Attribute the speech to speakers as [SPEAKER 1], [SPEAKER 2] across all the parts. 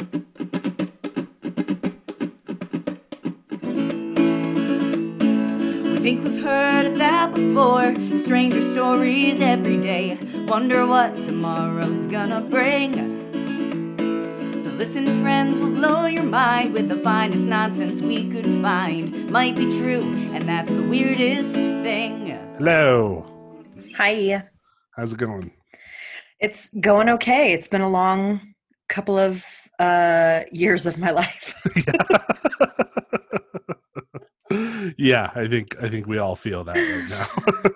[SPEAKER 1] We think we've heard of that before. Stranger stories every day. Wonder what tomorrow's gonna bring. So listen, friends, we'll blow your mind with the finest nonsense we could find. Might be true, and that's the weirdest thing.
[SPEAKER 2] Hello.
[SPEAKER 3] Hi.
[SPEAKER 2] How's it going?
[SPEAKER 3] It's going okay. It's been a long couple of uh, years of my life.
[SPEAKER 2] yeah, I think I think we all feel that right now.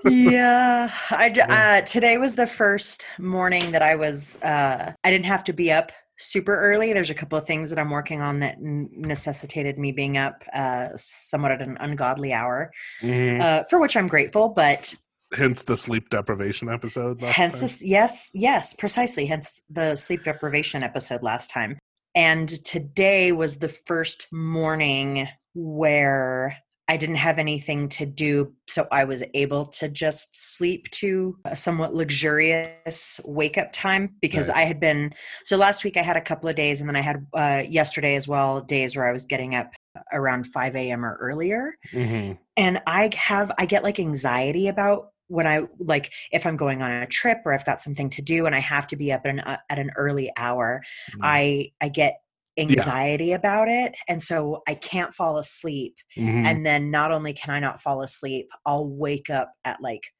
[SPEAKER 3] yeah. I uh, today was the first morning that I was. Uh, I didn't have to be up super early. There's a couple of things that I'm working on that n- necessitated me being up uh, somewhat at an ungodly hour,
[SPEAKER 2] Mhm.
[SPEAKER 3] uh, for which I'm grateful. But
[SPEAKER 2] Hence the sleep deprivation episode. Last
[SPEAKER 3] hence
[SPEAKER 2] time.
[SPEAKER 3] this yes yes precisely hence the sleep deprivation episode last time and today was the first morning where i didn't have anything to do so i was able to just sleep to a somewhat luxurious wake up time because i had been so last week i had a couple of days and then i had uh, yesterday as well days where i was getting up around 5 a.m or earlier
[SPEAKER 2] Mhm.
[SPEAKER 3] and i have i get like anxiety about when i like if i'm going on a trip or i've got something to do and i have to be up at an, uh, at an early hour
[SPEAKER 2] Mm.
[SPEAKER 3] i i get anxiety about it and so i can't fall asleep
[SPEAKER 2] Mhm.
[SPEAKER 3] and then not only can i not fall asleep i'll wake up at like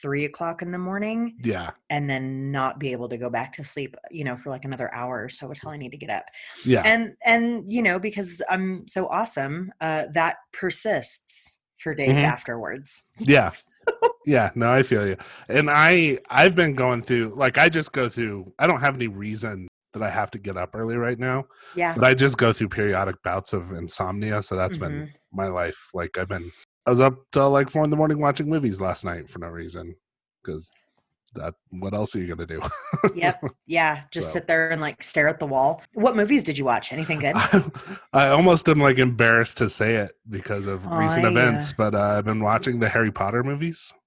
[SPEAKER 3] three o'clock in the morning
[SPEAKER 2] yeah,
[SPEAKER 3] and then not be able to go back to sleep you know for like another hour or so until i need to get up
[SPEAKER 2] yeah,
[SPEAKER 3] and and you know because i'm so awesome uh that persists for days
[SPEAKER 2] Mhm.
[SPEAKER 3] afterwards
[SPEAKER 2] Yeah. Yeah. No, I feel you. And I I've been going through like I just go through. I don't have any reason that I have to get up early right now,
[SPEAKER 3] yeah
[SPEAKER 2] but I just go through periodic bouts of insomnia. So that's been
[SPEAKER 3] Mhm.
[SPEAKER 2] my life. Like I've been. I was up till like four in the morning watching movies last night for no reason because that. What else are you gonna do?
[SPEAKER 3] yep yeah just
[SPEAKER 2] So.
[SPEAKER 3] sit there and like stare at the wall what movies did you watch anything good
[SPEAKER 2] I almost am like embarrassed to say it because of
[SPEAKER 3] Oh,
[SPEAKER 2] recent events, but uh, I've been watching the Harry Potter movies.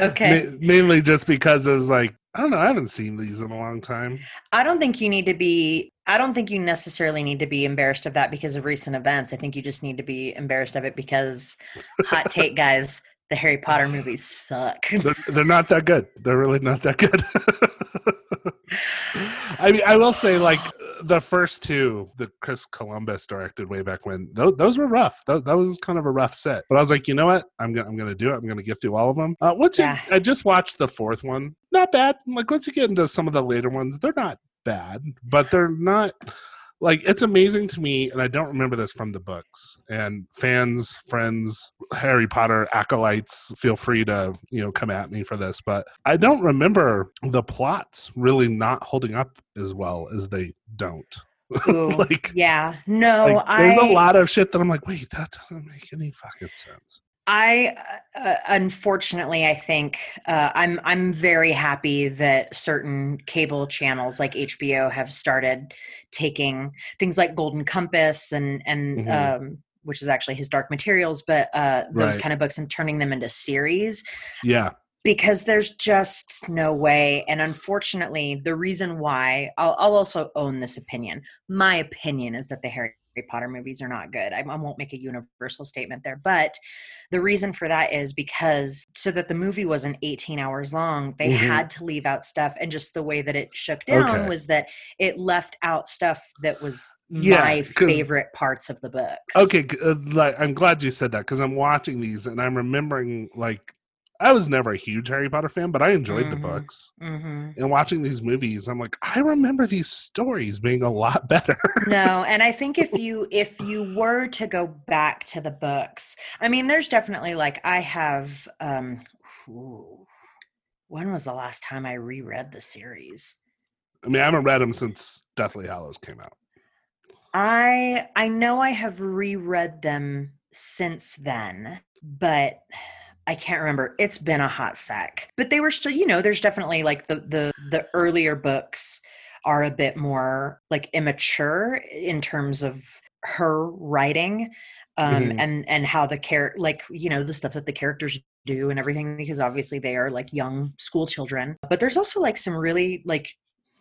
[SPEAKER 3] Okay.
[SPEAKER 2] Ma- mainly just because it was like, I don't know, I haven't seen these in a long time.
[SPEAKER 3] i don't think you need to be i don't think you necessarily need to be embarrassed of that because of recent events i think you just need to be embarrassed of it because hot take guys the harry potter movies suck
[SPEAKER 2] They're, they're not that good. They're really not that good. I mean, I will say, like, the first two that Chris Columbus directed way back when, those, those were rough. That, that was kind of a rough set. But I was like, you know what? I'm gonna I'm gonna do it. I'm gonna get through all of them. Uh, once you, I just watched the fourth one. Not bad. Like once you get into some of the later ones, they're not bad, but they're not. Like it's amazing to me, and I don't remember this from the books. And fans, friends, Harry Potter acolytes, feel free to you know come at me for this, but I don't remember the plots really not holding up as well as they don't.
[SPEAKER 3] Ooh,
[SPEAKER 2] like
[SPEAKER 3] yeah no
[SPEAKER 2] like, there's a lot of shit that I'm like, wait, that doesn't make any fucking sense.
[SPEAKER 3] I uh, unfortunately, I think uh, I'm I'm very happy that certain cable channels like HBO have started taking things like Golden Compass and and
[SPEAKER 2] Mhm.
[SPEAKER 3] um, which is actually his Dark Materials, but uh, those
[SPEAKER 2] Right.
[SPEAKER 3] kind of books and turning them into series
[SPEAKER 2] Yeah,
[SPEAKER 3] because there's just no way. And unfortunately, the reason why I'll, I'll also own this opinion. My opinion is that the Harry Potter movies are not good. I, I won't make a universal statement there, but the reason for that is because so that the movie wasn't 18 hours long, they
[SPEAKER 2] Mhm.
[SPEAKER 3] had to leave out stuff. And just the way that it shook down
[SPEAKER 2] Okay.
[SPEAKER 3] was that it left out stuff that was
[SPEAKER 2] Yeah,
[SPEAKER 3] my favorite parts of the books.
[SPEAKER 2] Okay, uh, like, I'm glad you said that because I'm watching these and I'm remembering like I was never a huge Harry Potter fan, but I enjoyed the
[SPEAKER 3] Mhm.
[SPEAKER 2] books.
[SPEAKER 3] hmm
[SPEAKER 2] And watching these movies, I'm like, I remember these stories being a lot better.
[SPEAKER 3] no and i think if you if you were to go back to the books i mean there's definitely like i have um ooh, when was the last time i reread the series
[SPEAKER 2] I mean, I haven't read them since Deathly Hallows came out.
[SPEAKER 3] i i know i have reread them since then but I can't remember. It's been a hot sec. But they were still, you know, there's definitely like the the the earlier books are a bit more like immature in terms of her writing um
[SPEAKER 2] Mhm.
[SPEAKER 3] and and how the care like you know the stuff that the characters do and everything because obviously they are like young school children but there's also like some really like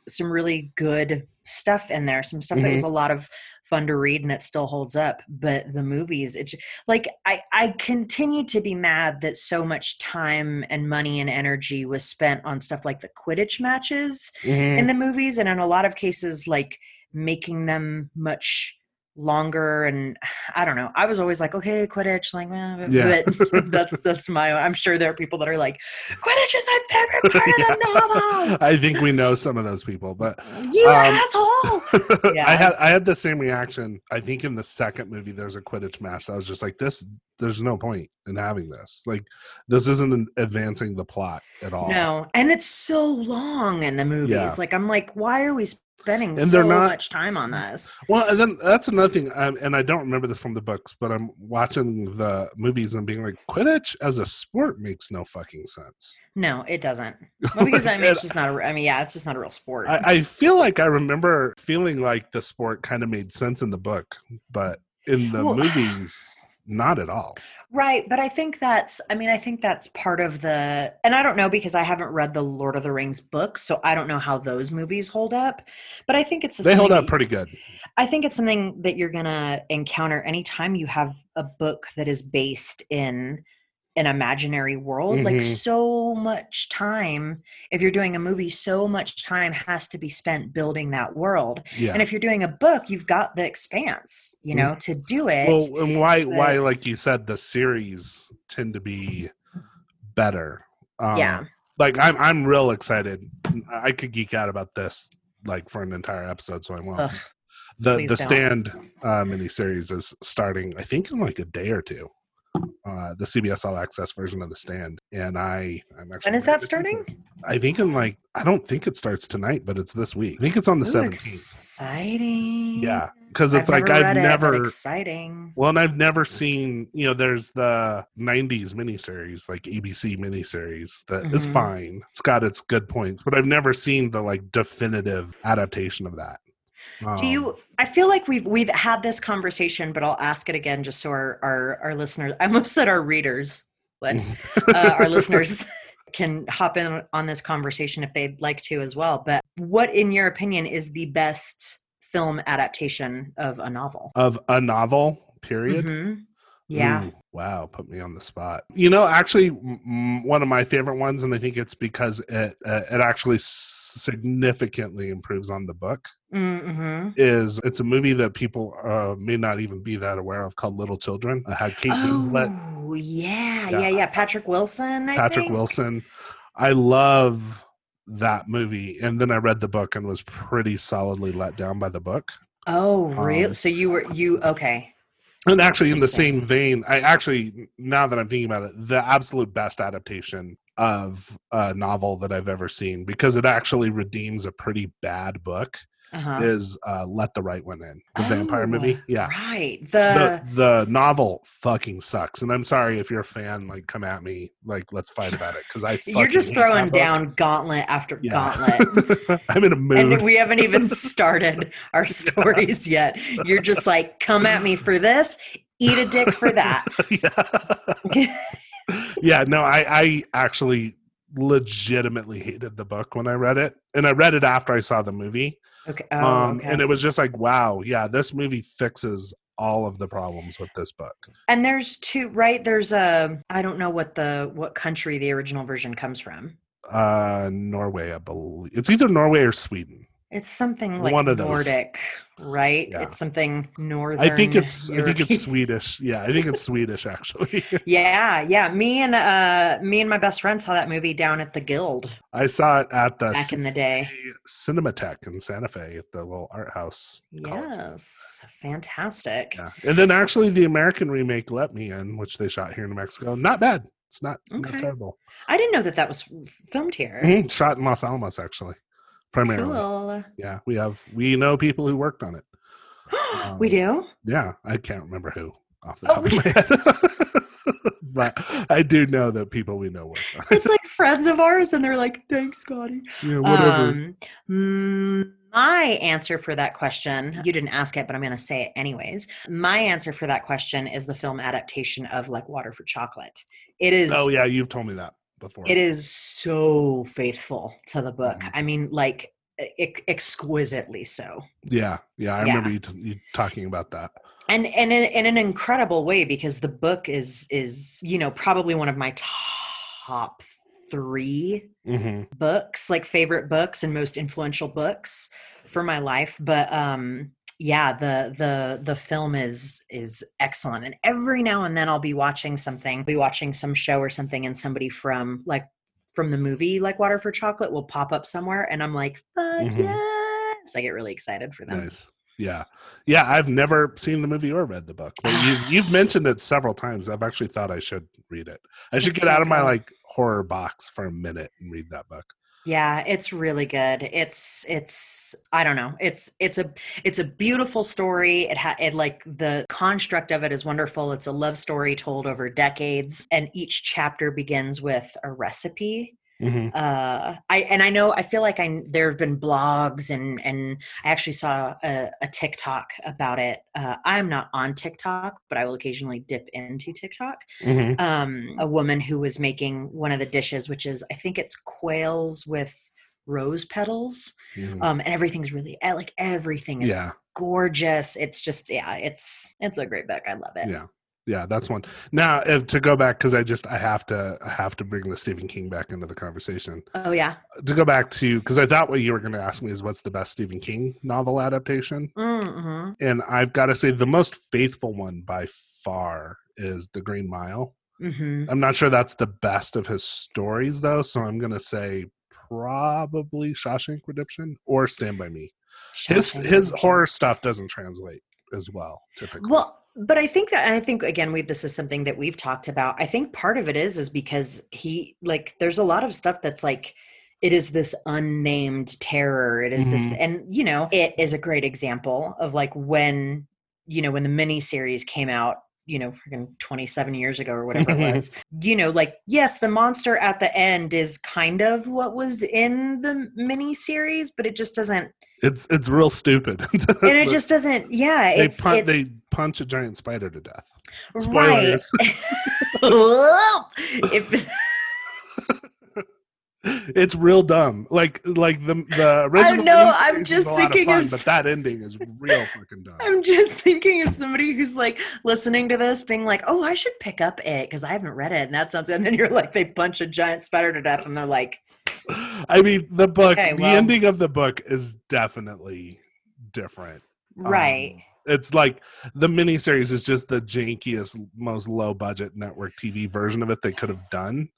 [SPEAKER 3] some really good stuff in there some stuff that was a lot of fun to read and it still holds up but the movies it's like i i continue to be mad that so much time and money and energy was spent on stuff like the quidditch matches
[SPEAKER 2] Mhm.
[SPEAKER 3] in the movies and in a lot of cases like making them much longer and i don't know i was always like okay quidditch like eh,
[SPEAKER 2] Yeah.
[SPEAKER 3] but that's that's my i'm sure there are people that are like quidditch is my favorite part of the novel
[SPEAKER 2] I think we know some of those people, but
[SPEAKER 3] you
[SPEAKER 2] Um,
[SPEAKER 3] asshole Yeah.
[SPEAKER 2] I had I had the same reaction. I think in the second movie, there's a Quidditch match. I was just like, this. There's no point in having this. Like, this isn't advancing the plot at all.
[SPEAKER 3] no and it's so long in the movies
[SPEAKER 2] Yeah.
[SPEAKER 3] like i'm like why are we spending
[SPEAKER 2] And
[SPEAKER 3] so
[SPEAKER 2] they're not-
[SPEAKER 3] much time on this.
[SPEAKER 2] Well, and then that's another thing, um, and I don't remember this from the books, but I'm watching the movies and being like, Quidditch as a sport makes no fucking sense.
[SPEAKER 3] no it doesn't. Well, because i mean it's just not a, i mean yeah it's just not a real sport.
[SPEAKER 2] I, I feel like I remember feeling like the sport kind of made sense in the book, but in the
[SPEAKER 3] Well-
[SPEAKER 2] movies, not at all.
[SPEAKER 3] Right, but I think that's I mean I think that's part of the and I don't know because I haven't read the Lord of the Rings books, so I don't know how those movies hold up. But I think it's
[SPEAKER 2] They hold up pretty good.
[SPEAKER 3] I think it's something that you're going to encounter anytime you have a book that is based in an imaginary world. Like
[SPEAKER 2] Mhm.
[SPEAKER 3] so much time if you're doing a movie so much time has to be spent building that world.
[SPEAKER 2] Yeah.
[SPEAKER 3] And if you're doing a book, you've got the expanse, you know, to do it.
[SPEAKER 2] Well, and why why like you said the series tend to be better. Um,
[SPEAKER 3] yeah.
[SPEAKER 2] Like I'm I'm real excited. I could geek out about this like for an entire episode, so I won't.
[SPEAKER 3] Ugh.
[SPEAKER 2] the the
[SPEAKER 3] don't.
[SPEAKER 2] stand uh, miniseries is starting, I think, in like a day or two. Uh, the CBS All Access version of the stand, and I I'm actually
[SPEAKER 3] When is that starting?
[SPEAKER 2] I think in like I don't think it starts tonight, but it's this week. I think it's on the
[SPEAKER 3] Ooh,
[SPEAKER 2] seventeenth.
[SPEAKER 3] exciting.
[SPEAKER 2] Yeah, because it's
[SPEAKER 3] I've
[SPEAKER 2] like
[SPEAKER 3] never
[SPEAKER 2] I've
[SPEAKER 3] it,
[SPEAKER 2] never
[SPEAKER 3] exciting.
[SPEAKER 2] well, and I've never seen, you know, there's the 90s miniseries, like ABC miniseries, that is
[SPEAKER 3] Mhm.
[SPEAKER 2] fine. It's got its good points, but I've never seen the like definitive adaptation of that.
[SPEAKER 3] Do
[SPEAKER 2] Um,
[SPEAKER 3] you? I feel like we've we've had this conversation, but I'll ask it again just so our our, our listeners. I almost said our readers, but uh, our listeners can hop in on this conversation if they'd like to as well. But what, in your opinion, is the best film adaptation of a novel?
[SPEAKER 2] of a novel, period?
[SPEAKER 3] Mhm. Yeah.
[SPEAKER 2] Ooh, wow, put me on the spot. You know, actually, m- one of my favorite ones, and I think it's because it uh, it actually significantly improves on the book.
[SPEAKER 3] Mm-hmm.
[SPEAKER 2] Is it's a movie that people uh, may not even be that aware of called Little Children. I had Kate Winslet,
[SPEAKER 3] Oh yeah,
[SPEAKER 2] Yeah.
[SPEAKER 3] yeah, yeah. Patrick Wilson. I
[SPEAKER 2] Patrick
[SPEAKER 3] think.
[SPEAKER 2] Wilson. I love that movie, and then I read the book and was pretty solidly let down by the book.
[SPEAKER 3] Oh, really?
[SPEAKER 2] Um,
[SPEAKER 3] so you were you okay?
[SPEAKER 2] And actually, in the same vein, I actually, now that I'm thinking about it, the absolute best adaptation of a novel that I've ever seen, because it actually redeems a pretty bad book,
[SPEAKER 3] Uh-huh.
[SPEAKER 2] is uh, Let the Right One In, the vampire
[SPEAKER 3] Oh,
[SPEAKER 2] movie. Yeah.
[SPEAKER 3] Right.
[SPEAKER 2] The,
[SPEAKER 3] The,
[SPEAKER 2] the novel fucking sucks. And I'm sorry if you're a fan, like, come at me. Like, let's fight about it. Because I
[SPEAKER 3] you're just throwing down gauntlet after
[SPEAKER 2] Yeah.
[SPEAKER 3] gauntlet.
[SPEAKER 2] I'm in a mood.
[SPEAKER 3] and we haven't even started our stories yet. You're just like, come at me for this, eat a dick for that.
[SPEAKER 2] yeah. yeah, no, I, I actually legitimately hated the book when I read it. And I read it after I saw the movie.
[SPEAKER 3] Okay. Oh,
[SPEAKER 2] um,
[SPEAKER 3] okay.
[SPEAKER 2] And it was just like, wow, yeah, this movie fixes all of the problems with this book.
[SPEAKER 3] and there's two, right? There's a, I don't know what the, what country the original version comes from.
[SPEAKER 2] Uh, Norway, I believe. It's either Norway or Sweden.
[SPEAKER 3] It's something like
[SPEAKER 2] One of those.
[SPEAKER 3] Nordic, right?
[SPEAKER 2] Yeah.
[SPEAKER 3] It's something northern.
[SPEAKER 2] I think it's I think it's Swedish. Yeah, I think it's Swedish actually.
[SPEAKER 3] Yeah, yeah. Me and uh me and my best friend saw that movie down at the Guild
[SPEAKER 2] I saw it at the
[SPEAKER 3] back in the day.
[SPEAKER 2] Cinematheque in Santa Fe at the little art house. college.
[SPEAKER 3] Yes, fantastic.
[SPEAKER 2] Yeah. And then actually the American remake Let Me In, which they shot here in New Mexico. Not bad. It's not, not terrible.
[SPEAKER 3] I didn't know that that was filmed here.
[SPEAKER 2] Mhm. Shot in Los Alamos actually. Primarily.
[SPEAKER 3] Cool.
[SPEAKER 2] Yeah. We have we know people who worked on it.
[SPEAKER 3] we
[SPEAKER 2] Um,
[SPEAKER 3] do.
[SPEAKER 2] Yeah. I can't remember who off the
[SPEAKER 3] Oh.
[SPEAKER 2] top of my head. but I do know that people we know worked on it.
[SPEAKER 3] It's like friends of ours, and they're like, "Thanks, Scotty."
[SPEAKER 2] Yeah, whatever.
[SPEAKER 3] Um, my answer for that question, you didn't ask it, but I'm going to say it anyways. My answer for that question is the film adaptation of like Water for Chocolate. It is.
[SPEAKER 2] oh yeah, you've told me that before.
[SPEAKER 3] It is so faithful to the book.
[SPEAKER 2] Mhm.
[SPEAKER 3] I mean, like ex- exquisitely so.
[SPEAKER 2] Yeah, yeah, I
[SPEAKER 3] Yeah.
[SPEAKER 2] remember you, t- you talking about that.
[SPEAKER 3] and and in, in an incredible way because the book is is you know probably one of my top three
[SPEAKER 2] hmm
[SPEAKER 3] books like favorite books and most influential books for my life but um yeah the the the film is is excellent and every now and then i'll be watching something be watching some show or something and somebody from like from the movie like water for chocolate will pop up somewhere and i'm like fuck
[SPEAKER 2] Mhm.
[SPEAKER 3] yes i get really excited for them
[SPEAKER 2] Nice. Yeah, yeah. I've never seen the movie or read the book, but you've you've mentioned it several times. I've actually thought I should read it. I should
[SPEAKER 3] It's
[SPEAKER 2] get
[SPEAKER 3] so
[SPEAKER 2] out of my like horror box for a minute and read that book.
[SPEAKER 3] Yeah, it's really good. It's it's I don't know. It's it's a it's a beautiful story. It had it like the construct of it is wonderful. It's a love story told over decades and each chapter begins with a recipe.
[SPEAKER 2] Hmm
[SPEAKER 3] Uh I and I know I feel like I there have been blogs and and I actually saw a, a TikTok about it. Uh I'm not on TikTok, but I will occasionally dip into TikTok
[SPEAKER 2] hmm
[SPEAKER 3] um, a woman who was making one of the dishes, which is I think it's quails with rose petals, um, and everything's really eh, like everything is
[SPEAKER 2] Yeah,
[SPEAKER 3] gorgeous. It's just yeah, it's it's a great book. I love it.
[SPEAKER 2] yeah, yeah. That's one. Now if, to go back because I just I have to I have to bring the Stephen King back into the conversation.
[SPEAKER 3] Oh yeah.
[SPEAKER 2] To go back to because I thought what you were going to ask me is what's the best Stephen King novel adaptation,
[SPEAKER 3] Mm-hmm.
[SPEAKER 2] and I've got to say the most faithful one by far is The Green Mile.
[SPEAKER 3] Mm-hmm.
[SPEAKER 2] I'm not sure that's the best of his stories though, so I'm gonna say probably Shawshank Redemption or Stand by Me. His his horror stuff doesn't translate as well typically.
[SPEAKER 3] Well, but I think that I think again, we this is something that we've talked about. I think part of it is is because he like there's a lot of stuff that's like it is this unnamed terror. It is this,
[SPEAKER 2] Mhm.
[SPEAKER 3] and you know, it is a great example of like when you know when the mini series came out. You know, freaking 27 years ago or whatever it was. You know, like, yes, the monster at the end is kind of what was in the mini series, but it just doesn't,
[SPEAKER 2] it's it's real stupid.
[SPEAKER 3] and it just doesn't, yeah.
[SPEAKER 2] they
[SPEAKER 3] It's,
[SPEAKER 2] pun-
[SPEAKER 3] it,
[SPEAKER 2] they punch a giant spider to death.
[SPEAKER 3] Right. If
[SPEAKER 2] it's real dumb. Like like the the original.
[SPEAKER 3] I
[SPEAKER 2] know,
[SPEAKER 3] I'm just
[SPEAKER 2] of
[SPEAKER 3] thinking of
[SPEAKER 2] fun,
[SPEAKER 3] s-
[SPEAKER 2] but that ending is real fucking dumb.
[SPEAKER 3] I'm just thinking of somebody who's like listening to this, being like, "Oh, I should pick up it because I haven't read it," and that sounds. And then you're like, they punch a giant spider to death, and they're like,
[SPEAKER 2] I mean, the book,
[SPEAKER 3] Okay,
[SPEAKER 2] the ending of the book is definitely different.
[SPEAKER 3] "Right."
[SPEAKER 2] Um, it's like the miniseries is just the jankiest, most low budget network TV version of it they could have done.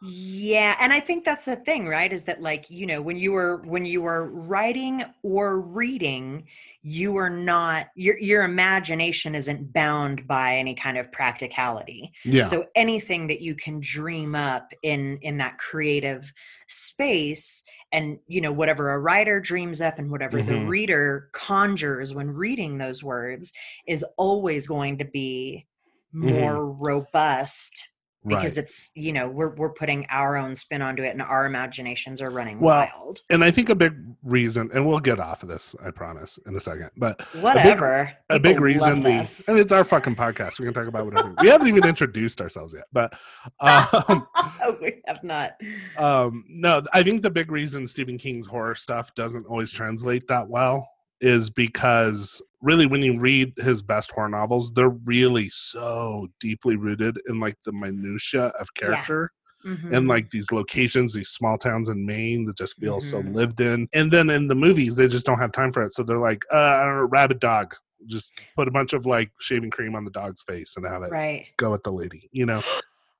[SPEAKER 3] Yeah, and I think that's the thing, right? Is that like, you know, when you were when you were writing or reading, you are not your your imagination isn't bound by any kind of practicality.
[SPEAKER 2] Yeah.
[SPEAKER 3] So anything that you can dream up in in that creative space and you know whatever a writer dreams up and whatever the
[SPEAKER 2] Mhm.
[SPEAKER 3] reader conjures when reading those words is always going to be more robust because
[SPEAKER 2] right.
[SPEAKER 3] it's you know we're we're putting our own spin onto it and our imaginations are running
[SPEAKER 2] Well,
[SPEAKER 3] wild
[SPEAKER 2] and I think a big reason, and we'll get off of this, I promise, in a second. But
[SPEAKER 3] whatever
[SPEAKER 2] a big
[SPEAKER 3] People
[SPEAKER 2] reason
[SPEAKER 3] love
[SPEAKER 2] we. I mean, it's our fucking podcast. We can talk about whatever. we haven't even introduced ourselves yet, but um,
[SPEAKER 3] we have not
[SPEAKER 2] um, no, I think the big reason Stephen King's horror stuff doesn't always translate that well is because really when you read his best horror novels, they're really so deeply rooted in like the minutia of
[SPEAKER 3] Yeah.
[SPEAKER 2] character
[SPEAKER 3] Mhm.
[SPEAKER 2] and like these locations, these small towns in Maine that just feel so
[SPEAKER 3] Mhm.
[SPEAKER 2] lived in. And then in the movies, they just don't have time for it. So they're like, uh, I don't know, rabid dog. Just put a bunch of like shaving cream on the dog's face and have it
[SPEAKER 3] right
[SPEAKER 2] go with the lady, you know?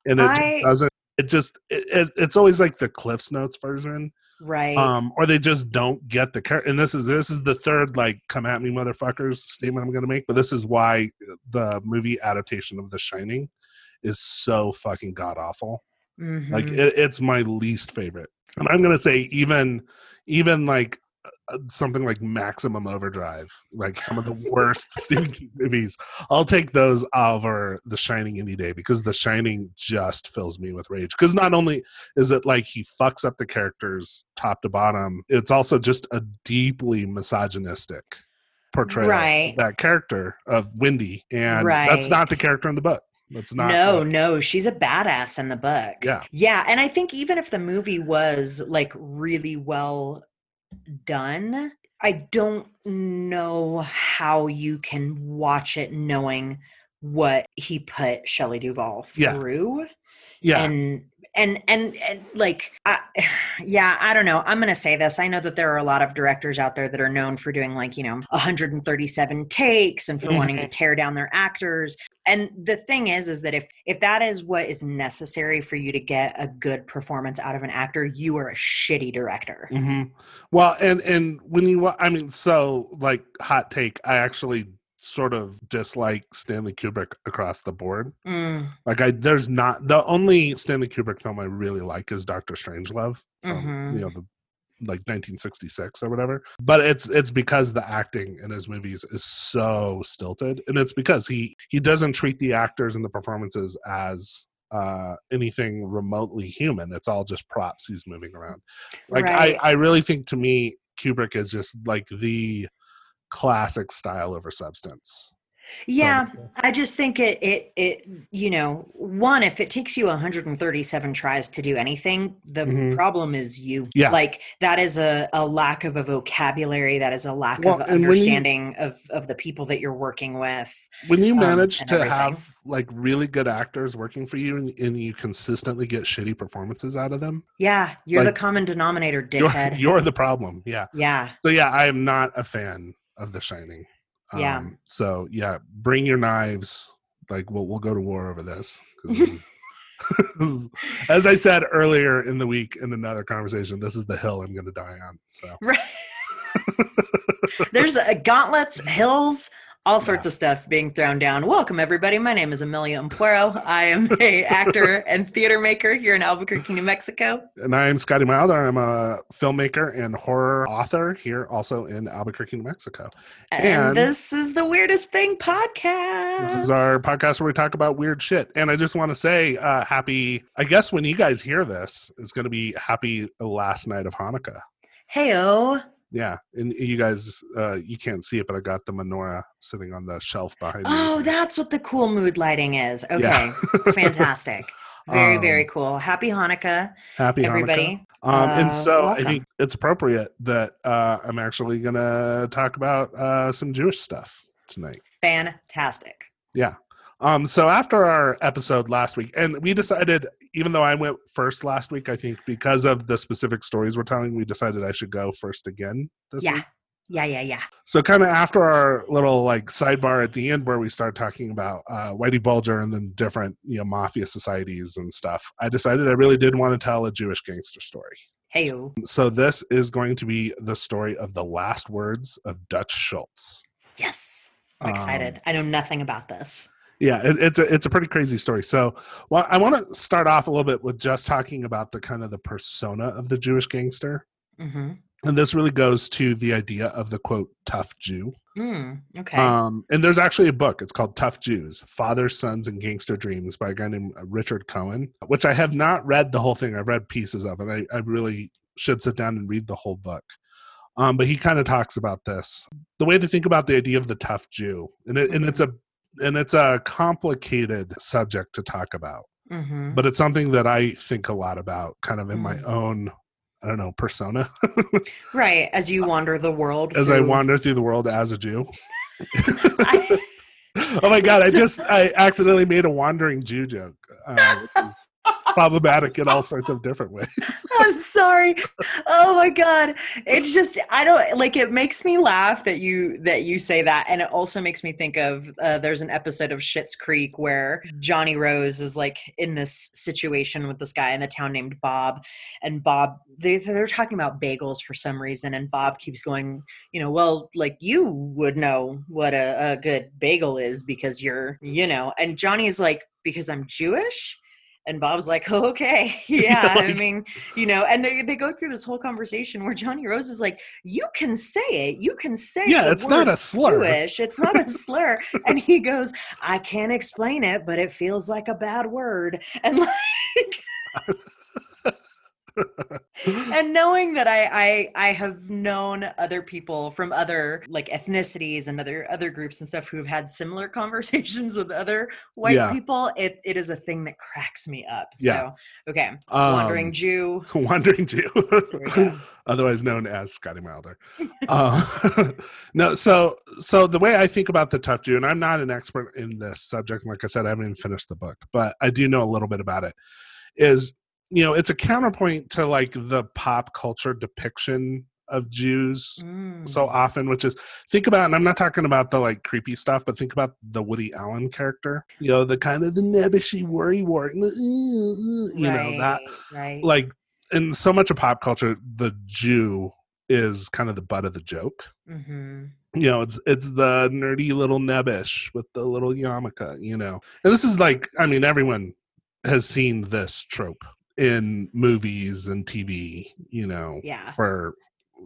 [SPEAKER 2] And it
[SPEAKER 3] I-
[SPEAKER 2] just doesn't, it just, it, it, it's always like the Cliff's Notes version.
[SPEAKER 3] Right
[SPEAKER 2] Um, or they just don't get the character. And this is, this is the third, like, come at me, motherfuckers statement I'm going to make. But this is why the movie adaptation of The Shining is so fucking god awful like
[SPEAKER 3] Mhm.
[SPEAKER 2] it, it's my least favorite and i'm gonna say even even like something like maximum overdrive like some of the worst stephen king movies i'll take those over the shining any day because the shining just fills me with rage because not only is it like he fucks up the characters top to bottom it's also just a deeply misogynistic portrayal
[SPEAKER 3] Right.
[SPEAKER 2] of that character of wendy and right. that's not the character in the book that's not
[SPEAKER 3] no,
[SPEAKER 2] like-
[SPEAKER 3] no, she's a badass in the book.
[SPEAKER 2] Yeah.
[SPEAKER 3] Yeah. And I think even if the movie was like really well done. I don't know how you can watch it knowing what he put Shelley Duvall through
[SPEAKER 2] Yeah.
[SPEAKER 3] and and and and like I, yeah i don't know i'm gonna say this i know that there are a lot of directors out there that are known for doing like you know 137 takes and for wanting
[SPEAKER 2] Mm-hmm.
[SPEAKER 3] to tear down their actors and the thing is is that if if that is what is necessary for you to get a good performance out of an actor you are a shitty director
[SPEAKER 2] hmm Well, and and when you, I mean, so like hot take, I actually sort of dislike Stanley Kubrick across the board.
[SPEAKER 3] Mm,
[SPEAKER 2] Like, I there's not the only Stanley Kubrick film I really like is Doctor Strangelove from
[SPEAKER 3] Mhm.
[SPEAKER 2] you know the like 1966 or whatever. But it's it's because the acting in his movies is so stilted, and it's because he he doesn't treat the actors and the performances as uh anything remotely human it's all just props he's moving around like
[SPEAKER 3] Right.
[SPEAKER 2] i i really think to me kubrick is just like the classic style over substance
[SPEAKER 3] yeah I just think it it it you know one if it takes you 137 tries to do anything the
[SPEAKER 2] Mhm.
[SPEAKER 3] problem is you
[SPEAKER 2] Yeah.
[SPEAKER 3] like that is a, a lack of a vocabulary that is a lack
[SPEAKER 2] Well,
[SPEAKER 3] of
[SPEAKER 2] and when you-
[SPEAKER 3] understanding of of the people that you're working with
[SPEAKER 2] when you
[SPEAKER 3] Um,
[SPEAKER 2] manage
[SPEAKER 3] and
[SPEAKER 2] to
[SPEAKER 3] everything.
[SPEAKER 2] have like really good actors working for you and, and you consistently get shitty performances out of them
[SPEAKER 3] yeah you're
[SPEAKER 2] Like,
[SPEAKER 3] the common denominator
[SPEAKER 2] you're,
[SPEAKER 3] dickhead
[SPEAKER 2] you're the problem yeah
[SPEAKER 3] yeah
[SPEAKER 2] so yeah i am not a fan of the shining
[SPEAKER 3] Yeah.
[SPEAKER 2] Um, so yeah bring your knives like we'll, we'll go to war over this this is- as i said earlier in the week in another conversation this is the hill i'm gonna die on so
[SPEAKER 3] right there's uh, gauntlets hills all sorts of stuff being thrown down. Welcome, everybody. My name is Amelia Ampuero. I am a actor and theater maker here in Albuquerque, New Mexico.
[SPEAKER 2] and i'm scotty milder i'm a filmmaker and horror author here also in albuquerque new mexico
[SPEAKER 3] And,
[SPEAKER 2] And-
[SPEAKER 3] this is the Weirdest Thing podcast.
[SPEAKER 2] This is our podcast where we talk about weird shit. And I just want to say, uh, happy, I guess when you guys hear this, it's going to be happy last night of Hanukkah.
[SPEAKER 3] Heyo.
[SPEAKER 2] Yeah. And you guys, uh, you can't see it, but I got the menorah sitting on the shelf behind me.
[SPEAKER 3] Oh, that's what the cool mood lighting is. Okay.
[SPEAKER 2] Yeah.
[SPEAKER 3] Fantastic. Very, very
[SPEAKER 2] Um,
[SPEAKER 3] cool. Happy Hanukkah,
[SPEAKER 2] happy
[SPEAKER 3] everybody.
[SPEAKER 2] Hanukkah. Um, and
[SPEAKER 3] Uh,
[SPEAKER 2] so I think it's appropriate that uh, I'm actually going to talk about uh, some Jewish stuff tonight.
[SPEAKER 3] Fantastic. Yeah.
[SPEAKER 2] Um, so after our episode last week, and we decided, even though I went first last week, I think because of the specific stories we're telling, we decided I should go first again this
[SPEAKER 3] Yeah.
[SPEAKER 2] week.
[SPEAKER 3] Yeah, yeah, yeah.
[SPEAKER 2] So kind of after our little like sidebar at the end where we start talking about uh, Whitey Bulger and then different you know mafia societies and stuff, I decided I really did want to tell a Jewish gangster story.
[SPEAKER 3] Heyo.
[SPEAKER 2] So this is going to be the story of the last words of Dutch Schultz.
[SPEAKER 3] Yes. I'm
[SPEAKER 2] Um,
[SPEAKER 3] excited. I know nothing about this.
[SPEAKER 2] Yeah, it, it's a it's a pretty crazy story. So, well, I want to start off a little bit with just talking about the kind of the persona of the Jewish gangster,
[SPEAKER 3] Mm-hmm.
[SPEAKER 2] and this really goes to the idea of the quote tough Jew.
[SPEAKER 3] Mm, okay.
[SPEAKER 2] Um, and there's actually a book. It's called Tough Jews: Fathers, Sons, and Gangster Dreams by a guy named uh, Richard Cohen, which I have not read the whole thing. I've read pieces of it. I, I really should sit down and read the whole book. Um, but he kind of talks about this. The way to think about the idea of the tough Jew, and it, and it's a and it's a complicated subject to talk about,
[SPEAKER 3] mm-hmm.
[SPEAKER 2] but it's something that I think a lot about, kind of in my
[SPEAKER 3] Mm.
[SPEAKER 2] own, I don't know, persona
[SPEAKER 3] Right. As you wander the world.
[SPEAKER 2] as I wander through the world as a Jew.
[SPEAKER 3] I-
[SPEAKER 2] oh my god! I just I accidentally made a wandering Jew joke, uh, problematic in all sorts of different ways.
[SPEAKER 3] I'm sorry. Oh my god. It's just I don't like it makes me laugh that you that you say that and it also makes me think of uh, there's an episode of Schitt's Creek where Johnny Rose is like in this situation with this guy in the town named Bob and Bob they they're talking about bagels for some reason and Bob keeps going, you know, well like you would know what a, a good bagel is because you're, you know, and Johnny is like because I'm Jewish and Bob's like, oh, okay, yeah. I mean, you know, and they, they go through this whole conversation where Johnny Rose is like, you can say it. You can say
[SPEAKER 2] Yeah, it's not a slur.
[SPEAKER 3] Jewish. It's not a slur. and he goes, I can't explain it, but it feels like a bad word. And like, and knowing that I, I I have known other people from other like ethnicities and other other groups and stuff who have had similar conversations with other white
[SPEAKER 2] Yeah.
[SPEAKER 3] people, it it is a thing that cracks me up.
[SPEAKER 2] Yeah.
[SPEAKER 3] So okay, wandering
[SPEAKER 2] Um,
[SPEAKER 3] Jew.
[SPEAKER 2] Wandering Jew,
[SPEAKER 3] we go.
[SPEAKER 2] otherwise known as Scotty Milder. uh, no, so so the way I think about the tough Jew, and I'm not an expert in this subject. Like I said, I haven't even finished the book, but I do know a little bit about it. Is you know, it's a counterpoint to like the pop culture depiction of Jews so
[SPEAKER 3] Mm.
[SPEAKER 2] often, which is think about, and I'm not talking about the like creepy stuff, but think about the Woody Allen character. You know, the kind of the nebbishy worry wart, you know that
[SPEAKER 3] right.
[SPEAKER 2] like in so much of pop culture, the Jew is kind of the butt of the joke.
[SPEAKER 3] hmm
[SPEAKER 2] You know, it's it's the nerdy little nebbish with the little yarmulke. You know, and this is like, I mean, everyone has seen this trope in movies and TV. You know,
[SPEAKER 3] Yeah.
[SPEAKER 2] for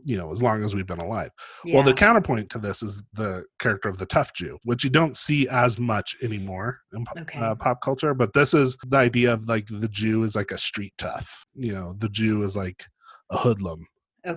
[SPEAKER 2] you know as long as we've been alive.
[SPEAKER 3] yeah.
[SPEAKER 2] Well, the counterpoint to this is the character of the tough Jew, which you don't see as much anymore in
[SPEAKER 3] Okay.
[SPEAKER 2] uh, pop culture. But this is the idea of like the Jew is like a street tough. You know, the Jew is like a hoodlum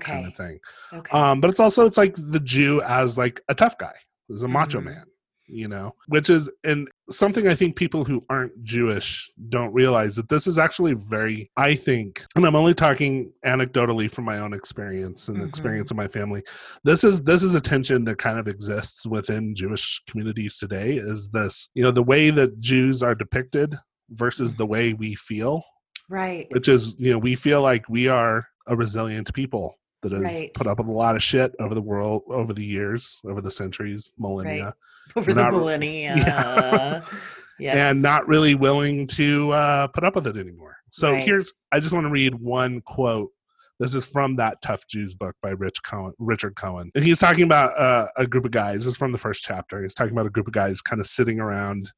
[SPEAKER 2] kind of thing.
[SPEAKER 3] Okay.
[SPEAKER 2] Um, but it's also it's like the Jew as like a tough guy, as a macho
[SPEAKER 3] Mhm.
[SPEAKER 2] man. You know, which is and something I think people who aren't Jewish don't realize that this is actually very, I think, and I'm only talking anecdotally from my own experience and
[SPEAKER 3] Mhm.
[SPEAKER 2] experience of my family. This is this is a tension that kind of exists within Jewish communities today. Is this you know the way that Jews are depicted versus the way we feel,
[SPEAKER 3] right.
[SPEAKER 2] which is you know we feel like we are a resilient people that has
[SPEAKER 3] Right.
[SPEAKER 2] put up with a lot of shit over the world over the years over the centuries millennia
[SPEAKER 3] Over the
[SPEAKER 2] not-
[SPEAKER 3] millennia.
[SPEAKER 2] Yeah.
[SPEAKER 3] Yeah.
[SPEAKER 2] and not really willing to uh, put up with it anymore so
[SPEAKER 3] Right.
[SPEAKER 2] here's i just want to read one quote this is from that tough jews book by rich cohen richard cohen and he's talking about uh, a group of guys this is from the first chapter he's talking about a group of guys kind of sitting around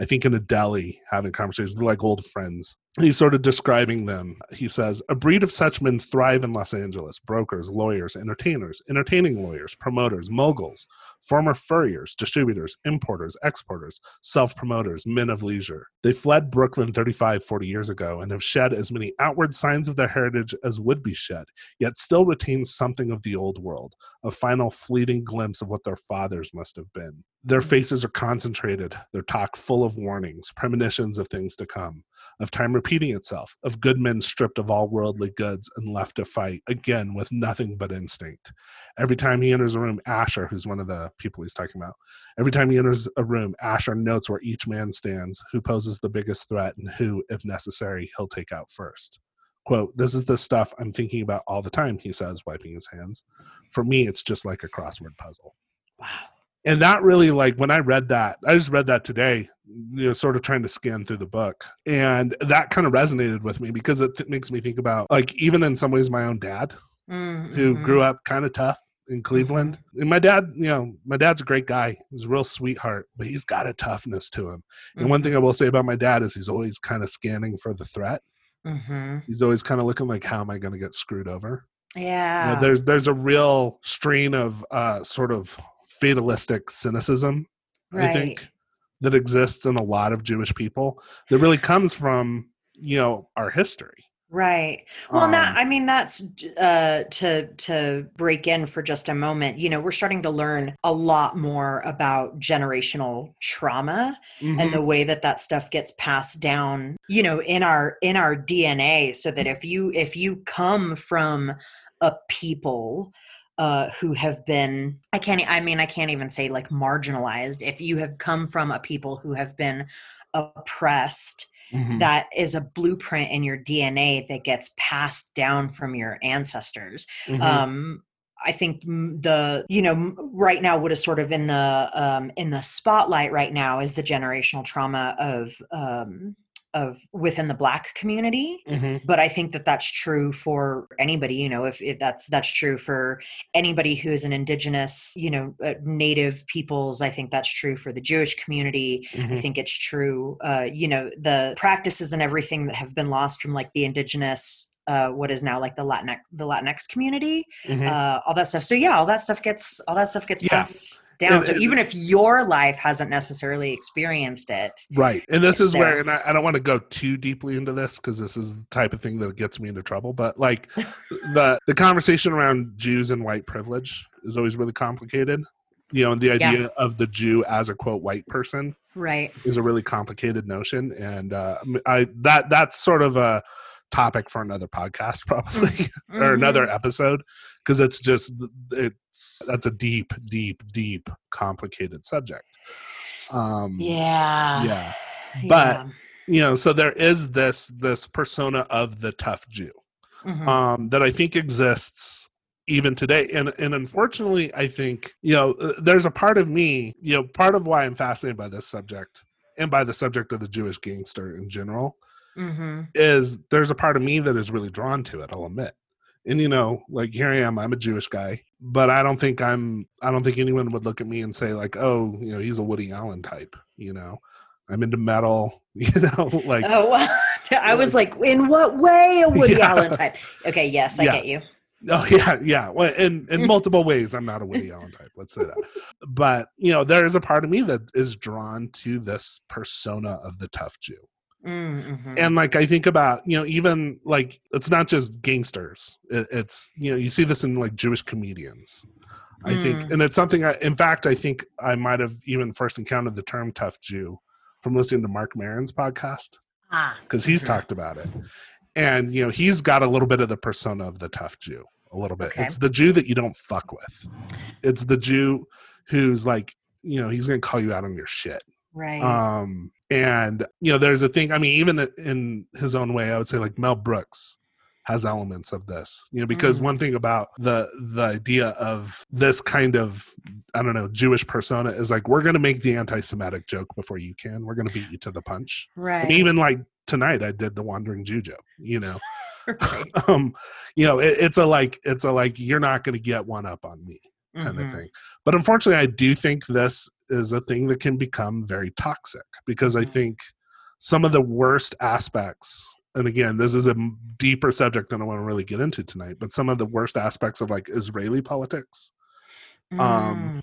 [SPEAKER 2] I think in a deli having conversations, They're like old friends. He's sort of describing them. He says, A breed of such men thrive in Los Angeles brokers, lawyers, entertainers, entertaining lawyers, promoters, moguls, former furriers, distributors, importers, exporters, self promoters, men of leisure. They fled Brooklyn 35, 40 years ago and have shed as many outward signs of their heritage as would be shed, yet still retain something of the old world, a final fleeting glimpse of what their fathers must have been. Their faces are concentrated, their talk full of warnings, premonitions of things to come, of time repeating itself, of good men stripped of all worldly goods and left to fight, again with nothing but instinct. Every time he enters a room, Asher, who's one of the people he's talking about, every time he enters a room, Asher notes where each man stands, who poses the biggest threat, and who, if necessary, he'll take out first. Quote, this is the stuff I'm thinking about all the time, he says, wiping his hands. For me, it's just like a crossword puzzle
[SPEAKER 3] Wow.
[SPEAKER 2] And that really like when i read that i just read that today you know sort of trying to scan through the book. And that kind of resonated with me because it th- makes me think about like even in some ways my own dad
[SPEAKER 3] Mm,
[SPEAKER 2] who grew up kind of tough in cleveland. And my dad you know my dad's a great guy. He's a real sweetheart but he's got a toughness to him. And one thing i will say about my dad is he's always kind of scanning for the threat.
[SPEAKER 3] Mhm.
[SPEAKER 2] he's always kind of looking like how am i going to get screwed over? You know,
[SPEAKER 3] Yeah.
[SPEAKER 2] there's there's a real strain of uh, sort of fatalistic cynicism,
[SPEAKER 3] right.
[SPEAKER 2] I think, that exists in a lot of Jewish people that really comes from you know our history.
[SPEAKER 3] Right. Well, that
[SPEAKER 2] Um,
[SPEAKER 3] I mean, that's uh, to to break in for just a moment. You know, we're starting to learn a lot more about generational trauma
[SPEAKER 2] mhm,
[SPEAKER 3] and the way that that stuff gets passed down. You know, in our in our DNA, so that if you if you come from a people uh, who have been i can't i mean i can't even say like marginalized. If you have come from a people who have been oppressed
[SPEAKER 2] mhm,
[SPEAKER 3] that is a blueprint in your DNA that gets passed down from your ancestors.
[SPEAKER 2] mhm,
[SPEAKER 3] Um, I think the you know right now what is sort of in the um, in the spotlight right now is the generational trauma of um, of within the Black community.
[SPEAKER 2] mhm,
[SPEAKER 3] But I think that that's true for anybody. You know, if, if that's that's true for anybody who is an indigenous, you know, uh, native peoples. I think that's true for the Jewish community. I
[SPEAKER 2] mhm,
[SPEAKER 3] think it's true. Uh, you know, the practices and everything that have been lost from like the indigenous, uh, what is now like the Latinx, the Latinx community,
[SPEAKER 2] mhm.
[SPEAKER 3] uh, all that stuff. So yeah, all that stuff gets all that stuff gets
[SPEAKER 2] Yeah.
[SPEAKER 3] passed down.
[SPEAKER 2] And-
[SPEAKER 3] so
[SPEAKER 2] and-
[SPEAKER 3] even if your life hasn't necessarily experienced it,
[SPEAKER 2] Right. And this is where, and I, I don't want to go too deeply into this because this is the type of thing that gets me into trouble. But like the the conversation around Jews and white privilege is always really complicated. You know, and the
[SPEAKER 3] Yeah.
[SPEAKER 2] idea of the Jew as a quote white person
[SPEAKER 3] right?
[SPEAKER 2] is a really complicated notion, and uh, I that that's sort of a topic for another podcast probably or another episode because it's just it's that's a deep, deep, deep, complicated subject. Um,
[SPEAKER 3] Yeah.
[SPEAKER 2] yeah. But-
[SPEAKER 3] Yeah.
[SPEAKER 2] you know so there is this this persona of the tough jew
[SPEAKER 3] Mhm.
[SPEAKER 2] um that i think exists even today and and unfortunately i think you know uh, there's a part of me you know part of why i'm fascinated by this subject and by the subject of the jewish gangster in general
[SPEAKER 3] Mhm.
[SPEAKER 2] is there's a part of me that is really drawn to it i'll admit and you know like here i am i'm a jewish guy but i don't think i'm i don't think anyone would look at me and say like oh you know he's a woody allen type you know i'm into metal you know like
[SPEAKER 3] Oh, I was like, in what way a Woody
[SPEAKER 2] Yeah.
[SPEAKER 3] Allen type? Okay, yes, I
[SPEAKER 2] Yeah.
[SPEAKER 3] get you.
[SPEAKER 2] Oh yeah, yeah. Well, in in multiple ways, I'm not a Woody Allen type. Let's say that. But you know, there is a part of me that is drawn to this persona of the tough Jew,
[SPEAKER 3] Mm-hmm.
[SPEAKER 2] and like I think about you know, even like it's not just gangsters. It, it's you know, you see this in like Jewish comedians. I think,
[SPEAKER 3] Mm.
[SPEAKER 2] and it's something. I, in fact, I think I might have even first encountered the term tough Jew from listening to Mark Maron's podcast
[SPEAKER 3] ah,
[SPEAKER 2] because he's
[SPEAKER 3] Mhm.
[SPEAKER 2] talked about it. And you know, he's got a little bit of the persona of the tough Jew, a little bit.
[SPEAKER 3] Okay.
[SPEAKER 2] It's the Jew that you don't fuck with. It's the Jew who's like, you know, he's gonna call you out on your shit.
[SPEAKER 3] right.
[SPEAKER 2] Um, and you know, there's a thing. I mean, even in his own way, I would say like Mel Brooks has elements of this. You know, because
[SPEAKER 3] Mm.
[SPEAKER 2] one thing about the the idea of this kind of I don't know Jewish persona is like we're gonna make the anti-Semitic joke before you can. We're gonna beat you to the punch.
[SPEAKER 3] right.
[SPEAKER 2] Even like tonight, I did the wandering Jew joke. You know,
[SPEAKER 3] right.
[SPEAKER 2] um, you know, it, it's a like it's a like you're not going to get one up on me kind
[SPEAKER 3] Mhm.
[SPEAKER 2] of thing. But unfortunately, I do think this is a thing that can become very toxic because I
[SPEAKER 3] Mhm.
[SPEAKER 2] think some of the worst aspects. And again, this is a deeper subject than I want to really get into tonight. But some of the worst aspects of like Israeli politics um,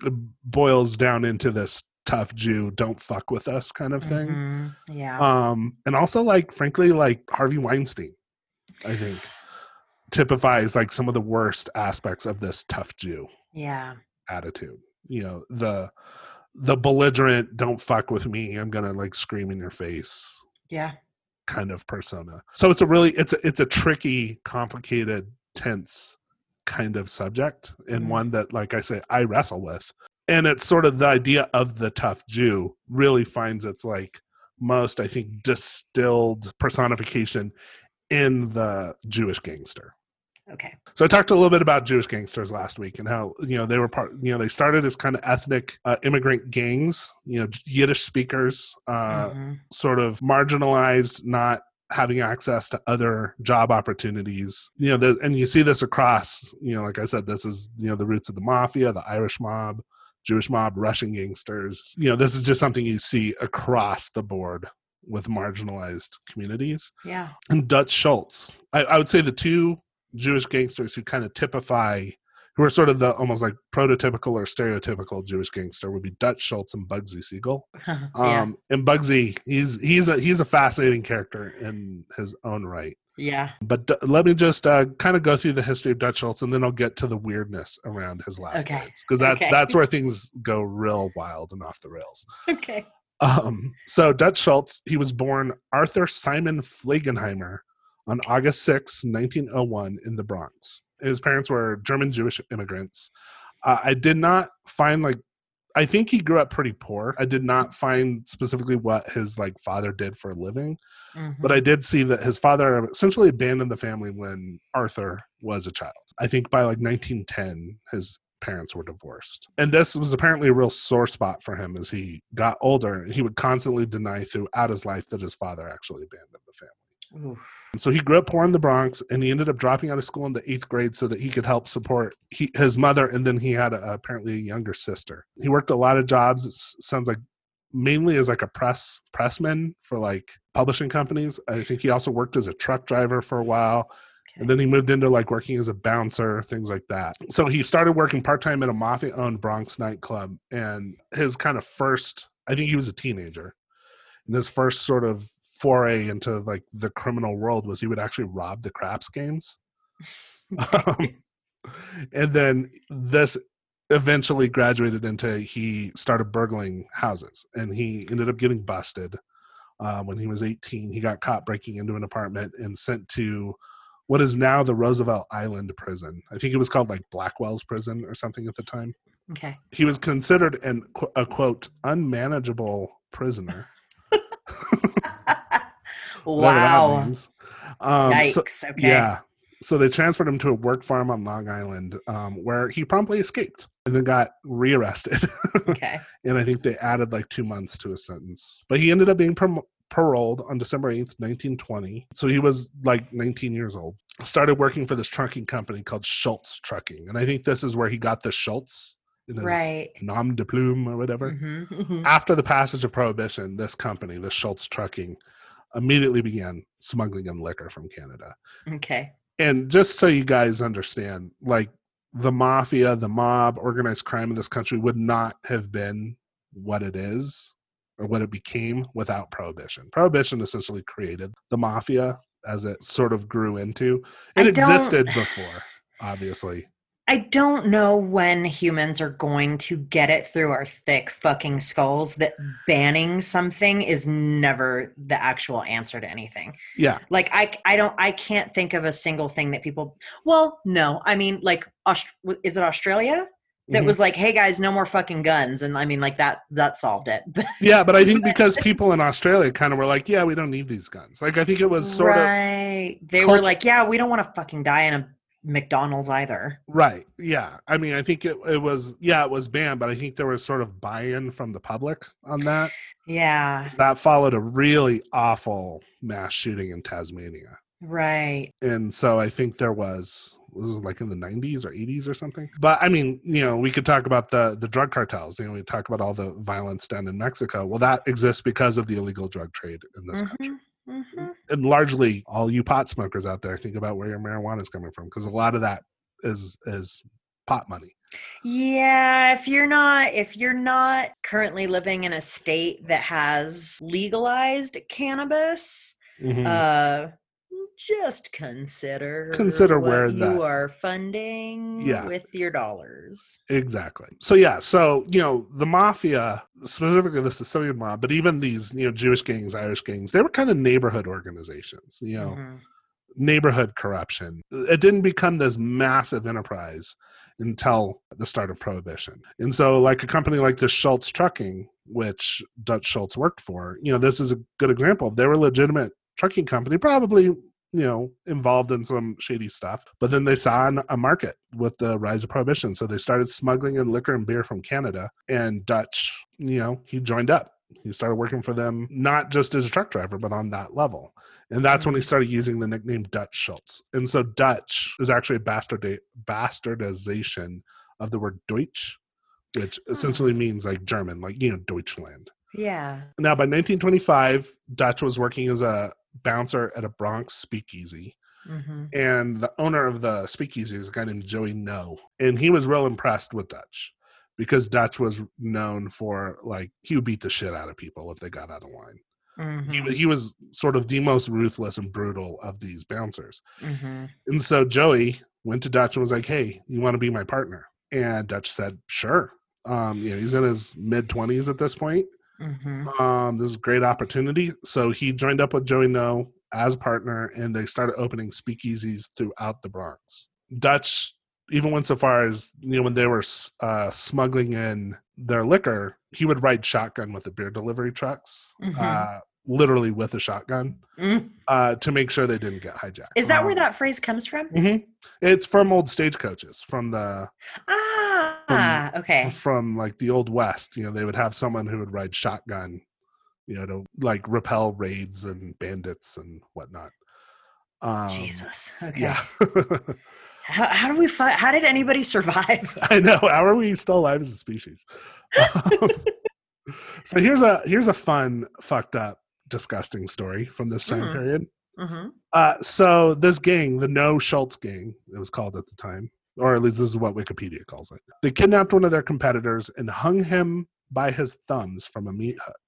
[SPEAKER 3] Mm.
[SPEAKER 2] boils down into this tough Jew, don't fuck with us kind of thing.
[SPEAKER 3] Mhm. Yeah.
[SPEAKER 2] um and also like frankly like harvey weinstein i think typifies like some of the worst aspects of this tough jew
[SPEAKER 3] yeah.
[SPEAKER 2] attitude you know the the belligerent don't fuck with me i'm gonna like scream in your face
[SPEAKER 3] Yeah.
[SPEAKER 2] kind of persona so it's a really it's a, it's a tricky complicated tense kind of subject and
[SPEAKER 3] Mhm.
[SPEAKER 2] one that like i say i wrestle with and it's sort of the idea of the tough jew really finds its like most i think distilled personification in the jewish gangster
[SPEAKER 3] Okay.
[SPEAKER 2] so I talked a little bit about Jewish gangsters last week and how you know they were part. You know they started as kind of ethnic uh, immigrant gangs. You know Yiddish speakers, uh,
[SPEAKER 3] Mhm.
[SPEAKER 2] sort of marginalized, not having access to other job opportunities. You know, the, and you see this across. You know, like I said, this is you know the roots of the mafia, the Irish mob, Jewish mob, Russian gangsters. You know, this is just something you see across the board with marginalized communities
[SPEAKER 3] Yeah.
[SPEAKER 2] and Dutch Schultz. I, I would say the two Jewish gangsters who kind of typify, who are sort of the almost like prototypical or stereotypical Jewish gangster, would be Dutch Schultz and Bugsy Siegel.
[SPEAKER 3] yeah.
[SPEAKER 2] Um, And Bugsy, he's he's a he's a fascinating character in his own right.
[SPEAKER 3] Yeah.
[SPEAKER 2] But d- let me just uh, kind of go through the history of Dutch Schultz, and then I'll get to the weirdness around his last
[SPEAKER 3] Okay.
[SPEAKER 2] words because that
[SPEAKER 3] Okay.
[SPEAKER 2] that's where things go real wild and off the rails.
[SPEAKER 3] Okay.
[SPEAKER 2] Um, so Dutch Schultz, he was born Arthur Simon Flegenheimer on August 6, 1901 in the Bronx. His parents were German Jewish immigrants. Uh, I did not find like I think he grew up pretty poor. I did not find specifically what his like father did for a living, but
[SPEAKER 3] Mhm.
[SPEAKER 2] I did see that his father essentially abandoned the family when Arthur was a child. I think by like 1910 his parents were divorced. And this was apparently a real sore spot for him as he got older. He would constantly deny throughout his life that his father actually abandoned the family.
[SPEAKER 3] Oof.
[SPEAKER 2] So he grew up poor in the Bronx, and he ended up dropping out of school in the eighth grade so that he could help support he, his mother. And then he had a, apparently a younger sister. He worked a lot of jobs. It sounds like mainly as like a press pressman for like publishing companies. I think he also worked as a truck driver for a while. And then he moved into like working as a bouncer, things like that. So he started working part time at a mafia owned Bronx nightclub. And his kind of first, I think he was a teenager. And his first sort of foray into like the criminal world was he would actually rob the craps games. um, and then this eventually graduated into he started burgling houses and he ended up getting busted uh, when he was 18 he got caught breaking into an apartment and sent to what is now the roosevelt island prison i think it was called like blackwell's prison or something at the time
[SPEAKER 3] Okay.
[SPEAKER 2] he was considered an a quote unmanageable prisoner
[SPEAKER 3] wow.
[SPEAKER 2] Um, so-
[SPEAKER 3] Yikes. okay.
[SPEAKER 2] yeah. So they transferred him to a work farm on Long Island, um, where he promptly escaped and then got rearrested.
[SPEAKER 3] Okay.
[SPEAKER 2] and I think they added like two months to his sentence. But he ended up being prom- paroled on December 8th, 1920. So he was like 19 years old. Started working for this trucking company called Schultz Trucking. And I think this is where he got the Schultz in his
[SPEAKER 3] Right.
[SPEAKER 2] nom de plume or whatever.
[SPEAKER 3] Mhm, mhm.
[SPEAKER 2] After the passage of Prohibition, this company, the Schultz Trucking, immediately began smuggling in liquor from Canada
[SPEAKER 3] Okay.
[SPEAKER 2] and just so you guys understand, like the mafia, the mob, organized crime in this country would not have been what it is or what it became without prohibition. Prohibition essentially created the mafia as it sort of grew into. It existed before, obviously.
[SPEAKER 3] I don't know when humans are going to get it through our thick fucking skulls that banning something is never the actual answer to anything.
[SPEAKER 2] Yeah.
[SPEAKER 3] Like I I don't I can't think of a single thing that people well, no. I mean like Aust- is it Australia? That
[SPEAKER 2] Mhm.
[SPEAKER 3] was like, "Hey guys, no more fucking guns." And I mean like that that solved it.
[SPEAKER 2] Yeah, but I think because people in Australia kind of were like, yeah, we don't need these guns. Like I think it was sort of
[SPEAKER 3] right. They were like, "Yeah, we don't want to fucking die in a McDonald's either."
[SPEAKER 2] Right. Yeah. I mean, I think it, it was, yeah, it was banned, but I think there was sort of buy in from the public on that.
[SPEAKER 3] Yeah.
[SPEAKER 2] That followed a really awful mass shooting in Tasmania.
[SPEAKER 3] Right.
[SPEAKER 2] And so I think there was, was like in the 90s or 80s or something. But I mean, you know, we could talk about the, the drug cartels. You know, we talk about all the violence down in Mexico. Well, that exists because of the illegal drug trade in this country.
[SPEAKER 3] Mhm, mhm.
[SPEAKER 2] And largely, all you pot smokers out there, think about where your marijuana is coming from because a lot of that is is pot money.
[SPEAKER 3] Yeah, if you're not if you're not currently living in a state that has legalized cannabis,
[SPEAKER 2] Mhm.
[SPEAKER 3] uh just consider
[SPEAKER 2] Consider where
[SPEAKER 3] you
[SPEAKER 2] that-
[SPEAKER 3] are funding
[SPEAKER 2] Yeah.
[SPEAKER 3] with your dollars.
[SPEAKER 2] Exactly. So yeah, so you know, the mafia, specifically the Sicilian mob, but even these, you know, Jewish gangs, Irish gangs, they were kind of neighborhood organizations, you know,
[SPEAKER 3] Mhm.
[SPEAKER 2] neighborhood corruption. It didn't become this massive enterprise until the start of prohibition. And so like a company like the Schultz Trucking, which Dutch Schultz worked for, you know, this is a good example. They were a legitimate trucking company, probably you know involved in some shady stuff but then they saw an, a market with the rise of prohibition so they started smuggling in liquor and beer from canada and dutch you know he joined up. He started working for them not just as a truck driver but on that level. And that's when he mm. started using the nickname dutch schultz. And so dutch is actually a bastard bastardization of the word deutsch which hmm. essentially means like german like you know deutschland.
[SPEAKER 3] Yeah.
[SPEAKER 2] now, by 1925, Dutch was working as a bouncer at a Bronx speakeasy.
[SPEAKER 3] hmm
[SPEAKER 2] And the owner of the speakeasy was a guy named Joey Noe. And he was real impressed with Dutch because Dutch was known for, like, he would beat the shit out of people if they got out of line.
[SPEAKER 3] hmm
[SPEAKER 2] He, wa- he was sort of the most ruthless and brutal of these bouncers.
[SPEAKER 3] hmm
[SPEAKER 2] And so Joey went to Dutch and was like, hey, you want to be my partner? And Dutch said, sure. Um, you know, he's in his mid 20s at this point
[SPEAKER 3] hmm
[SPEAKER 2] um, this is a great opportunity. So he joined up with Joey Noe as partner, and they started opening speakeasies throughout the Bronx. Dutch even went so far as you know when they were uh, smuggling in their liquor, he would ride shotgun with the beer delivery trucks,
[SPEAKER 3] Mhm.
[SPEAKER 2] uh, literally with a shotgun,
[SPEAKER 3] Mm.
[SPEAKER 2] uh, to make sure they didn't get hijacked.
[SPEAKER 3] Is that where
[SPEAKER 2] Um,
[SPEAKER 3] that phrase comes from?
[SPEAKER 2] mhm. It's from old stagecoaches, from the
[SPEAKER 3] Ah, okay.
[SPEAKER 2] from like the old west you know they would have someone who would ride shotgun you know to like repel raids and bandits and whatnot um
[SPEAKER 3] Jesus. Okay.
[SPEAKER 2] yeah
[SPEAKER 3] How, how do we fight? How did anybody survive?
[SPEAKER 2] i know how are we still alive as a species Um, so here's a here's a fun fucked up disgusting story from this time
[SPEAKER 3] Hmm.
[SPEAKER 2] period
[SPEAKER 3] hmm
[SPEAKER 2] Uh, so this gang, the Noe Schultz gang, it was called at the time, or at least this is what Wikipedia calls it. They kidnapped one of their competitors and hung him by his thumbs from a meat hook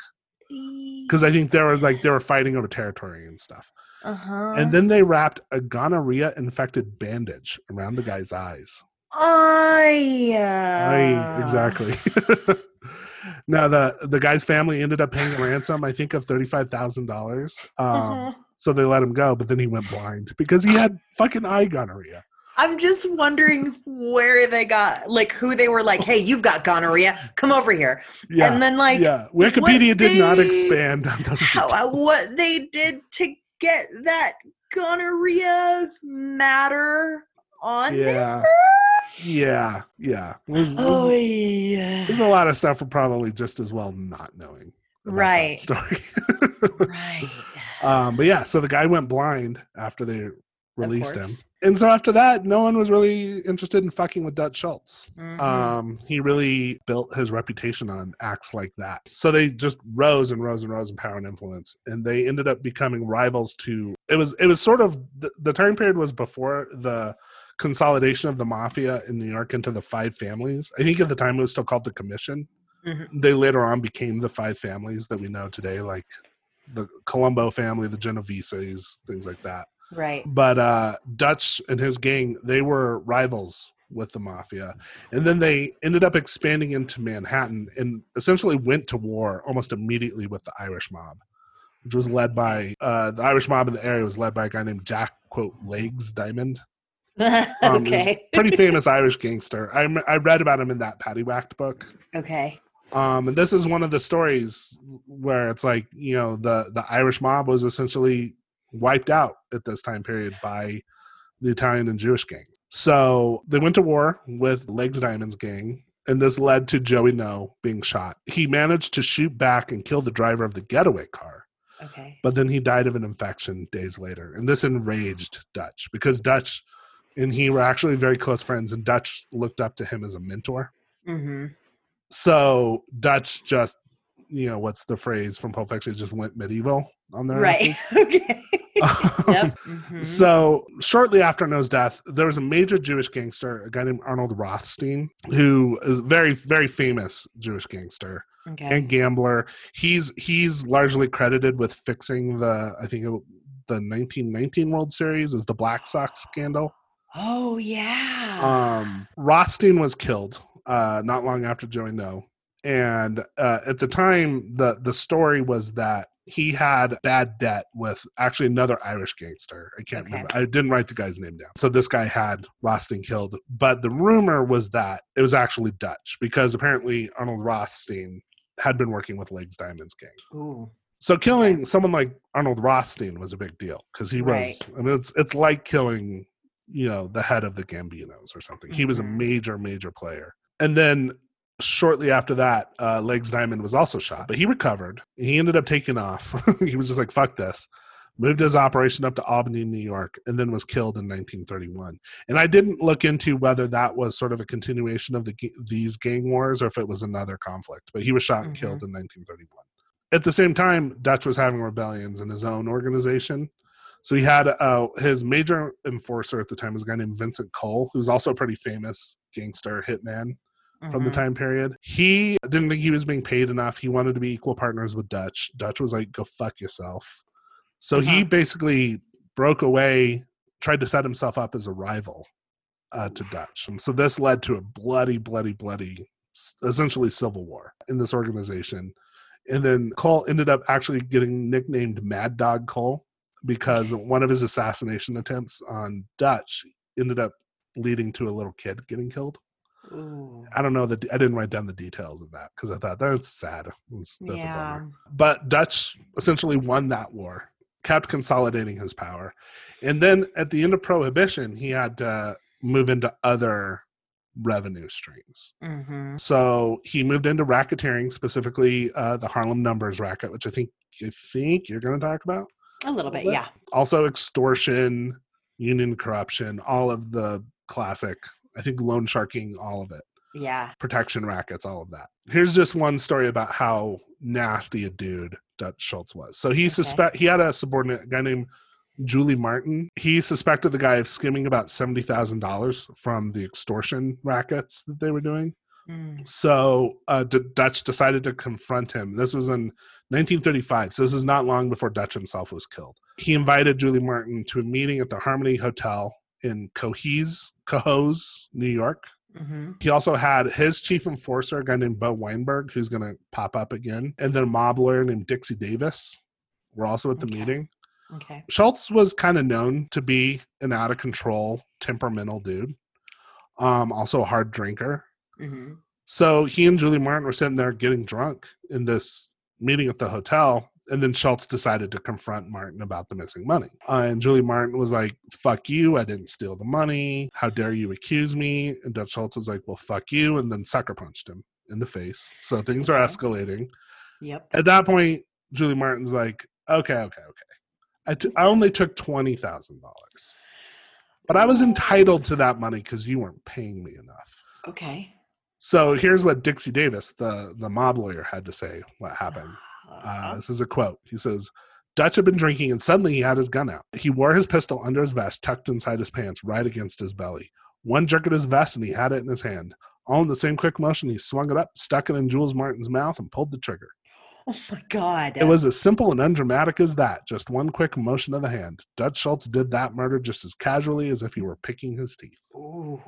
[SPEAKER 2] because I think there was like they were fighting over territory and stuff.
[SPEAKER 3] uh-huh.
[SPEAKER 2] And then they wrapped a gonorrhea infected bandage around the guy's eyes.
[SPEAKER 3] I,
[SPEAKER 2] Right, exactly. now the the guy's family ended up paying a ransom, I think, of thirty five thousand dollars. Um,
[SPEAKER 3] Uh-huh.
[SPEAKER 2] so they let him go, but then he went blind because he had fucking eye gonorrhea.
[SPEAKER 3] I'm just wondering where they got, like, who they were like, hey, you've got gonorrhea. Come over here.
[SPEAKER 2] Yeah,
[SPEAKER 3] and then, like,
[SPEAKER 2] yeah. Wikipedia did not expand on those.
[SPEAKER 3] how, uh, what they did to get that gonorrhea matter on
[SPEAKER 2] Yeah, yeah, yeah. There's,
[SPEAKER 3] Oh,
[SPEAKER 2] there's,
[SPEAKER 3] yeah.
[SPEAKER 2] there's a lot of stuff we're probably just as well not knowing.
[SPEAKER 3] Right.
[SPEAKER 2] Story.
[SPEAKER 3] Right.
[SPEAKER 2] Um, but yeah, so the guy went blind after they released him. And so after that, no one was really interested in fucking with Dutch Schultz.
[SPEAKER 3] Mhm.
[SPEAKER 2] Um, he really built his reputation on acts like that. So they just rose and rose and rose in power and influence, and they ended up becoming rivals to. It was it was sort of the, the time period was before the consolidation of the mafia in New York into the five families. I think at the time it was still called the Commission.
[SPEAKER 3] Mhm.
[SPEAKER 2] They later on became the five families that we know today, like the Colombo family, the Genoveses, things like that
[SPEAKER 3] right.
[SPEAKER 2] but uh dutch and his gang they were rivals with the mafia and then they ended up expanding into manhattan and essentially went to war almost immediately with the irish mob which was led by uh the irish mob in the area was led by a guy named jack quote legs diamond Um,
[SPEAKER 3] okay.
[SPEAKER 2] pretty famous irish gangster I, I read about him in that Paddy Whacked book
[SPEAKER 3] Okay.
[SPEAKER 2] um, and this is one of the stories where it's like you know the the Irish mob was essentially wiped out at this time period by the Italian and Jewish gang. So they went to war with Legs Diamonds gang, and this led to Joey Noe being shot. He managed to shoot back and kill the driver of the getaway car,
[SPEAKER 3] Okay.
[SPEAKER 2] but then he died of an infection days later, and this enraged Dutch because Dutch and he were actually very close friends, and Dutch looked up to him as a mentor
[SPEAKER 3] Mm-hmm.
[SPEAKER 2] so Dutch just, you know, what's the phrase from Pulp Fiction? Just went medieval on their
[SPEAKER 3] Right.
[SPEAKER 2] asses.
[SPEAKER 3] okay. Yep. Mhm.
[SPEAKER 2] So shortly after Noe's death, there was a major Jewish gangster, a guy named Arnold Rothstein, who is a very, very famous Jewish gangster
[SPEAKER 3] Okay.
[SPEAKER 2] and gambler. He's he's largely credited with fixing the, I think, it, the 1919 World Series is the Black Sox scandal.
[SPEAKER 3] oh yeah.
[SPEAKER 2] Um, Rothstein was killed uh, not long after Joey Noe, and uh, at the time, the the story was that he had bad debt with actually another Irish gangster. I can't
[SPEAKER 3] Okay.
[SPEAKER 2] remember. I didn't write the guy's name down. So this guy had Rothstein killed, but the rumor was that it was actually Dutch because apparently Arnold Rothstein had been working with Legs Diamonds gang.
[SPEAKER 3] Ooh.
[SPEAKER 2] So killing someone like Arnold Rothstein was a big deal because he was.
[SPEAKER 3] Right.
[SPEAKER 2] I mean, it's it's like killing, you know, the head of the Gambinos or something. He was a
[SPEAKER 3] Mhm.
[SPEAKER 2] major, major player. And then shortly after that, uh, Legs Diamond was also shot, but he recovered. He ended up taking off. he was just like, "Fuck this." Moved his operation up to Albany, New York, and then was killed in 1931. And I didn't look into whether that was sort of a continuation of the these gang wars or if it was another conflict. But he was shot and
[SPEAKER 3] Mhm.
[SPEAKER 2] killed in 1931 at the same time, Dutch was having rebellions in his own organization. So he had uh, his major enforcer at the time was a guy named Vincent Coll, who's also a pretty famous gangster hitman from the
[SPEAKER 3] Mhm.
[SPEAKER 2] time period. He didn't think he was being paid enough. He wanted to be equal partners with Dutch. Dutch was like, "Go fuck yourself." So he
[SPEAKER 3] Uh-huh.
[SPEAKER 2] basically broke away, tried to set himself up as a rival uh, to Dutch, and so this led to a bloody, bloody, bloody, essentially civil war in this organization. And then Coll ended up actually getting nicknamed Mad Dog Coll because one of his assassination attempts on Dutch ended up leading to a little kid getting killed.
[SPEAKER 3] Ooh.
[SPEAKER 2] I don't know that I didn't write down the details of that because I thought that's sad. That's, that's a
[SPEAKER 3] yeah.
[SPEAKER 2] bummer. But Dutch essentially won that war, kept consolidating his power, and then at the end of Prohibition, he had to move into other revenue streams.
[SPEAKER 3] Mm-hmm.
[SPEAKER 2] So he moved into racketeering, specifically uh, the Harlem Numbers racket, which I think I think you're going to talk about.
[SPEAKER 3] A little bit, yeah.
[SPEAKER 2] Also extortion, union corruption, all of the classic. I think loan sharking, all of it
[SPEAKER 3] Yeah.
[SPEAKER 2] protection rackets, all of that. Here's just one story about how nasty a dude Dutch Schultz was. So he
[SPEAKER 3] Okay.
[SPEAKER 2] suspect he had a subordinate a guy named Julie Martin, he suspected the guy of skimming about $70,000 from the extortion rackets that they were doing.
[SPEAKER 3] Mm.
[SPEAKER 2] So uh, D- Dutch decided to confront him. This was in 1935. So this is not long before Dutch himself was killed. He invited Julie Martin to a meeting at the Harmony Hotel in Cohoes, Cohoes, New York.
[SPEAKER 3] hmm
[SPEAKER 2] He also had his chief enforcer, a guy named Bo Weinberg, who's going to pop up again, and then a mob lawyer named Dixie Davis were also at the
[SPEAKER 3] Okay.
[SPEAKER 2] meeting.
[SPEAKER 3] Okay.
[SPEAKER 2] Schultz was kind of known to be an out of control, temperamental dude. Um, also a hard drinker.
[SPEAKER 3] hmm
[SPEAKER 2] So he and Julie Martin were sitting there getting drunk in this meeting at the hotel. And then Schultz decided to confront Martin about the missing money. Uh, and Julie Martin was like, fuck you. I didn't steal the money. How dare you accuse me? And Dutch Schultz was like, well, fuck you. And then sucker punched him in the face. So things are escalating.
[SPEAKER 3] Yep.
[SPEAKER 2] At that point, Julie Martin's like, okay, okay, okay. I, t- I only took $20,000. But I was entitled to that money because you weren't paying me enough.
[SPEAKER 3] Okay.
[SPEAKER 2] So here's what Dixie Davis, the, the mob lawyer, had to say what happened. Uh, this is a quote. He says, Dutch had been drinking and suddenly he had his gun out. He wore his pistol under his vest, tucked inside his pants, right against his belly. One jerk at his vest and he had it in his hand. All in the same quick motion, he swung it up, stuck it in Jules Martin's mouth, and pulled the trigger.
[SPEAKER 3] oh my God.
[SPEAKER 2] It was as simple and undramatic as that. Just one quick motion of the hand. Dutch Schultz did that murder just as casually as if he were picking his teeth.
[SPEAKER 3] Ooh.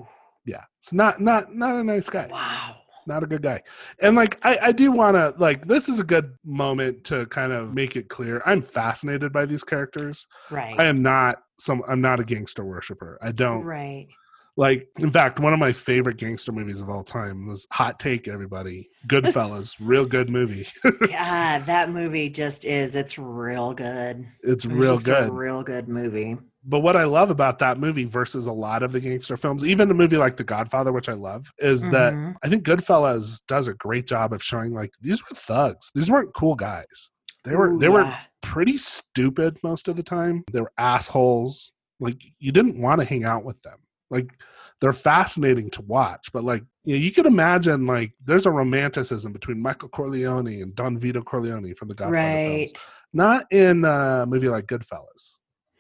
[SPEAKER 2] Yeah, it's not not not a nice guy.
[SPEAKER 3] Wow.
[SPEAKER 2] Not a good guy. And like I, I do want to like this is a good moment to kind of make it clear. I'm fascinated by these characters.
[SPEAKER 3] Right.
[SPEAKER 2] I am not some I'm not a gangster worshiper. I don't
[SPEAKER 3] right.
[SPEAKER 2] like in fact one of my favorite gangster movies of all time was Hot Take everybody. Goodfellas, real good movie.
[SPEAKER 3] yeah, that movie just is. It's real good.
[SPEAKER 2] it's
[SPEAKER 3] It's
[SPEAKER 2] real good.
[SPEAKER 3] A real good movie.
[SPEAKER 2] But what I love about that movie versus a lot of the gangster films, even a movie like The Godfather, which I love, is that
[SPEAKER 3] Mhm.
[SPEAKER 2] I think Goodfellas does a great job of showing like these were thugs. These weren't cool guys. They were
[SPEAKER 3] Ooh,
[SPEAKER 2] they were pretty stupid most of the time. They were assholes. Like you didn't want to hang out with them. Like they're fascinating to watch, but like you know, you can imagine like there's a romanticism between Michael Corleone and Don Vito Corleone from the Godfather
[SPEAKER 3] right.
[SPEAKER 2] films. Not in a movie like Goodfellas.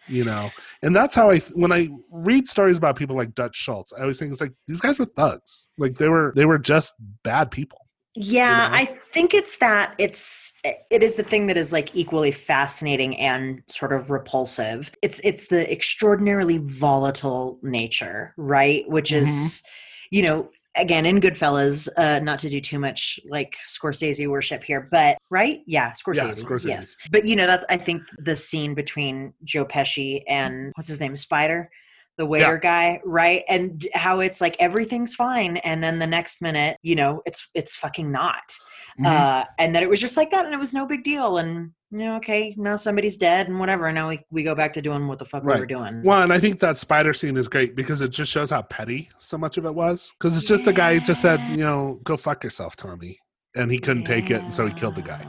[SPEAKER 2] You know, and that's how I when I read stories about people like Dutch Schultz, I always think it's like these guys were thugs. Like they were they were just bad people.
[SPEAKER 3] Yeah,
[SPEAKER 2] know?
[SPEAKER 3] I think it's that it's it is the thing that is like equally fascinating and sort of repulsive. It's it's the extraordinarily volatile nature, right? Which
[SPEAKER 2] Mm-hmm.
[SPEAKER 3] is you know, again in Goodfellas, uh not to do too much like Scorsese worship here, but right? Yeah, Scorsese.
[SPEAKER 2] Scorsese.
[SPEAKER 3] Yes. But you know, that's I think the scene between Joe Pesci and what's his name, Spider? the waiter guy, right? And how it's like everything's fine, and then the next minute, you know, it's it's fucking not.
[SPEAKER 2] Mhm.
[SPEAKER 3] Uh, and that it was just like that, and it was no big deal. And know, okay, now somebody's dead, and whatever. And now we we go back to doing what the fuck we were
[SPEAKER 2] Right.
[SPEAKER 3] doing.
[SPEAKER 2] Well, and I think that spider scene is great because it just shows how petty so much of it was. Because it's just the guy just said, you know, go fuck yourself, Tommy. And he couldn't take it, and so he killed the guy.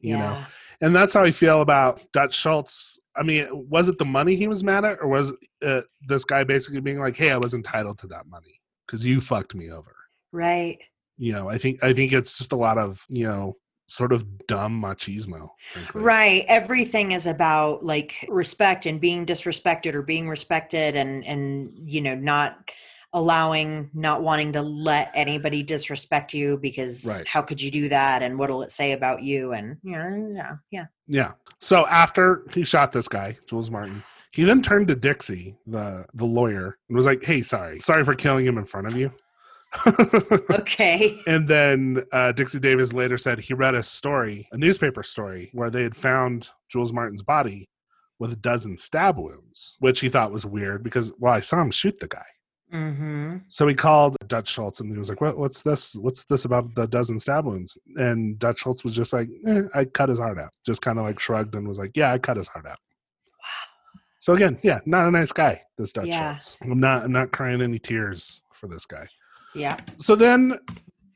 [SPEAKER 2] you know. And that's how I feel about Dutch Schultz. I mean, was it the money he was mad at, or was uh, this guy basically being like, "Hey, I was entitled to that money because you fucked me over"?
[SPEAKER 3] right.
[SPEAKER 2] You know, I think I think it's just a lot of you know, sort of dumb machismo. frankly.
[SPEAKER 3] Right. Everything is about like respect and being disrespected or being respected and and you know not allowing not wanting to let anybody disrespect you because
[SPEAKER 2] Right.
[SPEAKER 3] how could you do that and what'll it say about you and you know yeah yeah
[SPEAKER 2] Yeah. So after he shot this guy, Jules Martin, he then turned to Dixie, the the lawyer, and was like, "Hey, sorry, sorry for killing him in front of you."
[SPEAKER 3] okay
[SPEAKER 2] and then uh, Dixie Davis later said he read a story, a newspaper story, where they had found Jules Martin's body with a dozen stab wounds, which he thought was weird because, well, I saw him shoot the guy.
[SPEAKER 3] mm-hmm
[SPEAKER 2] So he called Dutch Schultz and he was like, what, "What's this? What's this about the dozen stab wounds?" And Dutch Schultz was just like, eh, "I cut his heart out." Just kind of like shrugged and was like, "Yeah, I cut his heart out." So again, yeah, not a nice guy. This Dutch
[SPEAKER 3] Yeah.
[SPEAKER 2] Schultz. I'm not. I'm not crying any tears for this guy.
[SPEAKER 3] Yeah
[SPEAKER 2] So then,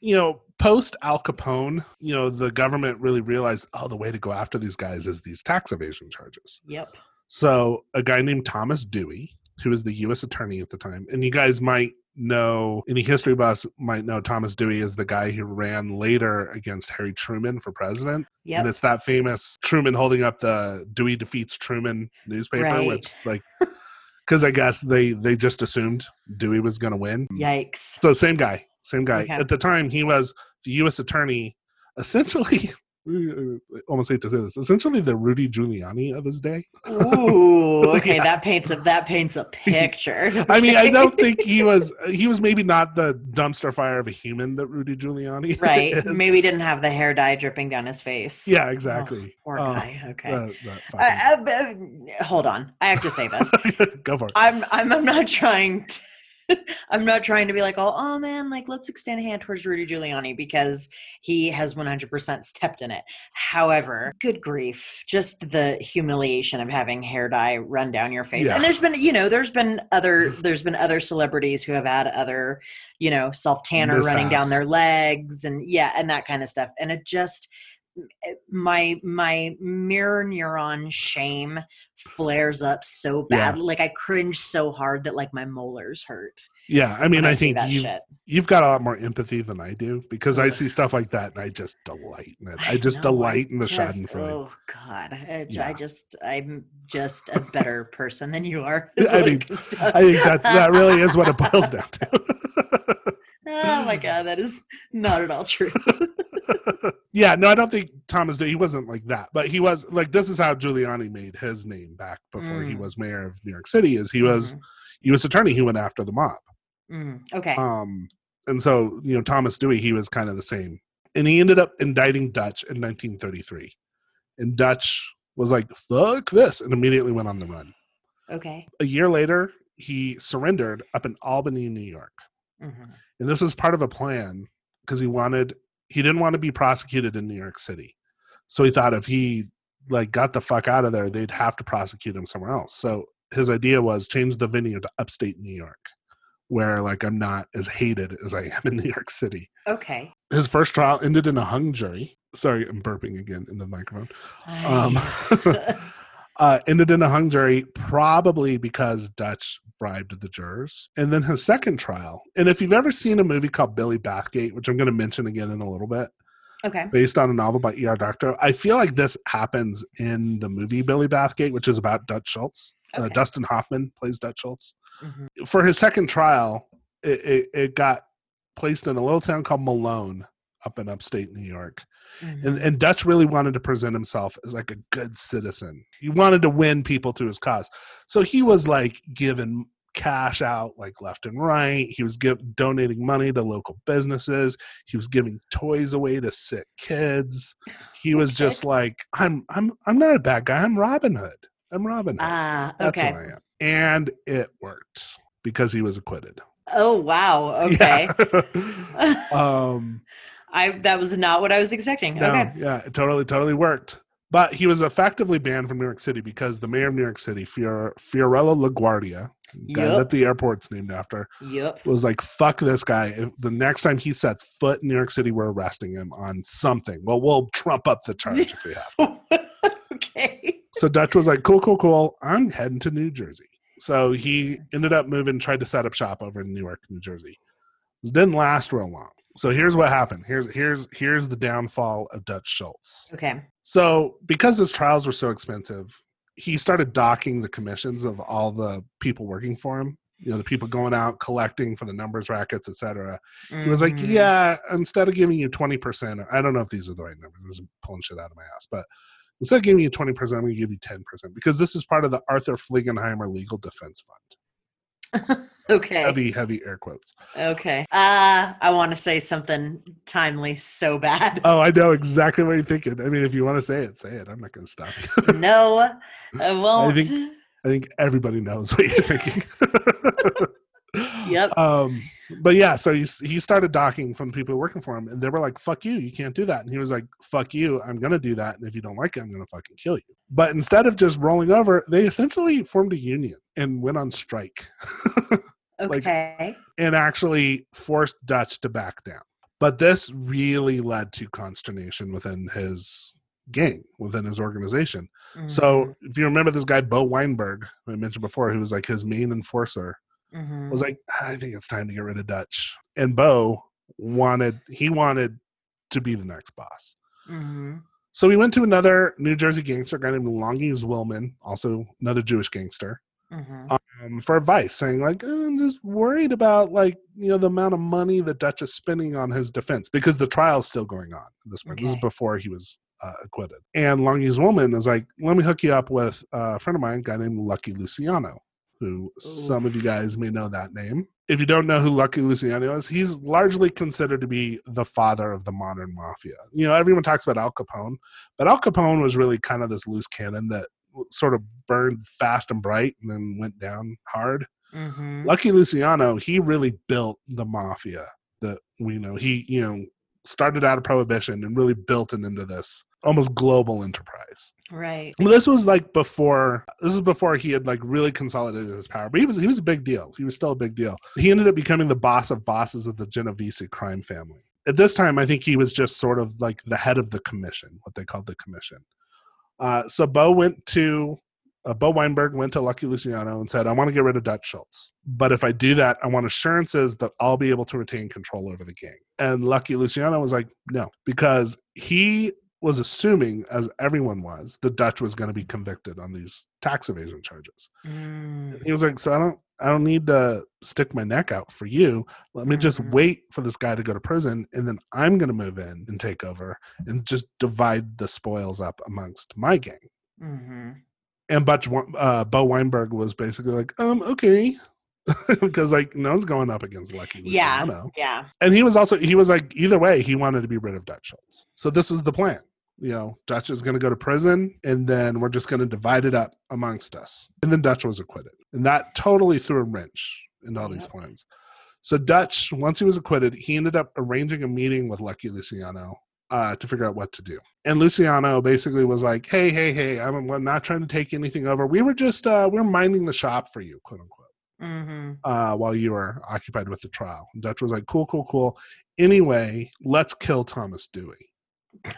[SPEAKER 2] you know, post Al Capone, you know, the government really realized, oh, the way to go after these guys is these tax evasion charges.
[SPEAKER 3] yep
[SPEAKER 2] So a guy named Thomas Dewey who was the U.S. attorney at the time. And you guys might know, any history buffs might know Thomas Dewey is the guy who ran later against Harry Truman for president. And it's that famous Truman holding up the Dewey defeats Truman newspaper,
[SPEAKER 3] Right.
[SPEAKER 2] which like, because I guess they they just assumed Dewey was going to win.
[SPEAKER 3] Yikes.
[SPEAKER 2] So same guy, same guy.
[SPEAKER 3] Okay.
[SPEAKER 2] At the time, he was the U.S. attorney, essentially. I uh, almost hate to say this. Essentially, the Rudy Giuliani of his day.
[SPEAKER 3] Ooh, okay,
[SPEAKER 2] Yeah.
[SPEAKER 3] that paints a that paints a picture.
[SPEAKER 2] I mean, I don't think he was. He was maybe not the dumpster fire of a human that Rudy Giuliani.
[SPEAKER 3] right.
[SPEAKER 2] is.
[SPEAKER 3] Maybe didn't have the hair dye dripping down his face.
[SPEAKER 2] Yeah,
[SPEAKER 3] Oh,
[SPEAKER 2] exactly.
[SPEAKER 3] poor
[SPEAKER 2] Oh,
[SPEAKER 3] guy. Okay.
[SPEAKER 2] that- that uh,
[SPEAKER 3] I- uh, hold on. I have to say this.
[SPEAKER 2] Go for it.
[SPEAKER 3] I'm I'm I'm not trying to I'm not trying to be like, oh, oh man, like let's extend a hand towards Rudy Giuliani because he has 100% stepped in it. However, good grief, just the humiliation of having hair dye run down your face.
[SPEAKER 2] Yeah.
[SPEAKER 3] And there's been, you know, there's been other there's been other celebrities who have had other, you know, self tanner running down their legs and yeah, and that kind of stuff. And it just my my mirror neuron shame flares up so
[SPEAKER 2] Yeah.
[SPEAKER 3] bad like i cringe so hard that like my molars hurt
[SPEAKER 2] yeah, I mean,
[SPEAKER 3] when
[SPEAKER 2] I, think you've,
[SPEAKER 3] shit.
[SPEAKER 2] you've got a lot more empathy than I do because I see stuff like that and I just delight in it. I just
[SPEAKER 3] know,
[SPEAKER 2] delight in the
[SPEAKER 3] just-
[SPEAKER 2] Schadenfreude.
[SPEAKER 3] oh god I,
[SPEAKER 2] Yeah.
[SPEAKER 3] I just i'm just a better person than you are
[SPEAKER 2] I mean, I think that that really is what it boils down to.
[SPEAKER 3] oh my god that is not at all true
[SPEAKER 2] yeah, no, I don't think Thomas Dewey. He wasn't like that, but he was like this is how Giuliani made his name back before he
[SPEAKER 3] Mm.
[SPEAKER 2] was mayor of New York City. Is he was
[SPEAKER 3] Mhm.
[SPEAKER 2] U.S. attorney He went after the mob.
[SPEAKER 3] Mhm. okay
[SPEAKER 2] Um, and so you know Thomas Dewey, he was kind of the same, and he ended up indicting Dutch in 1933, and Dutch was like fuck this, and immediately went on the run.
[SPEAKER 3] okay
[SPEAKER 2] A year later, he surrendered up in Albany, New York.
[SPEAKER 3] Mhm.
[SPEAKER 2] and this was part of a plan because he wanted he didn't want to be prosecuted in New York City. So he thought if he like got the fuck out of there, they'd have to prosecute him somewhere else. So his idea was change the venue to upstate New York, where like I'm not as hated as I am in New York City.
[SPEAKER 3] okay
[SPEAKER 2] His first trial ended in a hung jury. Sorry, I'm burping again in the microphone. Um, uh, ended in a hung jury, probably because Dutch bribed the jurors. And then his second trial, and if you've ever seen a movie called Billy Bathgate, which I'm going to mention again in a little bit,
[SPEAKER 3] okay
[SPEAKER 2] based on a novel by E.L. Doctorow, I feel like this happens in the movie Billy Bathgate, which is about Dutch Schultz. Uh, Dustin Hoffman plays Dutch Schultz.
[SPEAKER 3] Mhm.
[SPEAKER 2] For his second trial, it, it, it got placed in a little town called Malone up in upstate New York and,
[SPEAKER 3] Mhm.
[SPEAKER 2] and Dutch really wanted to present himself as like a good citizen. He wanted to win people to his cause. So he was like giving cash out like left and right. He was give, donating money to local businesses. He was giving toys away to sick kids. He was
[SPEAKER 3] Okay.
[SPEAKER 2] just like, I'm I'm I'm not a bad guy. I'm Robin Hood. I'm Robin Hood.
[SPEAKER 3] ah
[SPEAKER 2] That's
[SPEAKER 3] okay
[SPEAKER 2] who I am. And it worked because he was acquitted.
[SPEAKER 3] oh wow okay
[SPEAKER 2] Yeah. um
[SPEAKER 3] I that was not what I was expecting.
[SPEAKER 2] No,
[SPEAKER 3] Okay.
[SPEAKER 2] yeah, it totally, totally worked. But he was effectively banned from New York City because the mayor of New York City, Fior- Fiorello LaGuardia, guy
[SPEAKER 3] Yup.
[SPEAKER 2] that the airport's named after,
[SPEAKER 3] Yep.
[SPEAKER 2] was like, "Fuck this guy! If the next time he sets foot in New York City, we're arresting him on something. Well, we'll trump up the charge if we have." to."
[SPEAKER 3] okay.
[SPEAKER 2] So Dutch was like, "Cool, cool, cool. I'm heading to New Jersey." So he ended up moving, tried to set up shop over in New York, New Jersey. This didn't last real long. So here's what happened. Here's here's here's the downfall of Dutch Schultz.
[SPEAKER 3] Okay.
[SPEAKER 2] So, because his trials were so expensive, he started docking the commissions of all the people working for him. You know, the people going out collecting for the numbers rackets, etc. He was like,
[SPEAKER 3] Mhm.
[SPEAKER 2] "Yeah, instead of giving you twenty percent, I don't know if these are the right numbers. I was pulling shit out of my ass, but instead of giving you twenty percent, I'm going to give you ten percent because this is part of the Arthur Flegenheimer Legal Defense Fund."
[SPEAKER 3] Okay.
[SPEAKER 2] Heavy, heavy air quotes.
[SPEAKER 3] Okay. Uh I want to say something timely so bad.
[SPEAKER 2] Oh, I know exactly what you're thinking. I mean, if you want to say it, say it. I'm not going to stop you.
[SPEAKER 3] no, I won't.
[SPEAKER 2] think- I think everybody knows what you're thinking.
[SPEAKER 3] Yep.
[SPEAKER 2] Um, but yeah, so he he started docking from the people working for him, and they were like, "Fuck you, you can't do that." And he was like, "Fuck you, I'm gonna do that, and if you don't like it, I'm gonna fucking kill you." But instead of just rolling over, they essentially formed a union and went on strike, like-
[SPEAKER 3] okay.
[SPEAKER 2] and actually forced Dutch to back down. But this really led to consternation within his gang within his organization.
[SPEAKER 3] Mhm,
[SPEAKER 2] So if you remember this guy Bo Weinberg, who I mentioned before, who was like his main enforcer,
[SPEAKER 3] mhm.
[SPEAKER 2] was like, I think it's time to get rid of Dutch. And Bo wanted he wanted to be the next boss.
[SPEAKER 3] Mhm.
[SPEAKER 2] So we went to another New Jersey gangster guy named Longie Zwillman, also another Jewish gangster,
[SPEAKER 3] Mhm.
[SPEAKER 2] um, for advice, saying like, "Uh, I'm just worried about like you know the amount of money that Dutch is spending on his defense because the trial's still going on. at This point, this is before he was uh, acquitted. And Longie Zwillman is like, let me hook you up with a friend of mine, a guy named Lucky Luciano, who some of you guys may know that name. If you don't know who Lucky Luciano is, he's largely considered to be the father of the modern mafia. You know, everyone talks about Al Capone, but Al Capone was really kind of this loose cannon that sort of burned fast and bright and then went down hard.
[SPEAKER 3] Mhm.
[SPEAKER 2] Lucky Luciano, he really built the mafia that we know. He, you know, started out of prohibition and really built it into this almost global enterprise.
[SPEAKER 3] Right.
[SPEAKER 2] Well, this was like before this was before he had like really consolidated his power. But he was he was a big deal. He was still a big deal. He ended up becoming the boss of bosses of the Genovese crime family. At this time, I think he was just sort of like the head of the commission, what they called the commission. Uh, so Bo went to uh, Bo Weinberg went to Lucky Luciano and said, "I want to get rid of Dutch Schultz, but if I do that, I want assurances that I'll be able to retain control over the gang." And Lucky Luciano was like, "No," because he was assuming, as everyone was, the Dutch was going to be convicted on these tax evasion charges.
[SPEAKER 3] Mm.
[SPEAKER 2] He was like, "So I don't, I don't need to stick my neck out for you. Let me just
[SPEAKER 3] Mhm.
[SPEAKER 2] wait for this guy to go to prison, and then I'm going to move in and take over and just divide the spoils up amongst my gang."
[SPEAKER 3] Mhm.
[SPEAKER 2] And Butch, uh, Bo Weinberg was basically like, "Um, okay." because like no one's going up against Lucky
[SPEAKER 3] Yeah.
[SPEAKER 2] Luciano.
[SPEAKER 3] Yeah.
[SPEAKER 2] And he was also he was like either way he wanted to be rid of Dutch Schultz. So this was the plan. You know, Dutch is going to go to prison, and then we're just going to divide it up amongst us. And then Dutch was acquitted, and that totally threw a wrench into all these plans. So Dutch, once he was acquitted, he ended up arranging a meeting with Lucky Luciano uh, to figure out what to do. And Luciano basically was like, "Hey, hey, hey, I'm, I'm not trying to take anything over. We were just uh, we're minding the shop for you, quote unquote."
[SPEAKER 3] hmm
[SPEAKER 2] uh, while you were occupied with the trial. And Dutch was like, cool, cool, cool. Anyway, let's kill Thomas Dewey.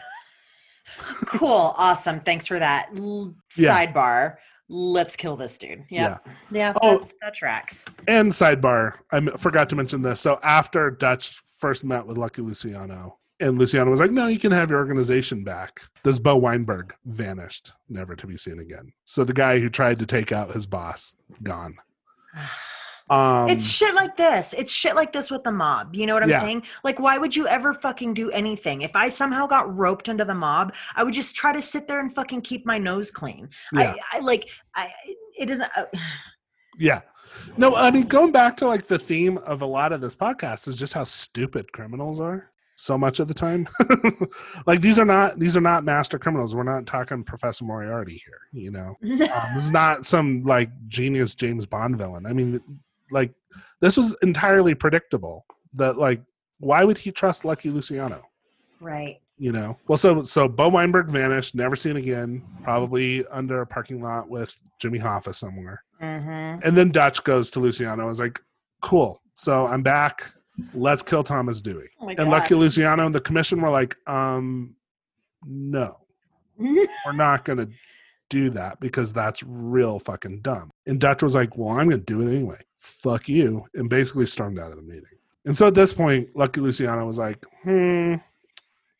[SPEAKER 3] Cool. Awesome. Thanks for that. L-
[SPEAKER 2] Yeah.
[SPEAKER 3] Sidebar. Let's kill this dude. Yep. Yeah.
[SPEAKER 2] Oh.
[SPEAKER 3] that's, that tracks.
[SPEAKER 2] And sidebar, I m- forgot to mention this. So after Dutch first met with Lucky Luciano, and Luciano was like, no, you can have your organization back. This Bo Weinberg vanished, never to be seen again. So the guy who tried to take out his boss, gone. Um,
[SPEAKER 3] it's shit like this. It's shit like this with the mob. You know what I'm
[SPEAKER 2] Yeah.
[SPEAKER 3] saying? Like, why would you ever fucking do anything? If I somehow got roped into the mob, I would just try to sit there and fucking keep my nose clean.
[SPEAKER 2] Yeah.
[SPEAKER 3] I, I like, I, it doesn't. Uh,
[SPEAKER 2] Yeah. No, I mean, going back to like the theme of a lot of this podcast is just how stupid criminals are so much of the time. like these are not these are not master criminals. We're not talking Professor Moriarty here, you know. Um, this is not some like genius James Bond villain. I mean, like this was entirely predictable. That like, why would he trust Lucky Luciano?
[SPEAKER 3] right.
[SPEAKER 2] You know. Well, so so Bo Weinberg vanished, never seen again. Probably under a parking lot with Jimmy Hoffa somewhere.
[SPEAKER 3] Mm-hmm.
[SPEAKER 2] And then Dutch goes to Luciano. and is like, cool. So I'm back. Let's kill Thomas Dewey.
[SPEAKER 3] Oh
[SPEAKER 2] and Lucky Luciano and the commission were like, um, no, we're not going to do that because that's real fucking dumb. And Dutch was like, well, I'm going to do it anyway. Fuck you. And basically stormed out of the meeting. And so at this point, Lucky Luciano was like, hmm,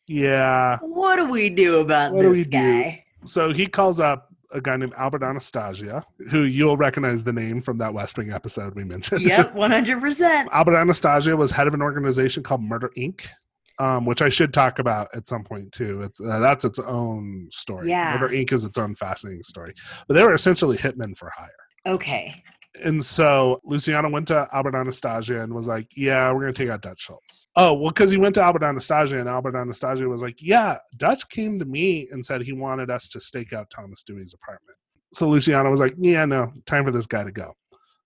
[SPEAKER 2] yeah.
[SPEAKER 3] what do we do about
[SPEAKER 2] What do
[SPEAKER 3] this
[SPEAKER 2] do?
[SPEAKER 3] guy?
[SPEAKER 2] So he calls up a guy named Albert Anastasia, who you'll recognize the name from that West Wing episode we mentioned.
[SPEAKER 3] Yep, one hundred percent.
[SPEAKER 2] Albert Anastasia was head of an organization called Murder Inc., um, which I should talk about at some point too. It's uh, that's its own story.
[SPEAKER 3] Yeah.
[SPEAKER 2] Murder Inc. is its own fascinating story. But they were essentially hitmen for hire.
[SPEAKER 3] Okay.
[SPEAKER 2] And so Luciano went to Albert Anastasia and was like, "Yeah, we're gonna take out Dutch Schultz." Oh, well, because he went to Albert Anastasia, and Albert Anastasia was like, "Yeah, Dutch came to me and said he wanted us to stake out Thomas Dewey's apartment." So Luciano was like, "Yeah, no, time for this guy to go."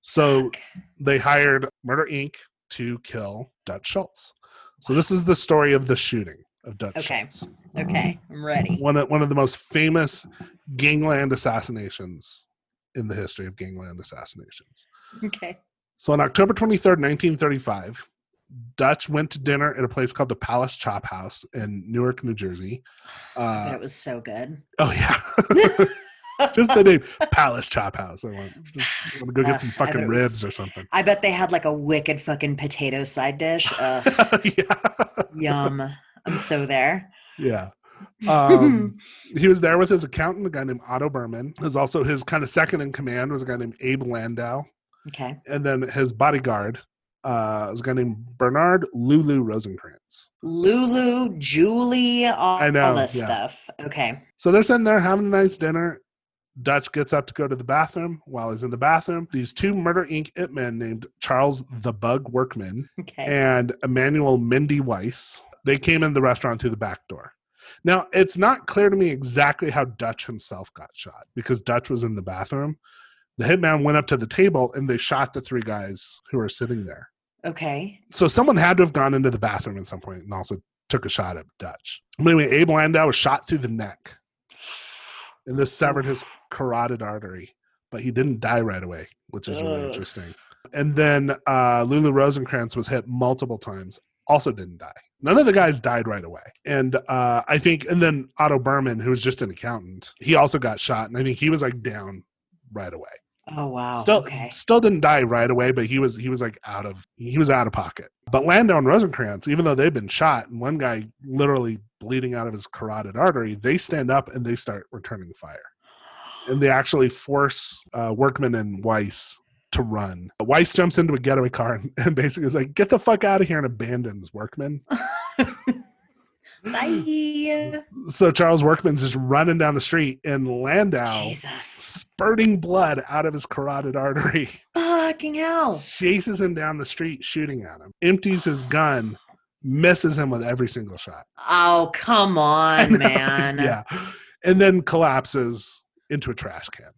[SPEAKER 2] So they hired Murder Inc. to kill Dutch Schultz. So this is the story of the shooting of Dutch Schultz.
[SPEAKER 3] Okay.
[SPEAKER 2] Schultz,
[SPEAKER 3] Okay, I'm ready.
[SPEAKER 2] one of, one of the most famous gangland assassinations in the history of gangland assassinations.
[SPEAKER 3] Okay.
[SPEAKER 2] So on October 23rd, 1935, Dutch went to dinner at a place called the Palace Chop House in Newark, New Jersey. Uh,
[SPEAKER 3] it was so good.
[SPEAKER 2] oh yeah, just the name Palace Chop House. I want, I want to go
[SPEAKER 3] Uh,
[SPEAKER 2] get some fucking
[SPEAKER 3] it was-
[SPEAKER 2] ribs or something.
[SPEAKER 3] I bet they had like a wicked fucking potato side dish. Uh,
[SPEAKER 2] yeah,
[SPEAKER 3] yum. I'm so there.
[SPEAKER 2] yeah. Um, he was there with his accountant, a guy named Otto Berman. His also his kind of second in command was a guy named Abe Landau,
[SPEAKER 3] Okay.
[SPEAKER 2] and then his bodyguard uh, was a guy named Bernard Lulu Rosencrantz.
[SPEAKER 3] Lulu, Julie, all,
[SPEAKER 2] I know,
[SPEAKER 3] all this
[SPEAKER 2] yeah.
[SPEAKER 3] stuff. Okay.
[SPEAKER 2] So they're sitting there having a nice dinner. Dutch gets up to go to the bathroom. While he's in the bathroom, these two Murder Inc. it men named Charles the Bug Workman
[SPEAKER 3] Okay.
[SPEAKER 2] and Emmanuel Mindy Weiss, they came in the restaurant through the back door. Now, it's not clear to me exactly how Dutch himself got shot because Dutch was in the bathroom. The hitman went up to the table and they shot the three guys who were sitting there.
[SPEAKER 3] okay.
[SPEAKER 2] So someone had to have gone into the bathroom at some point and also took a shot at Dutch. Anyway, Abe Landau was shot through the neck and this severed his carotid artery, but he didn't die right away, which is really interesting. And then uh, Lulu Rosencrantz was hit multiple times, also didn't die. None of the guys died right away. And uh, I think, and then Otto Berman, who was just an accountant, he also got shot, and I think he was like down right away.
[SPEAKER 3] Oh wow.
[SPEAKER 2] Still,
[SPEAKER 3] okay.
[SPEAKER 2] still didn't die right away, but he was he was like out of he was out of pocket. But Landau and Rosencrantz, even though they've been shot, and one guy literally bleeding out of his carotid artery, they stand up and they start returning fire, and they actually force uh, Workman and Weiss to run. Weiss jumps into a getaway car and, and basically is like, "Get the fuck out of here!" and abandons Workman.
[SPEAKER 3] Bye.
[SPEAKER 2] So Charles Workman's just running down the street, and Landau
[SPEAKER 3] Jesus.
[SPEAKER 2] spurting blood out of his carotid artery.
[SPEAKER 3] Fucking hell.
[SPEAKER 2] chases him down the street shooting at him empties his gun misses him with every single shot
[SPEAKER 3] Oh, come on, man.
[SPEAKER 2] yeah and then collapses into a trash can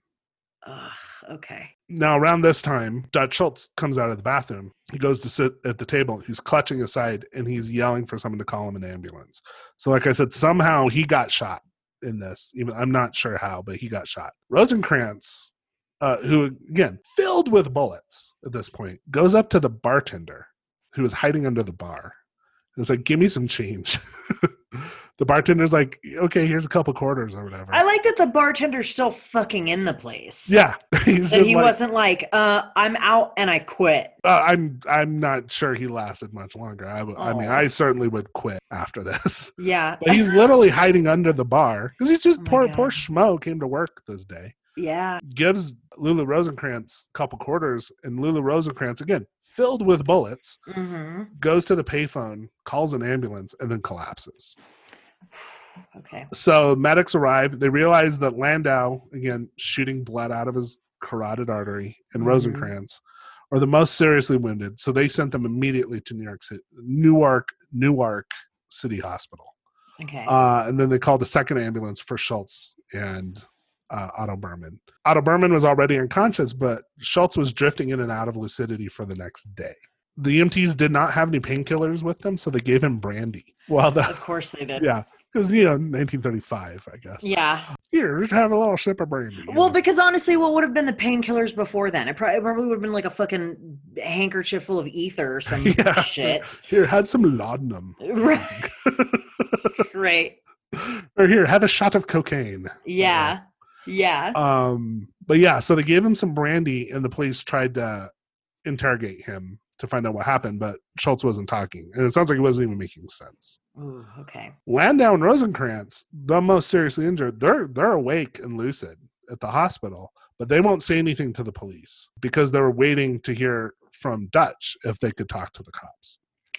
[SPEAKER 3] Ugh, okay.
[SPEAKER 2] Now around this time dutch schultz comes out of the bathroom. He goes to sit at the table. He's clutching his side and he's yelling for someone to call him an ambulance. So like i said somehow he got shot in this. Even i'm not sure how but he got shot. Rosencrantz uh, who again filled with bullets at this point goes up to the bartender who is hiding under the bar and it's like give me some change the bartender's like okay here's a couple quarters or whatever
[SPEAKER 3] I like that the bartender's still fucking in the place.
[SPEAKER 2] yeah he's just
[SPEAKER 3] he
[SPEAKER 2] like,
[SPEAKER 3] wasn't like, uh, I'm out and I quit.
[SPEAKER 2] uh, i'm i'm not sure he lasted much longer I, mean
[SPEAKER 3] Oh.
[SPEAKER 2] i certainly would quit after this
[SPEAKER 3] Yeah.
[SPEAKER 2] but he's literally hiding under the bar because he's just
[SPEAKER 3] Oh
[SPEAKER 2] poor
[SPEAKER 3] God.
[SPEAKER 2] poor schmo came to work this day
[SPEAKER 3] Yeah.
[SPEAKER 2] gives Lulu Rosenkrantz a couple quarters, and Lulu Rosenkrantz, again, filled with bullets,
[SPEAKER 3] hmm
[SPEAKER 2] goes to the payphone, calls an ambulance, and then collapses.
[SPEAKER 3] Okay.
[SPEAKER 2] So medics arrive. They realize that Landau, again, shooting blood out of his carotid artery, and
[SPEAKER 3] Mhm.
[SPEAKER 2] Rosencrantz are the most seriously wounded. So they sent them immediately to New York City, Newark, Newark City Hospital.
[SPEAKER 3] Okay.
[SPEAKER 2] Uh, and then they called a second ambulance for Schultz and uh, Otto Berman. Otto Berman was already unconscious, but Schultz was drifting in and out of lucidity for the next day. The EMTs did not have any painkillers with them, so they gave him brandy. Well, the,
[SPEAKER 3] of course they did.
[SPEAKER 2] yeah, because you know, 1935, I guess.
[SPEAKER 3] Yeah.
[SPEAKER 2] Here, just have a little sip of brandy.
[SPEAKER 3] Well,
[SPEAKER 2] know.
[SPEAKER 3] because honestly, what would have been the painkillers before then? It probably, probably would have been like a fucking handkerchief full of ether or some
[SPEAKER 2] Yeah.
[SPEAKER 3] shit.
[SPEAKER 2] here, had some laudanum,
[SPEAKER 3] Right. right.
[SPEAKER 2] or here, have a shot of cocaine.
[SPEAKER 3] Yeah. Yeah.
[SPEAKER 2] Um, but yeah, so they gave him some brandy, and the police tried to interrogate him to find out what happened, but Schultz wasn't talking, and it sounds like he wasn't even making sense.
[SPEAKER 3] Ooh, okay.
[SPEAKER 2] Landau and Rosencrantz, the most seriously injured, they're they're awake and lucid at the hospital, but they won't say anything to the police because they were waiting to hear from Dutch if they could talk to the cops.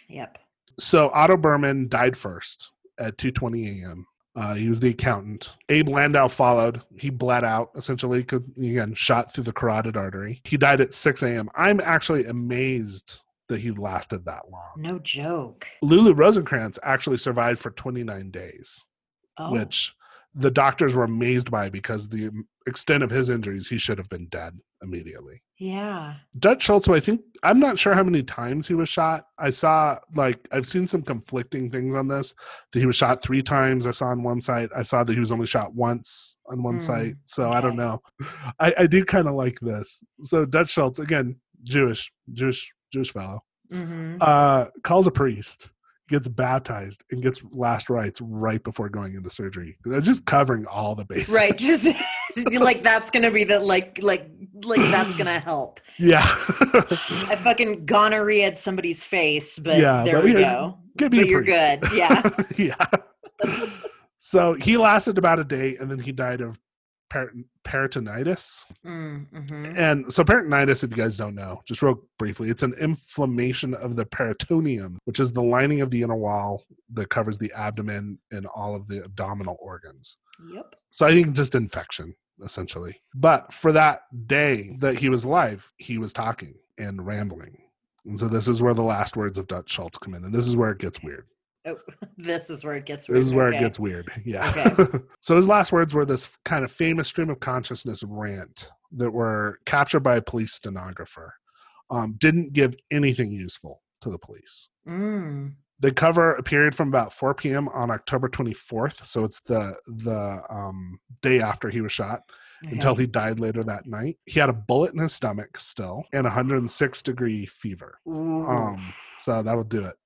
[SPEAKER 3] Yep.
[SPEAKER 2] So Otto Berman died first at 2:20 a.m. Uh, he was the accountant. Abe Landau followed. He bled out essentially, again, shot through the carotid artery. He died at 6 a.m. I'm actually amazed that he lasted that long.
[SPEAKER 3] No joke.
[SPEAKER 2] Lulu Rosenkrantz actually survived for 29 days,
[SPEAKER 3] Oh.
[SPEAKER 2] which the doctors were amazed by because the extent of his injuries, he should have been dead immediately.
[SPEAKER 3] Yeah.
[SPEAKER 2] Dutch Schultz, I think I'm not sure how many times he was shot. I saw like I've seen some conflicting things on this. That he was shot three times. I saw on one site. I saw that he was only shot once on one
[SPEAKER 3] Hmm,
[SPEAKER 2] site. So I don't know. I, I do kind of like this. So Dutch Schultz again, Jewish, Jewish, Jewish fellow.
[SPEAKER 3] hmm
[SPEAKER 2] uh, calls a priest, gets baptized, and gets last rites right before going into surgery. Just covering all the bases.
[SPEAKER 3] Right. Just like that's gonna be the like like like that's gonna help.
[SPEAKER 2] Yeah.
[SPEAKER 3] I fucking gonorrhea somebody's face, but
[SPEAKER 2] Yeah,
[SPEAKER 3] there
[SPEAKER 2] but
[SPEAKER 3] we go.
[SPEAKER 2] Give me
[SPEAKER 3] But you're
[SPEAKER 2] priest.
[SPEAKER 3] good. Yeah.
[SPEAKER 2] yeah. So he lasted about a day, and then he died of per- peritonitis.
[SPEAKER 3] Mm-hmm.
[SPEAKER 2] And so peritonitis, if you guys don't know, just real briefly, it's an inflammation of the peritoneum, which is the lining of the inner wall that covers the abdomen and all of the abdominal organs.
[SPEAKER 3] Yep.
[SPEAKER 2] So I think just infection, essentially. But for that day that he was alive, he was talking and rambling. And so this is where the last words of Dutch Schultz come in. And this is where it gets weird.
[SPEAKER 3] Oh, this is where it gets weird.
[SPEAKER 2] This is where
[SPEAKER 3] Okay.
[SPEAKER 2] it gets weird. Yeah.
[SPEAKER 3] Okay.
[SPEAKER 2] so his last words were this kind of famous stream of consciousness rant that were captured by a police stenographer. Um, didn't give anything useful to the police.
[SPEAKER 3] Mm.
[SPEAKER 2] They cover a period from about 4 p.m. on October 24th. So it's the the um, day after he was shot until he died later that night. He had a bullet in his stomach still and 106 degree fever. Um, so that'll do it.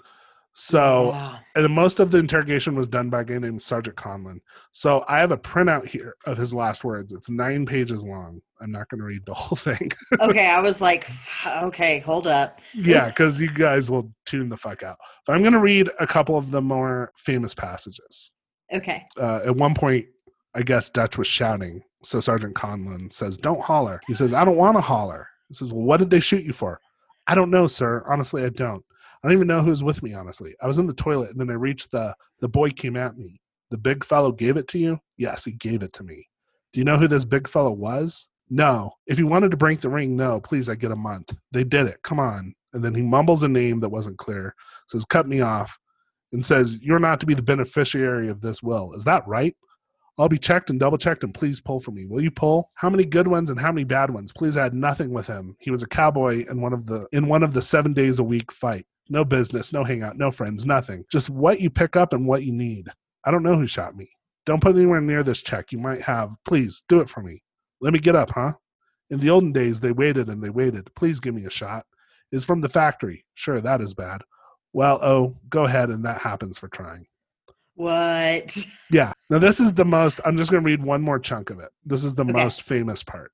[SPEAKER 2] So
[SPEAKER 3] Yeah.
[SPEAKER 2] and most of the interrogation was done by a guy named Sergeant Conlon. So I have a printout here of his last words. It's nine pages long. I'm not going to read the whole thing.
[SPEAKER 3] okay, I was like, okay, hold up.
[SPEAKER 2] yeah, because you guys will tune the fuck out. But I'm going to read a couple of the more famous passages.
[SPEAKER 3] Okay.
[SPEAKER 2] Uh, at one point, I guess Dutch was shouting. So Sergeant Conlon says, Don't holler. He says, I don't want to holler. He says, Well, what did they shoot you for? I don't know, sir. Honestly, I don't. I don't even know who was with me, honestly. I was in the toilet and then I reached the the boy came at me. The big fellow gave it to you? Yes, he gave it to me. Do you know who this big fellow was? No. If you wanted to break the ring, no, please, I get a month. They did it. Come on. And then he mumbles a name that wasn't clear, says, cut me off, and says, You're not to be the beneficiary of this will. Is that right? I'll be checked and double checked and please pull for me. Will you pull? How many good ones and how many bad ones? Please had nothing with him. He was a cowboy in one of the in one of the seven days a week fight. No business, no hangout, no friends, nothing. Just what you pick up and what you need. I don't know who shot me. Don't put anywhere near this check. You might have. Please do it for me. Let me get up, huh? In the olden days, they waited and they waited. Please give me a shot. Is from the factory. Sure, that is bad. Well, oh, go ahead, and that happens for trying.
[SPEAKER 3] What?
[SPEAKER 2] Yeah. Now this is the most. I'm just going to read one more chunk of it. This is the
[SPEAKER 3] Okay.
[SPEAKER 2] most famous part.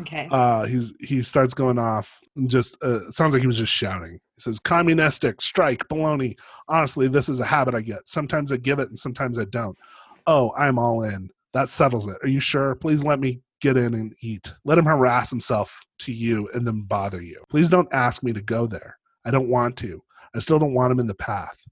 [SPEAKER 3] Okay.
[SPEAKER 2] Uh, he's he starts going off just uh, sounds like he was just shouting. He says, "Communistic strike, baloney. Honestly, this is a habit I get. Sometimes I give it, and sometimes I don't. Oh, I'm all in. That settles it. Are you sure? Please let me get in and eat. Let him harass himself to you and then bother you. Please don't ask me to go there. I don't want to. I still don't want him in the path.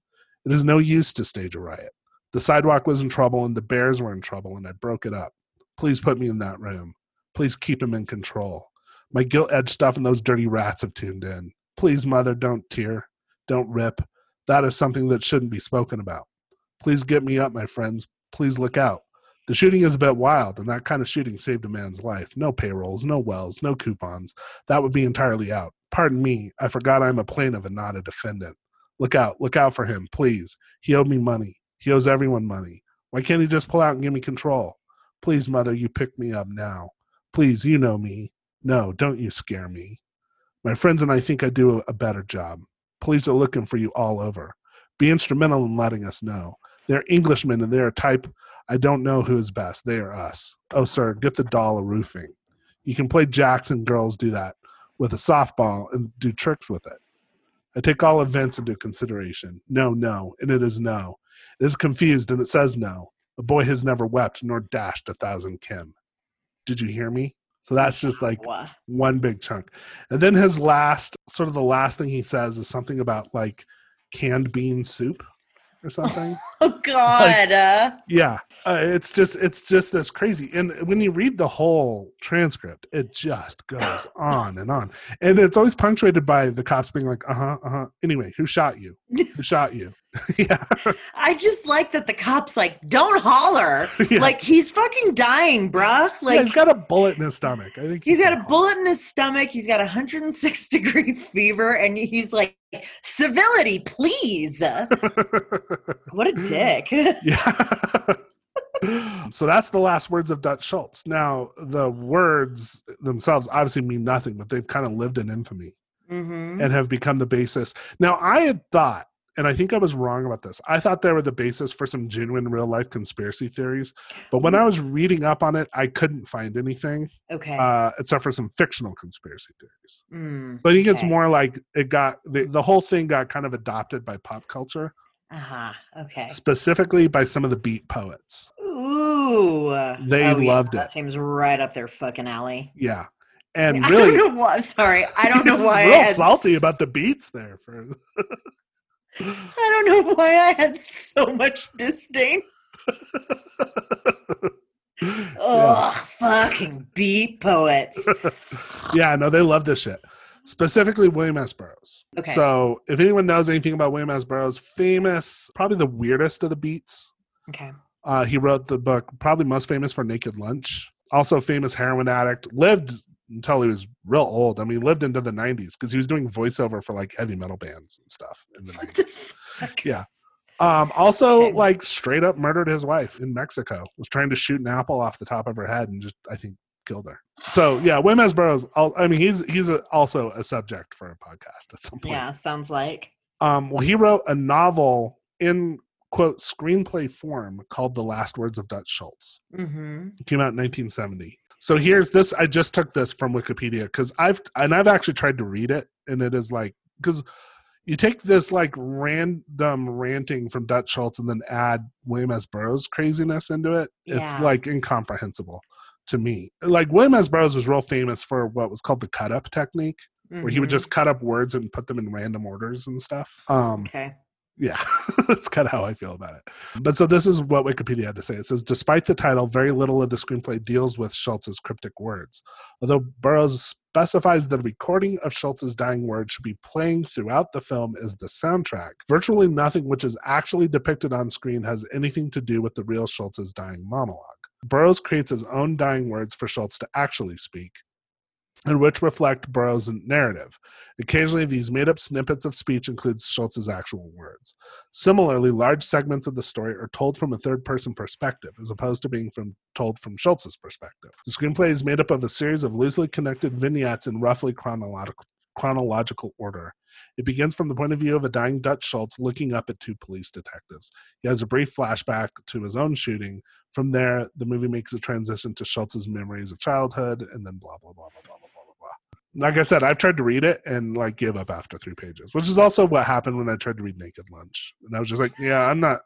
[SPEAKER 2] It is no use to stage a riot. The sidewalk was in trouble and the bears were in trouble, and I broke it up. Please put me in that room. Please keep him in control. My guilt edge stuff and those dirty rats have tuned in. Please, mother, don't tear. Don't rip. That is something that shouldn't be spoken about. Please get me up, my friends. Please look out. The shooting is a bit wild, and that kind of shooting saved a man's life. No payrolls, no wells, no coupons. That would be entirely out. Pardon me, I forgot I'm a plaintiff and not a defendant. Look out, look out for him, please. He owed me money. He owes everyone money. Why can't he just pull out and give me control? Please, mother, you pick me up now. Please, you know me. No, don't you scare me. My friends and I think I do a, better job. Police are looking for you all over. Be instrumental in letting us know. They're Englishmen and they're a type I don't know who is best. They are us. Oh, sir, get the doll a roofing. You can play jacks and girls do that with a softball and do tricks with it. I take all events into consideration. No, no, and it is no. It is confused and it says no. A boy has never wept nor dashed a thousand Kim. Did you hear me? So that's just like
[SPEAKER 3] Wow.
[SPEAKER 2] one big chunk. And then his last, sort of the last thing he says is something about like canned bean soup or something.
[SPEAKER 3] Oh God. uh,
[SPEAKER 2] yeah. Uh, it's just it's just this crazy and when you read the whole transcript it just goes on and on and it's always punctuated by the cops being like uh-huh uh-huh anyway who shot you who shot you yeah
[SPEAKER 3] I just like that the cops like don't holler.
[SPEAKER 2] Yeah.
[SPEAKER 3] Like he's fucking dying, bruh.
[SPEAKER 2] Yeah,
[SPEAKER 3] Like
[SPEAKER 2] he's got a bullet in his stomach i think
[SPEAKER 3] He's
[SPEAKER 2] he
[SPEAKER 3] got a
[SPEAKER 2] holler.
[SPEAKER 3] bullet in his stomach. He's got a 106 degree fever, and he's like, "Civility, please." What a dick.
[SPEAKER 2] Yeah. So that's the last words of Dutch Schultz. Now, the words themselves obviously mean nothing, but they've kind of lived in infamy.
[SPEAKER 3] Mm-hmm.
[SPEAKER 2] and have become the basis. Now, I had thought, and I think I was wrong about this. I thought they were the basis for some genuine real life conspiracy theories, but when I was reading up on it, I couldn't find anything
[SPEAKER 3] okay.
[SPEAKER 2] uh, except for some fictional conspiracy theories.
[SPEAKER 3] mm.
[SPEAKER 2] But I think it's more like it got the, the whole thing got kind of adopted by pop culture,
[SPEAKER 3] Uh-huh. Okay.
[SPEAKER 2] specifically by some of the beat poets.
[SPEAKER 3] Ooh.
[SPEAKER 2] They
[SPEAKER 3] Oh, yeah,
[SPEAKER 2] loved
[SPEAKER 3] That seems right up their fucking alley.
[SPEAKER 2] Yeah, and
[SPEAKER 3] I
[SPEAKER 2] really,
[SPEAKER 3] don't know why. I'm sorry. I don't know why. I
[SPEAKER 2] real
[SPEAKER 3] had
[SPEAKER 2] salty
[SPEAKER 3] s-
[SPEAKER 2] about the beats there. For
[SPEAKER 3] I don't know why I had so much disdain.
[SPEAKER 2] yeah.
[SPEAKER 3] Ugh, fucking beat poets.
[SPEAKER 2] yeah, no, they love this shit. Specifically, William S. Burroughs.
[SPEAKER 3] Okay.
[SPEAKER 2] So, if anyone knows anything about William S. Burroughs, famous, probably the weirdest of the beats.
[SPEAKER 3] Okay.
[SPEAKER 2] Uh, he wrote the book, probably most famous for Naked Lunch. Also, famous heroin addict. Lived until he was real old. I mean, lived into the 90s because he was doing voiceover for like heavy metal bands and stuff in the 90s.
[SPEAKER 3] What the fuck?
[SPEAKER 2] Yeah. Um, also, like straight up murdered his wife in Mexico. Was trying to shoot an apple off the top of her head and just, I think, killed her. So yeah, Wim S. Burroughs. I mean, he's he's a, also a subject for a podcast at some point.
[SPEAKER 3] Yeah, sounds like.
[SPEAKER 2] Um, well, he wrote a novel in quote screenplay form called "The Last Words of Dutch Schultz."
[SPEAKER 3] Mm-hmm.
[SPEAKER 2] It came out in 1970. So here's this. I just took this from Wikipedia because I've and I've actually tried to read it, and it is like because you take this like random ranting from Dutch Schultz and then add William S. Burroughs craziness into it. It's like incomprehensible to me. Like William S. Burroughs was real famous for what was called the cut up technique, where he would
[SPEAKER 3] Mhm.
[SPEAKER 2] just cut up words and put them in random orders and stuff. Um,
[SPEAKER 3] Okay.
[SPEAKER 2] Yeah, that's kind of how I feel about it. But so this is what Wikipedia had to say. It says, despite the title, very little of the screenplay deals with Schultz's cryptic words. Although Burroughs specifies that a recording of Schultz's dying words should be playing throughout the film as the soundtrack, virtually nothing which is actually depicted on screen has anything to do with the real Schultz's dying monologue. Burroughs creates his own dying words for Schultz to actually speak, and which reflect Burroughs' narrative. Occasionally, these made up snippets of speech include Schultz's actual words. Similarly, large segments of the story are told from a third person perspective, as opposed to being from, told from Schultz's perspective. The screenplay is made up of a series of loosely connected vignettes in roughly chronological, chronological order. It begins from the point of view of a dying Dutch Schultz looking up at two police detectives. He has a brief flashback to his own shooting. From there, the movie makes a transition to Schultz's memories of childhood, and then blah, blah, blah, blah, blah. blah. Like I said, I've tried to read it and like give up after three pages, which is also what happened when I tried to read Naked Lunch. And I was just like, yeah, I'm not,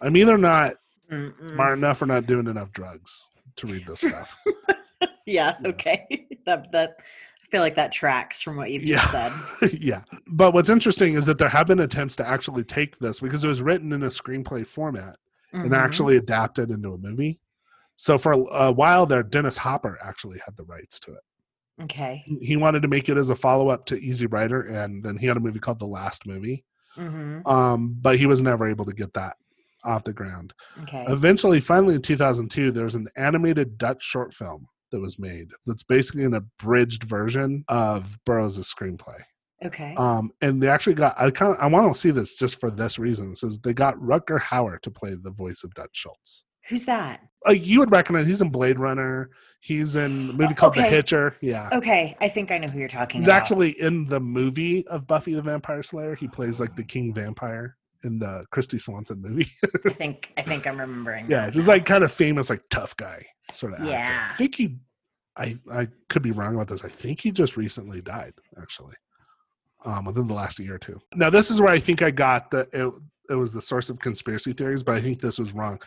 [SPEAKER 2] I'm either not
[SPEAKER 3] Mm-mm.
[SPEAKER 2] smart enough or not doing enough drugs to read this stuff.
[SPEAKER 3] Yeah.
[SPEAKER 2] Yeah.
[SPEAKER 3] Okay. that that I feel like that tracks from what you've just said.
[SPEAKER 2] yeah. But what's interesting is that there have been attempts to actually take this because it was written in a screenplay format and
[SPEAKER 3] Mhm.
[SPEAKER 2] actually adapted into a movie. So for a, a while there, Dennis Hopper actually had the rights to it.
[SPEAKER 3] Okay.
[SPEAKER 2] He wanted to make it as a follow up to Easy Rider, and then he had a movie called The Last Movie.
[SPEAKER 3] hmm
[SPEAKER 2] Um, but he was never able to get that off the ground.
[SPEAKER 3] Okay.
[SPEAKER 2] Eventually, finally in 2002, there was an animated Dutch short film that was made that's basically an abridged version of Burroughs' screenplay.
[SPEAKER 3] Okay.
[SPEAKER 2] Um, and they actually got I kind of I want to see this just for this reason. It says they got Rutger Hauer to play the voice of Dutch Schultz.
[SPEAKER 3] Who's that?
[SPEAKER 2] Uh, you would recognize he's in Blade Runner. He's in a movie called The
[SPEAKER 3] Okay.
[SPEAKER 2] Hitcher. Yeah.
[SPEAKER 3] Okay, I think I know who you're talking
[SPEAKER 2] He's
[SPEAKER 3] about.
[SPEAKER 2] He's actually in the movie of Buffy the Vampire Slayer. He plays like the King Vampire in the Kristy Swanson movie.
[SPEAKER 3] I think I think I'm remembering.
[SPEAKER 2] yeah, just like kind of famous, like tough guy sort of. actor.
[SPEAKER 3] Yeah.
[SPEAKER 2] I think he. I I could be wrong about this. I think he just recently died, actually, um, within the last year or two. Now, this is where I think I got the. It, it was the source of conspiracy theories, but I think this was wrong.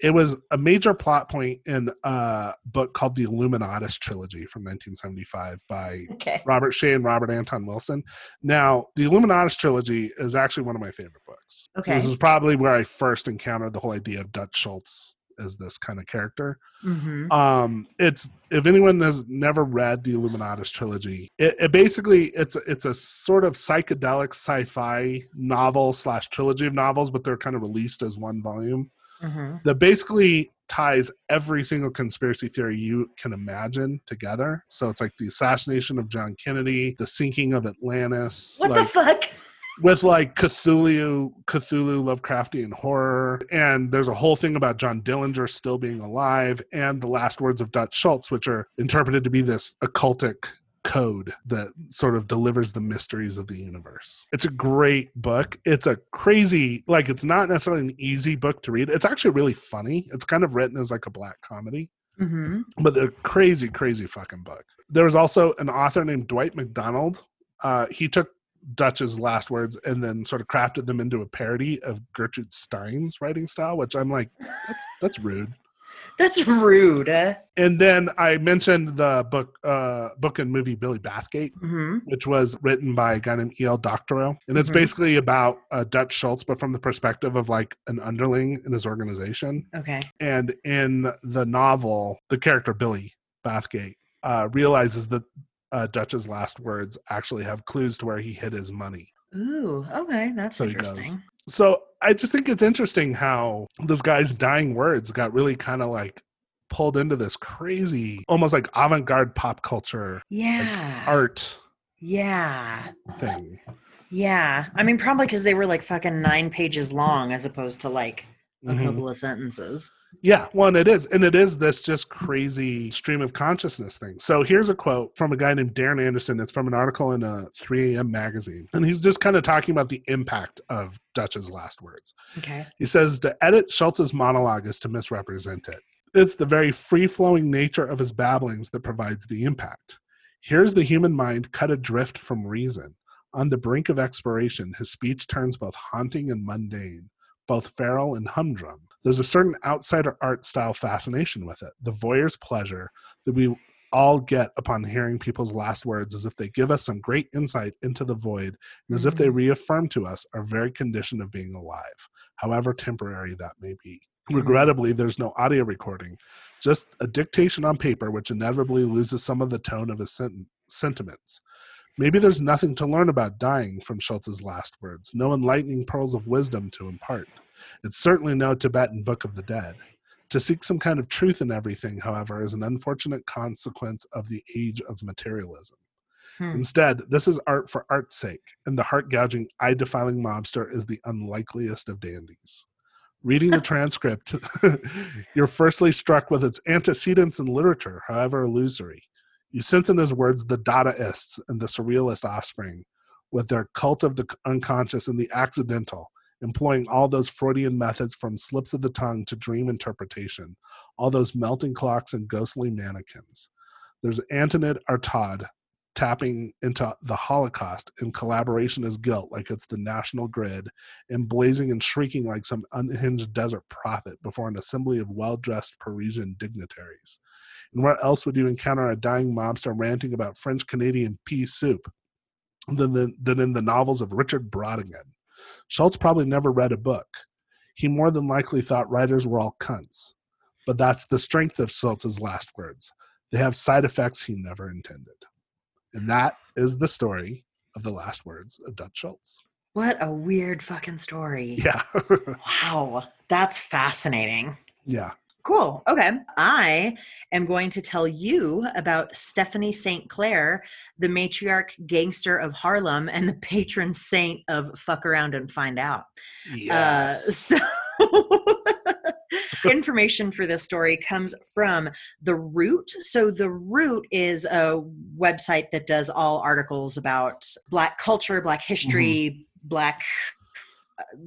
[SPEAKER 2] It was a major plot point in a book called the Illuminatus trilogy from 1975 by
[SPEAKER 3] Okay.
[SPEAKER 2] Robert Shea and Robert Anton Wilson. Now, the Illuminatus trilogy is actually one of my favorite books. So
[SPEAKER 3] Okay.
[SPEAKER 2] this is probably where I first encountered the whole idea of Dutch Schultz as this kind of character.
[SPEAKER 3] Mm-hmm.
[SPEAKER 2] Um, it's if anyone has never read the Illuminatus trilogy, it, it basically it's it's a sort of psychedelic sci-fi novel slash trilogy of novels, but they're kind of released as one volume
[SPEAKER 3] Mm-hmm.
[SPEAKER 2] that basically ties every single conspiracy theory you can imagine together. So it's like the assassination of John Kennedy, the sinking of Atlantis,
[SPEAKER 3] What
[SPEAKER 2] like,
[SPEAKER 3] the fuck?
[SPEAKER 2] With like Cthulhu, Cthulhu Lovecraftian horror, and there's a whole thing about John Dillinger still being alive, and the last words of Dutch Schultz, which are interpreted to be this occultic code that sort of delivers the mysteries of the universe. It's a great book. It's a crazy, like, it's not necessarily an easy book to read. It's actually really funny. It's kind of written as like a black comedy,
[SPEAKER 3] hmm
[SPEAKER 2] but a crazy, crazy fucking book. There was also an author named Dwight Macdonald. Uh, he took Dutch's last words and then sort of crafted them into a parody of Gertrude Stein's writing style, which I'm like, that's, that's rude.
[SPEAKER 3] That's rude.
[SPEAKER 2] And then I mentioned the book, uh, book and movie Billy Bathgate,
[SPEAKER 3] hmm
[SPEAKER 2] which was written by a guy named E.L. Doctorow. And it's
[SPEAKER 3] Mhm.
[SPEAKER 2] basically about uh, Dutch Schultz, but from the perspective of like an underling in his organization.
[SPEAKER 3] Okay.
[SPEAKER 2] And in the novel, the character Billy Bathgate uh, realizes that uh, Dutch's last words actually have clues to where he hid his money.
[SPEAKER 3] Ooh. Okay. That's
[SPEAKER 2] So
[SPEAKER 3] interesting.
[SPEAKER 2] So I just think it's interesting how this guy's dying words got really kind of like pulled into this crazy, almost like avant garde pop culture
[SPEAKER 3] Yeah.
[SPEAKER 2] art
[SPEAKER 3] yeah.
[SPEAKER 2] thing.
[SPEAKER 3] Yeah. I mean, probably because they were like fucking nine pages long as opposed to like a
[SPEAKER 2] Mhm.
[SPEAKER 3] couple of sentences.
[SPEAKER 2] Yeah, well, and it is, and it is this just crazy stream of consciousness thing. So here's a quote from a guy named Darran Anderson. It's from an article in uh, a 3 a.m. magazine, and he's just kind of talking about the impact of Dutch's last words.
[SPEAKER 3] Okay.
[SPEAKER 2] He says to edit Schultz's monologue is to misrepresent it. It's the very free flowing nature of his babblings that provides the impact. Here's the human mind cut adrift from reason. On the brink of expiration, his speech turns both haunting and mundane, both feral and humdrum. There's a certain outsider art style fascination with it, the voyeur's pleasure that we all get upon hearing people's last words as if they give us some great insight into the void and as if they mm-hmm. reaffirm to us our very condition of being alive, however temporary that may be. Uh-huh. Regrettably, there's no audio recording, just a dictation on paper, which inevitably loses some of the tone of his sent- sentiments. Maybe there's nothing to learn about dying from Schultz's last words, no enlightening pearls of wisdom to impart. It's certainly no Tibetan Book of the Dead. To seek some kind of truth in everything, however, is an unfortunate consequence of the age of materialism.
[SPEAKER 3] Hmm.
[SPEAKER 2] Instead, this is art for art's sake, and the heart gouging, eye defiling mobster is the unlikeliest of dandies. Reading the transcript, you're firstly struck with its antecedents in literature, however illusory. You sense in his words the Dadaists and the surrealist offspring, with their cult of the unconscious and the accidental, employing all those Freudian methods from slips of the tongue to dream interpretation, all those melting clocks and ghostly mannequins. There's Antonin Artaud tapping into the Holocaust in collaboration as guilt, like it's the national grid, and blazing and shrieking like some unhinged desert prophet before an assembly of well dressed Parisian dignitaries. And where else would you encounter a dying mobster ranting about French Canadian pea soup than, than, than in the novels of Richard Brautigan? Schultz probably never read a book. He more than likely thought writers were all cunts. But that's the strength of Schultz's last words. They have side effects he never intended. And that is the story of the last words of Dutch Schultz.
[SPEAKER 3] What a weird fucking story.
[SPEAKER 2] Yeah.
[SPEAKER 3] Wow. That's fascinating.
[SPEAKER 2] yeah.
[SPEAKER 3] Cool. Okay. I am going to tell you about Stephanie St. Clair, the matriarch gangster of Harlem and the patron saint of fuck around and find out.
[SPEAKER 2] Yes.
[SPEAKER 3] Uh, so information for this story comes from the root so the root is a website that does all articles about black culture black history black uh,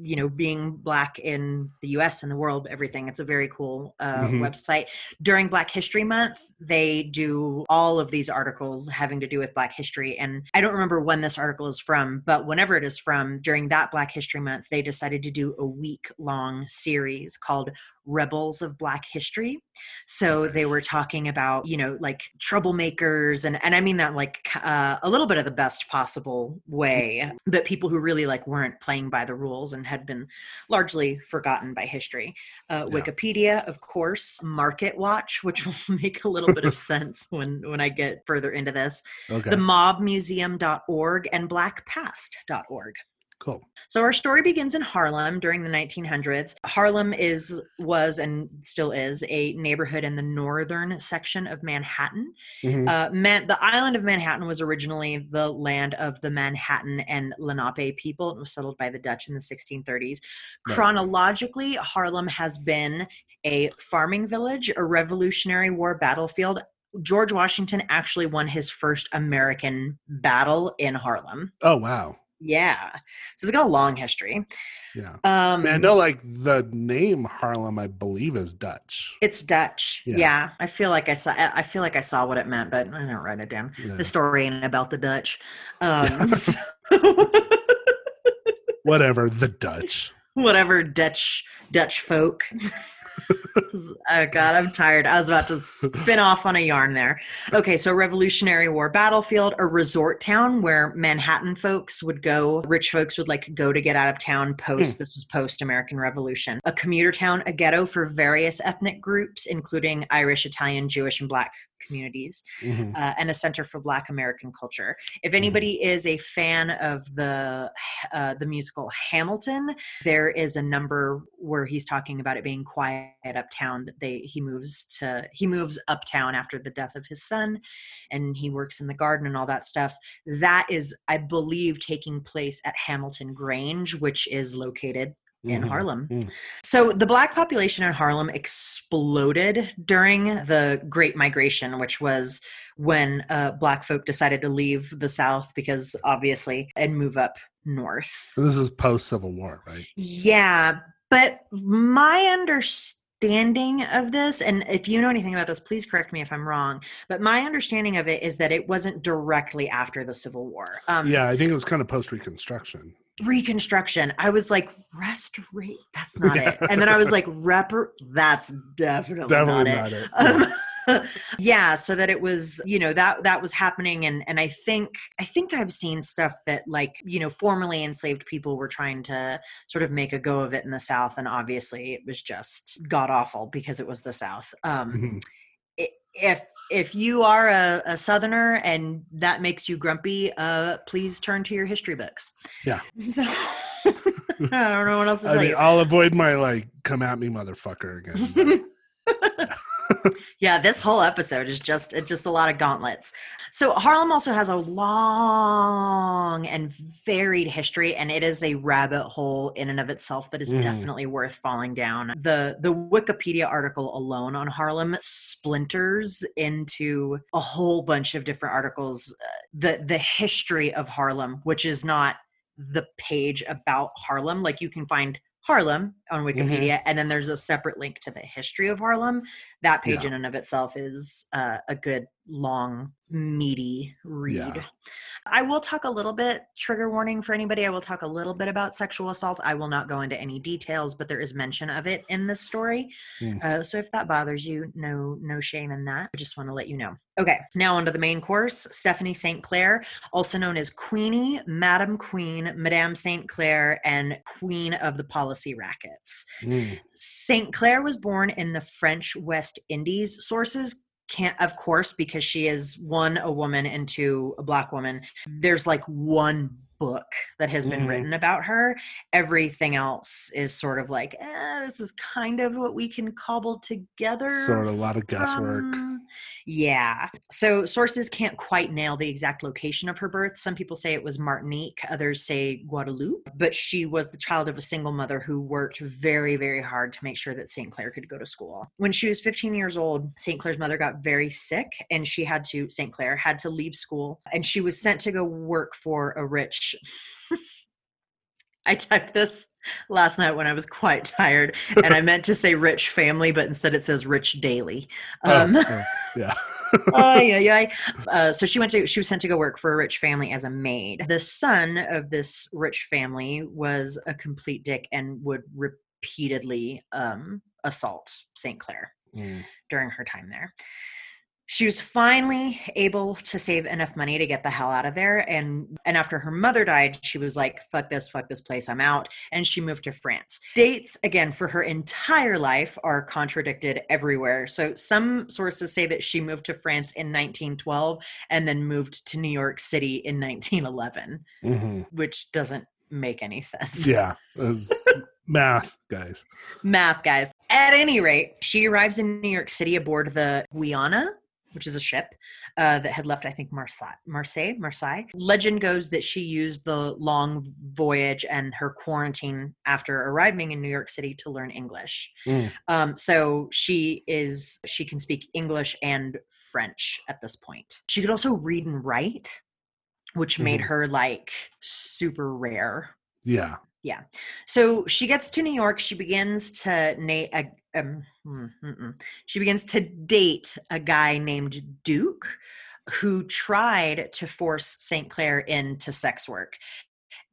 [SPEAKER 3] you know being black in the us and the world everything it's a very cool uh,
[SPEAKER 2] Mhm.
[SPEAKER 3] website. During black history month they do all of these articles having to do with black history and i don't remember when this article is from but whenever it is from during that black history month they decided to do a week long series called rebels of black history. So they were talking about you know like troublemakers and and i mean that like uh, a little bit of the best possible way but people who really like weren't playing by the rules and had been largely forgotten by history uh,
[SPEAKER 2] Yeah.
[SPEAKER 3] wikipedia of course market watch which will make a little bit of sense when when i get further into this
[SPEAKER 2] Okay.
[SPEAKER 3] the mobmuseum.org and blackpast.org
[SPEAKER 2] cool.
[SPEAKER 3] so our story begins in Harlem during the 1900s. Harlem is was and still is a neighborhood in the northern section of Manhattan.
[SPEAKER 2] Mhm.
[SPEAKER 3] Uh, Man- the island of Manhattan was originally the land of the Manhattan and Lenape people. It was settled by the Dutch in the 1630s.
[SPEAKER 2] Right.
[SPEAKER 3] Chronologically, Harlem has been a farming village, a Revolutionary War battlefield, George Washington actually won his first American battle in Harlem.
[SPEAKER 2] Oh wow.
[SPEAKER 3] Yeah. So it's got a long history.
[SPEAKER 2] Yeah.
[SPEAKER 3] Um,
[SPEAKER 2] I, know like the name Harlem, I believe, is Dutch.
[SPEAKER 3] It's Dutch.
[SPEAKER 2] Yeah.
[SPEAKER 3] Yeah. I feel like I saw I feel like I saw what it meant, but I didn't write it down.
[SPEAKER 2] Yeah.
[SPEAKER 3] The story ain't about the Dutch. Um, so-
[SPEAKER 2] Whatever, the Dutch.
[SPEAKER 3] whatever Dutch Dutch folk. Oh god, I'm tired. I was about to spin off on a yarn there. Okay, so Revolutionary War battlefield, a resort town where Manhattan folks would go, rich folks would like go to get out of town post this was post American Revolution. A commuter town, a ghetto for various ethnic groups including Irish, Italian, Jewish and black communities
[SPEAKER 2] Mhm.
[SPEAKER 3] uh, and a center for Black American culture. If anybody is a fan of the uh, the musical Hamilton, there is a number where he's talking about it being quiet uptown. That they he moves to he moves uptown after the death of his son, and he works in the garden and all that stuff. That is, I believe, taking place at Hamilton Grange, which is located in
[SPEAKER 2] Mhm.
[SPEAKER 3] Harlem.
[SPEAKER 2] Mm.
[SPEAKER 3] So the black population in Harlem exploded during the Great Migration, which was when uh, black folk decided to leave the South because obviously and move up north.
[SPEAKER 2] So this is post Civil War, right?
[SPEAKER 3] Yeah, but my understanding of this, and if you know anything about this, please correct me if I'm wrong. But my understanding of it is that it wasn't directly after the Civil War. Um,
[SPEAKER 2] Yeah, I think it was kind of post Reconstruction.
[SPEAKER 3] reconstruction i was like restorate that's not
[SPEAKER 2] Yeah.
[SPEAKER 3] it and then i was like repar that's definitely,
[SPEAKER 2] Definitely
[SPEAKER 3] not,
[SPEAKER 2] not
[SPEAKER 3] it,
[SPEAKER 2] it.
[SPEAKER 3] Um, yeah so that it was you know that that was happening and and i think i think i've seen stuff that like you know formerly enslaved people were trying to sort of make a go of it in the south and obviously it was just god awful because it was the south um
[SPEAKER 2] Mhm.
[SPEAKER 3] if if you are a, a southerner and that makes you grumpy uh please turn to your history books
[SPEAKER 2] Yeah.
[SPEAKER 3] so i don't know what else to
[SPEAKER 2] I
[SPEAKER 3] tell
[SPEAKER 2] mean,
[SPEAKER 3] you
[SPEAKER 2] I'll avoid my like come at me motherfucker again. but-
[SPEAKER 3] yeah this whole episode is just it's just a lot of gauntlets. So harlem also has a long and varied history and it is a rabbit hole in and of itself that is
[SPEAKER 2] Mhm.
[SPEAKER 3] definitely worth falling down. The the wikipedia article alone on harlem splinters into a whole bunch of different articles uh, the the history of harlem which is not the page about harlem. Like you can find Harlem on
[SPEAKER 2] Mm-hmm.
[SPEAKER 3] Wikipedia, and then there's a separate link to the history of Harlem. That page
[SPEAKER 2] Yeah.
[SPEAKER 3] in and of itself is uh, a good, long, meaty read.
[SPEAKER 2] Yeah.
[SPEAKER 3] I will talk a little bit, trigger warning for anybody, I will talk a little bit about sexual assault. I will not go into any details, but there is mention of it in this story.
[SPEAKER 2] Mm.
[SPEAKER 3] Uh, so if that bothers you, no, no shame in that. I just want to let you know. Okay, now onto the main course. Stephanie St. Clair, also known as Queenie, Madam Queen, Madame St. Clair, and Queen of the Policy Rackets.
[SPEAKER 2] Mm.
[SPEAKER 3] St. Clair was born in the French West Indies. Sources can't, of course, because she is one, a woman, and two, a black woman. There's like one book that has been
[SPEAKER 2] Mhm.
[SPEAKER 3] written about her. Everything else is sort of like, eh, this is kind of what we can cobble together.
[SPEAKER 2] Sort of a lot of guesswork.
[SPEAKER 3] from- Yeah. So sources can't quite nail the exact location of her birth. Some people say it was Martinique, others say Guadeloupe, but she was the child of a single mother who worked very, very hard to make sure that St. Clair could go to school. When she was 15 years old, St. Clair's mother got very sick and she had to, St. Clair had to leave school and she was sent to go work for a rich. I typed this last night when I was quite tired, and I meant to say rich family, but instead it says rich daily.
[SPEAKER 2] Oh,
[SPEAKER 3] Um,
[SPEAKER 2] oh, yeah.
[SPEAKER 3] oh yeah, yeah. Uh, so she went to she was sent to go work for a rich family as a maid. The son of this rich family was a complete dick and would repeatedly um, assault St. Clair
[SPEAKER 2] Mm.
[SPEAKER 3] during her time there. She was finally able to save enough money to get the hell out of there. And and after her mother died, she was like, fuck this, fuck this place, I'm out. And she moved to France. Dates, again, for her entire life are contradicted everywhere. So some sources say that she moved to France in 1912 and then moved to New York City in 1911,
[SPEAKER 2] Mhm.
[SPEAKER 3] which doesn't make any sense.
[SPEAKER 2] Yeah. math, guys.
[SPEAKER 3] Math, guys. At any rate, she arrives in New York City aboard the Guyana. Which is a ship uh, that had left, I think, Marseille, Marseille. Marseille. Legend goes that she used the long voyage and her quarantine after arriving in New York City to learn English.
[SPEAKER 2] Mm.
[SPEAKER 3] Um, so she is she can speak English and French at this point. She could also read and write, which made
[SPEAKER 2] Mhm.
[SPEAKER 3] her like super rare
[SPEAKER 2] Yeah.
[SPEAKER 3] So she gets to New York. She begins to na- uh, um, mm, she begins to date a guy named Duke, who tried to force Saint Clair into sex work.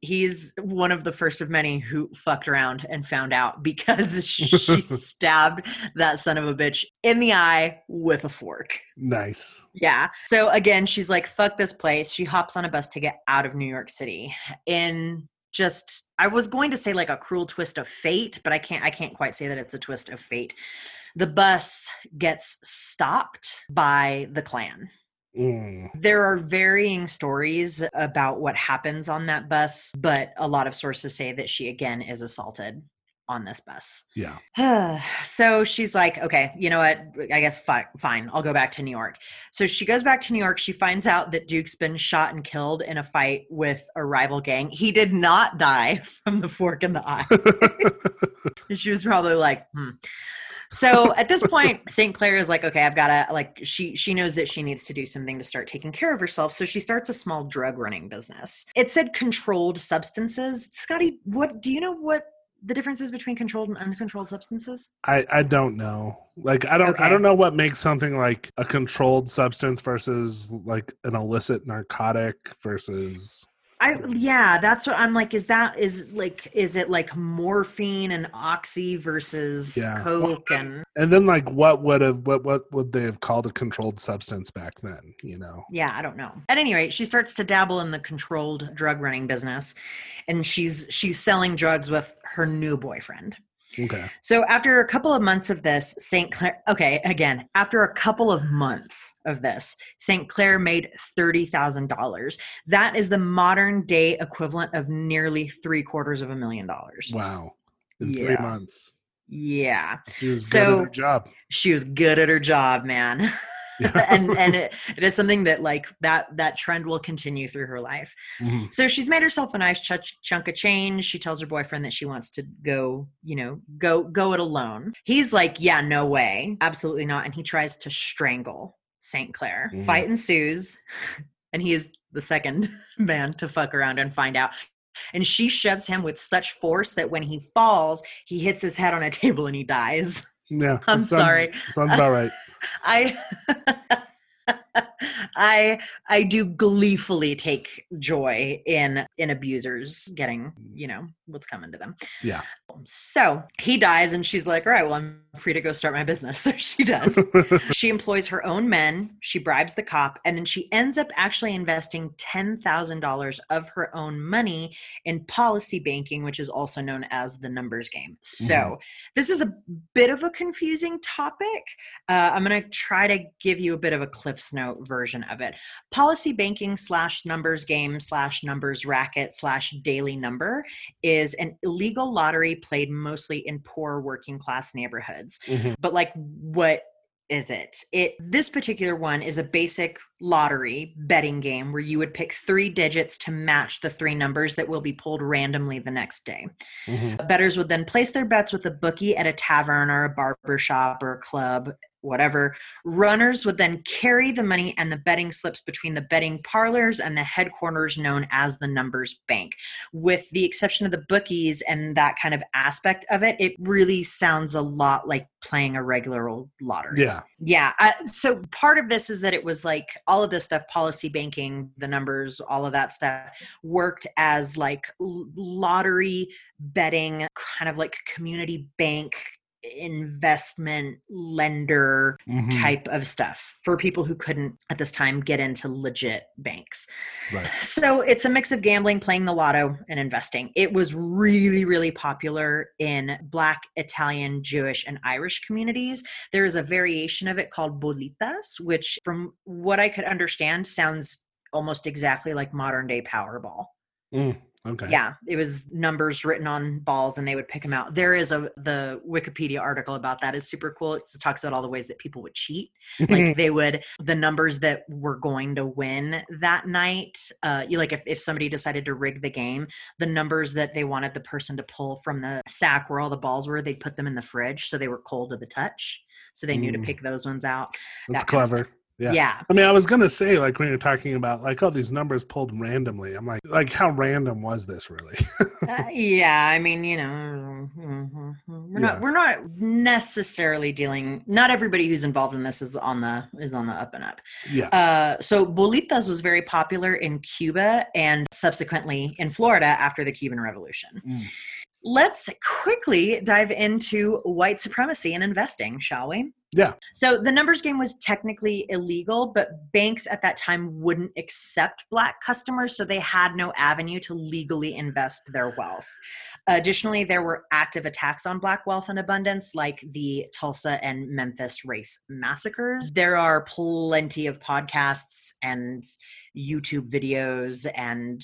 [SPEAKER 3] He's one of the first of many who fucked around and found out because she stabbed that son of a bitch in the eye with a fork.
[SPEAKER 2] Nice.
[SPEAKER 3] Yeah. So again, she's like, fuck this place. She hops on a bus to get out of New York City. In just I was going to say like a cruel twist of fate, but I can't I can't quite say that it's a twist of fate. The bus gets stopped by the Klan.
[SPEAKER 2] Mm.
[SPEAKER 3] There are varying stories about what happens on that bus, but a lot of sources say that she again is assaulted on this bus.
[SPEAKER 2] Yeah.
[SPEAKER 3] so she's like, okay, you know what? I guess fi- fine. I'll go back to New York. So she goes back to New York. She finds out that Duke's been shot and killed in a fight with a rival gang. He did not die from the fork in the eye. She was probably like, hmm. So at this point, St. Clair is like, okay, I've got to like she she knows that she needs to do something to start taking care of herself. So she starts a small drug running business. It said controlled substances. Scotty, what do you know what the difference is between controlled and uncontrolled substances?
[SPEAKER 2] I, I don't know. Like I don't I don't know what makes something like a controlled substance versus like an illicit narcotic versus
[SPEAKER 3] I yeah, that's what I'm like. Is that is like is it like morphine and oxy versus
[SPEAKER 2] Yeah.
[SPEAKER 3] coke and
[SPEAKER 2] and then like what would have what what would they have called a controlled substance back then, you know?
[SPEAKER 3] yeah, I don't know. At any rate, she starts to dabble in the controlled drug running business, and she's she's selling drugs with her new boyfriend.
[SPEAKER 2] Okay.
[SPEAKER 3] So after a couple of months of this, St. Clair, okay, again, after a couple of months of this, St. Clair made $30,000. That is the modern day equivalent of nearly three quarters of a million dollars.
[SPEAKER 2] Wow. In three months.
[SPEAKER 3] Yeah.
[SPEAKER 2] She was good
[SPEAKER 3] So-
[SPEAKER 2] at her job.
[SPEAKER 3] She was good at her job, man. And and it, it is something that like that that trend will continue through her life.
[SPEAKER 2] Mhm.
[SPEAKER 3] So she's made herself a nice ch- chunk of change. She tells her boyfriend that she wants to go, you know, go go it alone. He's like, "Yeah, no way, absolutely not," and he tries to strangle Saint Clair.
[SPEAKER 2] Mhm.
[SPEAKER 3] Fight ensues, and he is the second man to fuck around and find out. And she shoves him with such force that when he falls, he hits his head on a table and he dies.
[SPEAKER 2] Yeah.
[SPEAKER 3] I'm
[SPEAKER 2] sounds-
[SPEAKER 3] sorry.
[SPEAKER 2] Sounds about right.
[SPEAKER 3] I I I do gleefully take joy in in abusers getting, you know, what's coming to them.
[SPEAKER 2] Yeah.
[SPEAKER 3] So he dies and she's like, all right, well, I'm free to go start my business. So she does. she employs her own men, she bribes the cop, and then she ends up actually investing $10,000 of her own money in policy banking, which is also known as the numbers game. So
[SPEAKER 2] Mhm.
[SPEAKER 3] this is a bit of a confusing topic. Uh, I'm going to try to give you a bit of a Cliff's Note version of it. Policy banking slash numbers game slash numbers racket slash daily number is an illegal lottery played mostly in poor working class neighborhoods.
[SPEAKER 2] Mhm.
[SPEAKER 3] But like, what is it? It this particular one is a basic lottery betting game where you would pick three digits to match the three numbers that will be pulled randomly the next day.
[SPEAKER 2] Mhm.
[SPEAKER 3] Bettors would then place their bets with a bookie at a tavern or a barber shop or a club, whatever. Runners would then carry the money and the betting slips between the betting parlors and the headquarters known as the numbers bank. With the exception of the bookies and that kind of aspect of it, it really sounds a lot like playing a regular old lottery.
[SPEAKER 2] Yeah.
[SPEAKER 3] Yeah. I, so part of this is that it was like all of this stuff, policy banking, the numbers, all of that stuff worked as like lottery betting, kind of like community bank investment lender
[SPEAKER 2] Mhm.
[SPEAKER 3] type of stuff for people who couldn't at this time get into legit banks.
[SPEAKER 2] Right.
[SPEAKER 3] So it's a mix of gambling, playing the lotto, and investing. It was really, really popular in Black, Italian, Jewish, and Irish communities. There is a variation of it called bolitas, which, from what I could understand, sounds almost exactly like modern day Powerball.
[SPEAKER 2] Mm. Okay.
[SPEAKER 3] Yeah, it was numbers written on balls, and they would pick them out. There is a the Wikipedia article about that is super cool. It talks about all the ways that people would cheat. Like they would the numbers that were going to win that night. Uh, you like if if somebody decided to rig the game, the numbers that they wanted the person to pull from the sack where all the balls were, they'd put them in the fridge so they were cold to the touch. So they knew to
[SPEAKER 2] Mm.
[SPEAKER 3] pick those ones out.
[SPEAKER 2] That's
[SPEAKER 3] that
[SPEAKER 2] clever. Yeah.
[SPEAKER 3] Yeah.
[SPEAKER 2] I mean, I was gonna say like when you're talking about like oh these numbers pulled randomly. I'm like like how random was this really?
[SPEAKER 3] Uh, yeah, I mean, you know, mhm, we're
[SPEAKER 2] Yeah.
[SPEAKER 3] not we're not necessarily dealing. Not everybody who's involved in this is on the is on the up and up.
[SPEAKER 2] yeah.
[SPEAKER 3] Uh, so bolitas was very popular in Cuba and subsequently in Florida after the Cuban Revolution.
[SPEAKER 2] Mm.
[SPEAKER 3] Let's quickly dive into white supremacy and investing, shall we?
[SPEAKER 2] Yeah.
[SPEAKER 3] So the numbers game was technically illegal, but banks at that time wouldn't accept black customers, so they had no avenue to legally invest their wealth. Additionally, there were active attacks on black wealth and abundance, like the Tulsa and Memphis race massacres. There are plenty of podcasts and YouTube videos and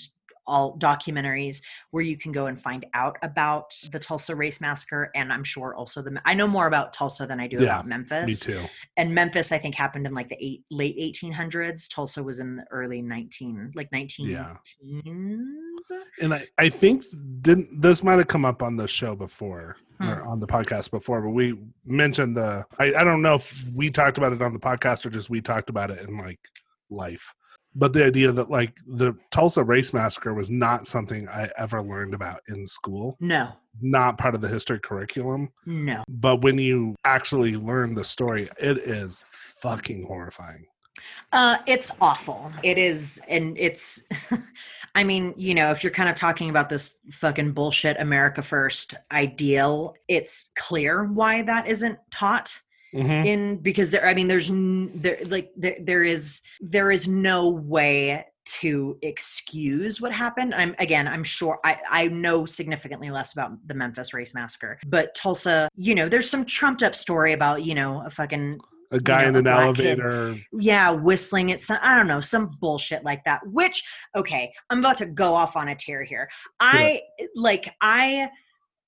[SPEAKER 3] all documentaries where you can go and find out about the Tulsa race massacre and I'm sure also the I know more about Tulsa than I do
[SPEAKER 2] Yeah,
[SPEAKER 3] about Memphis
[SPEAKER 2] Me too.
[SPEAKER 3] and Memphis, I think, happened in like the eight, late 1800s. Tulsa was in the early 19, like 19
[SPEAKER 2] Yeah.
[SPEAKER 3] teens.
[SPEAKER 2] And I, I think didn't this might have come up on the show before or
[SPEAKER 3] Hmm.
[SPEAKER 2] on the podcast before, but we mentioned the I, I don't know if we talked about it on the podcast or just we talked about it in like life. But the idea that like the Tulsa race massacre was not something I ever learned about in school,
[SPEAKER 3] No,
[SPEAKER 2] not part of the history curriculum.
[SPEAKER 3] no.
[SPEAKER 2] But when you actually learn the story, it is fucking horrifying.
[SPEAKER 3] Uh, it's awful. It is, and it's. I mean, you know, if you're kind of talking about this fucking bullshit America First ideal, it's clear why that isn't taught.
[SPEAKER 2] Mhm.
[SPEAKER 3] in because there i mean there's n- there like there, there is there is no way to excuse what happened i'm again i'm sure i i know significantly less about the memphis race massacre but tulsa you know there's some trumped up story about you know a fucking
[SPEAKER 2] A guy
[SPEAKER 3] know,
[SPEAKER 2] in an
[SPEAKER 3] black kid.
[SPEAKER 2] elevator.
[SPEAKER 3] yeah whistling at some i don't know some bullshit like that which okay i'm about to go off on a tear here i like i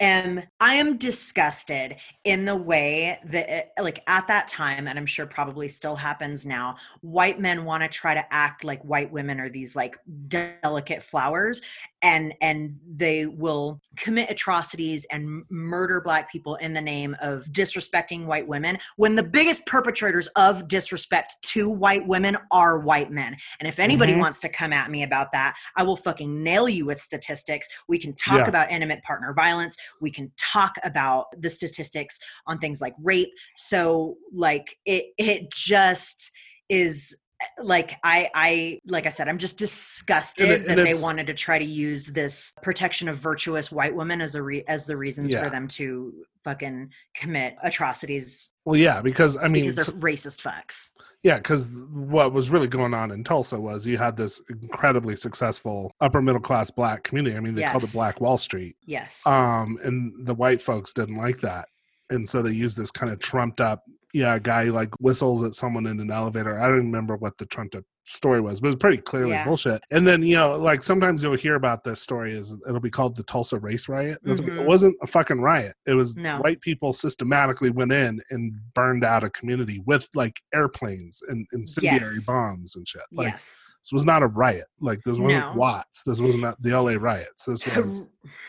[SPEAKER 3] am i am disgusted in the way that it- like at that time and i'm sure probably still happens now white men want to try to act like white women are these like delicate flowers and and they will commit atrocities and murder black people in the name of disrespecting white women when the biggest perpetrators of disrespect to white women are white men and if anybody
[SPEAKER 2] Mhm.
[SPEAKER 3] wants to come at me about that i will fucking nail you with statistics we can talk
[SPEAKER 2] Yeah.
[SPEAKER 3] about intimate partner violence we can talk about the statistics on things like rape so like it it just is like I I like I said I'm just disgusted
[SPEAKER 2] And it-
[SPEAKER 3] that they wanted to try to use this protection of virtuous white women as a re- as the reasons
[SPEAKER 2] Yeah.
[SPEAKER 3] for them to fucking commit atrocities
[SPEAKER 2] Well, yeah, because I mean,
[SPEAKER 3] because they're racist fucks.
[SPEAKER 2] Yeah, because what was really going on in Tulsa was you had this incredibly successful upper middle class black community. I mean, they called it Black Wall Street.
[SPEAKER 3] Yes.
[SPEAKER 2] Um, and the white folks didn't like that. And so they used this kind of trumped up, yeah, a guy like whistles at someone in an elevator. I don't remember what the trumped up story was, but it was pretty clearly
[SPEAKER 3] Yeah.
[SPEAKER 2] bullshit. And then, you know, like sometimes you'll hear about this story is it'll be called the Tulsa race riot. It's
[SPEAKER 3] Mhm.
[SPEAKER 2] it wasn't a fucking riot. It was
[SPEAKER 3] No.
[SPEAKER 2] white people systematically went in and burned out a community with like airplanes and incendiary
[SPEAKER 3] Yes.
[SPEAKER 2] bombs and shit. Like
[SPEAKER 3] yes.
[SPEAKER 2] this was not a riot. Like this wasn't
[SPEAKER 3] No.
[SPEAKER 2] Watts. This wasn't the LA riots. This was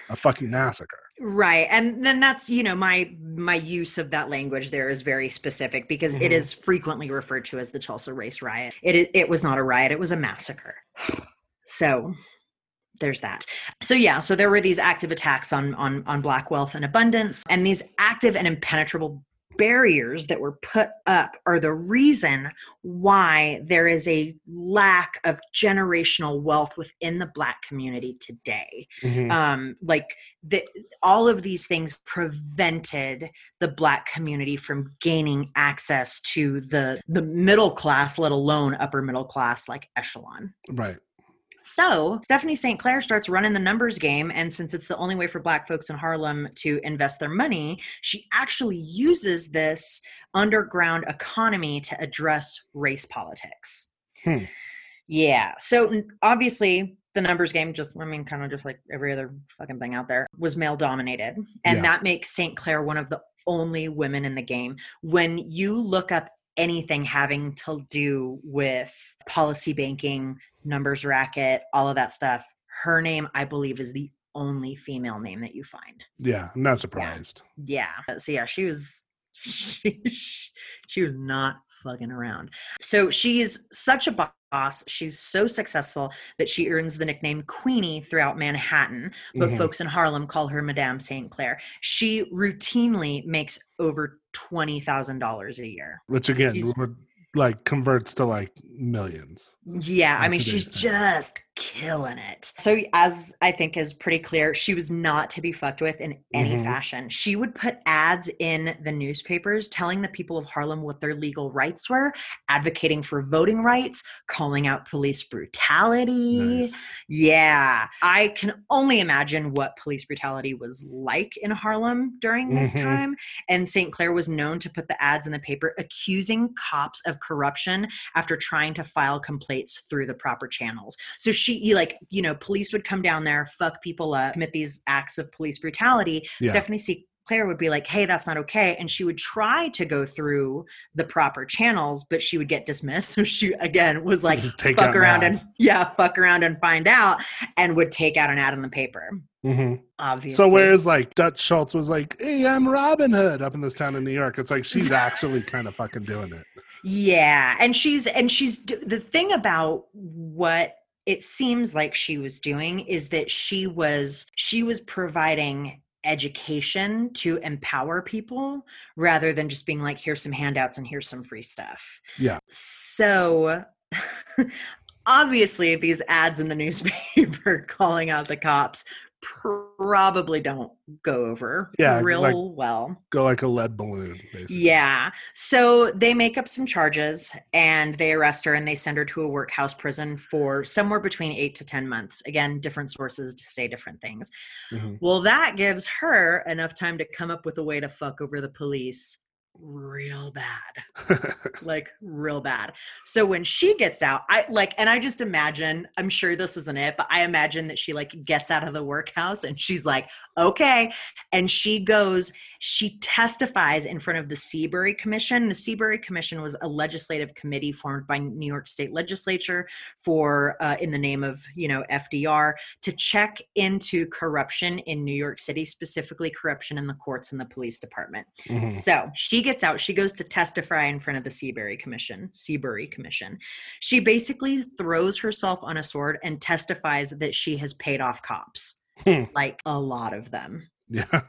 [SPEAKER 2] a fucking massacre.
[SPEAKER 3] Right and then that's you know my my use of that language there is very specific because it
[SPEAKER 2] Mhm.
[SPEAKER 3] is frequently referred to as the tulsa race riot. It it was not a riot it was a massacre. So there's that. So yeah so there were these active attacks on on on black wealth and abundance and these active and impenetrable barriers that were put up are the reason why there is a lack of generational wealth within the black community today
[SPEAKER 2] Mhm.
[SPEAKER 3] um like the, all of these things prevented the black community from gaining access to the the middle class let alone upper middle class like echelon
[SPEAKER 2] Right.
[SPEAKER 3] So stephanie st clair starts running the numbers game and since it's the only way for black folks in harlem to invest their money she actually uses this underground economy to address race politics
[SPEAKER 2] Hmm.
[SPEAKER 3] yeah. So obviously, the numbers game, just I mean, kind of just like every other fucking thing out there, was male dominated, and
[SPEAKER 2] Yeah.
[SPEAKER 3] that makes St. Clair one of the only women in the game. When you look up anything having to do with policy banking, numbers racket, all of that stuff, her name, I believe, is the only female name that you find.
[SPEAKER 2] Yeah, I'm not surprised.
[SPEAKER 3] Yeah. So yeah, she was she, she was not fucking around. So she's such a boss. She's so successful that she earns the nickname Queenie throughout Manhattan, but
[SPEAKER 2] Mhm.
[SPEAKER 3] folks in Harlem call her Madame St. Clair. She routinely makes over twenty thousand dollars a year.
[SPEAKER 2] Which again, like converts to like millions.
[SPEAKER 3] Yeah, I mean, she's
[SPEAKER 2] time.
[SPEAKER 3] just killing it. So, as I think is pretty clear, she was not to be fucked with in any
[SPEAKER 2] Mhm.
[SPEAKER 3] fashion. She would put ads in the newspapers telling the people of Harlem what their legal rights were, advocating for voting rights, calling out police brutality.
[SPEAKER 2] Nice.
[SPEAKER 3] Yeah, I can only imagine what police brutality was like in Harlem during this
[SPEAKER 2] Mhm.
[SPEAKER 3] time. And St. Clair was known to put the ads in the paper accusing cops of corruption after trying to file complaints through the proper channels. So she, like, you know, police would come down there, fuck people up, commit these acts of police brutality.
[SPEAKER 2] Yeah.
[SPEAKER 3] Stephanie St. Clair would be like, hey, that's not okay. And she would try to go through the proper channels, but she would get dismissed. So she, again, was like, fuck around
[SPEAKER 2] an
[SPEAKER 3] and, yeah, fuck around and find out, and would take out an ad in the paper.
[SPEAKER 2] hmm
[SPEAKER 3] Obviously.
[SPEAKER 2] So whereas like Dutch Schultz was like, "Hey, I'm Robin Hood" up in this town in New York, it's like she's actually kind of fucking doing it.
[SPEAKER 3] Yeah, and she's and she's the thing about what it seems like she was doing is that she was she was providing education to empower people rather than just being like here's some handouts and here's some free stuff.
[SPEAKER 2] Yeah.
[SPEAKER 3] So obviously these ads in the newspaper calling out the cops probably don't go over
[SPEAKER 2] Yeah,
[SPEAKER 3] real
[SPEAKER 2] like-
[SPEAKER 3] well.
[SPEAKER 2] Go like a lead balloon, basically.
[SPEAKER 3] Yeah. So they make up some charges and they arrest her and they send her to a workhouse prison for somewhere between eight to 10 months. Again, different sources say different things.
[SPEAKER 2] Mhm.
[SPEAKER 3] Well, that gives her enough time to come up with a way to fuck over the police real bad. Like real bad. So when she gets out i like and i just imagine i'm sure this isn't it but i imagine that she like gets out of the workhouse and she's like okay. And she goes she testifies in front of the seabury commission. The seabury commission was a legislative committee formed by new york state legislature for uh, in the name of you know fdr to check into corruption in new york city specifically corruption in the courts and the police department.
[SPEAKER 2] Mhm.
[SPEAKER 3] so she gets out. She goes to testify in front of the Seabury Commission. Seabury Commission. She basically throws herself on a sword and testifies that she has paid off cops,
[SPEAKER 2] Hmm.
[SPEAKER 3] like a lot of them.
[SPEAKER 2] Yeah.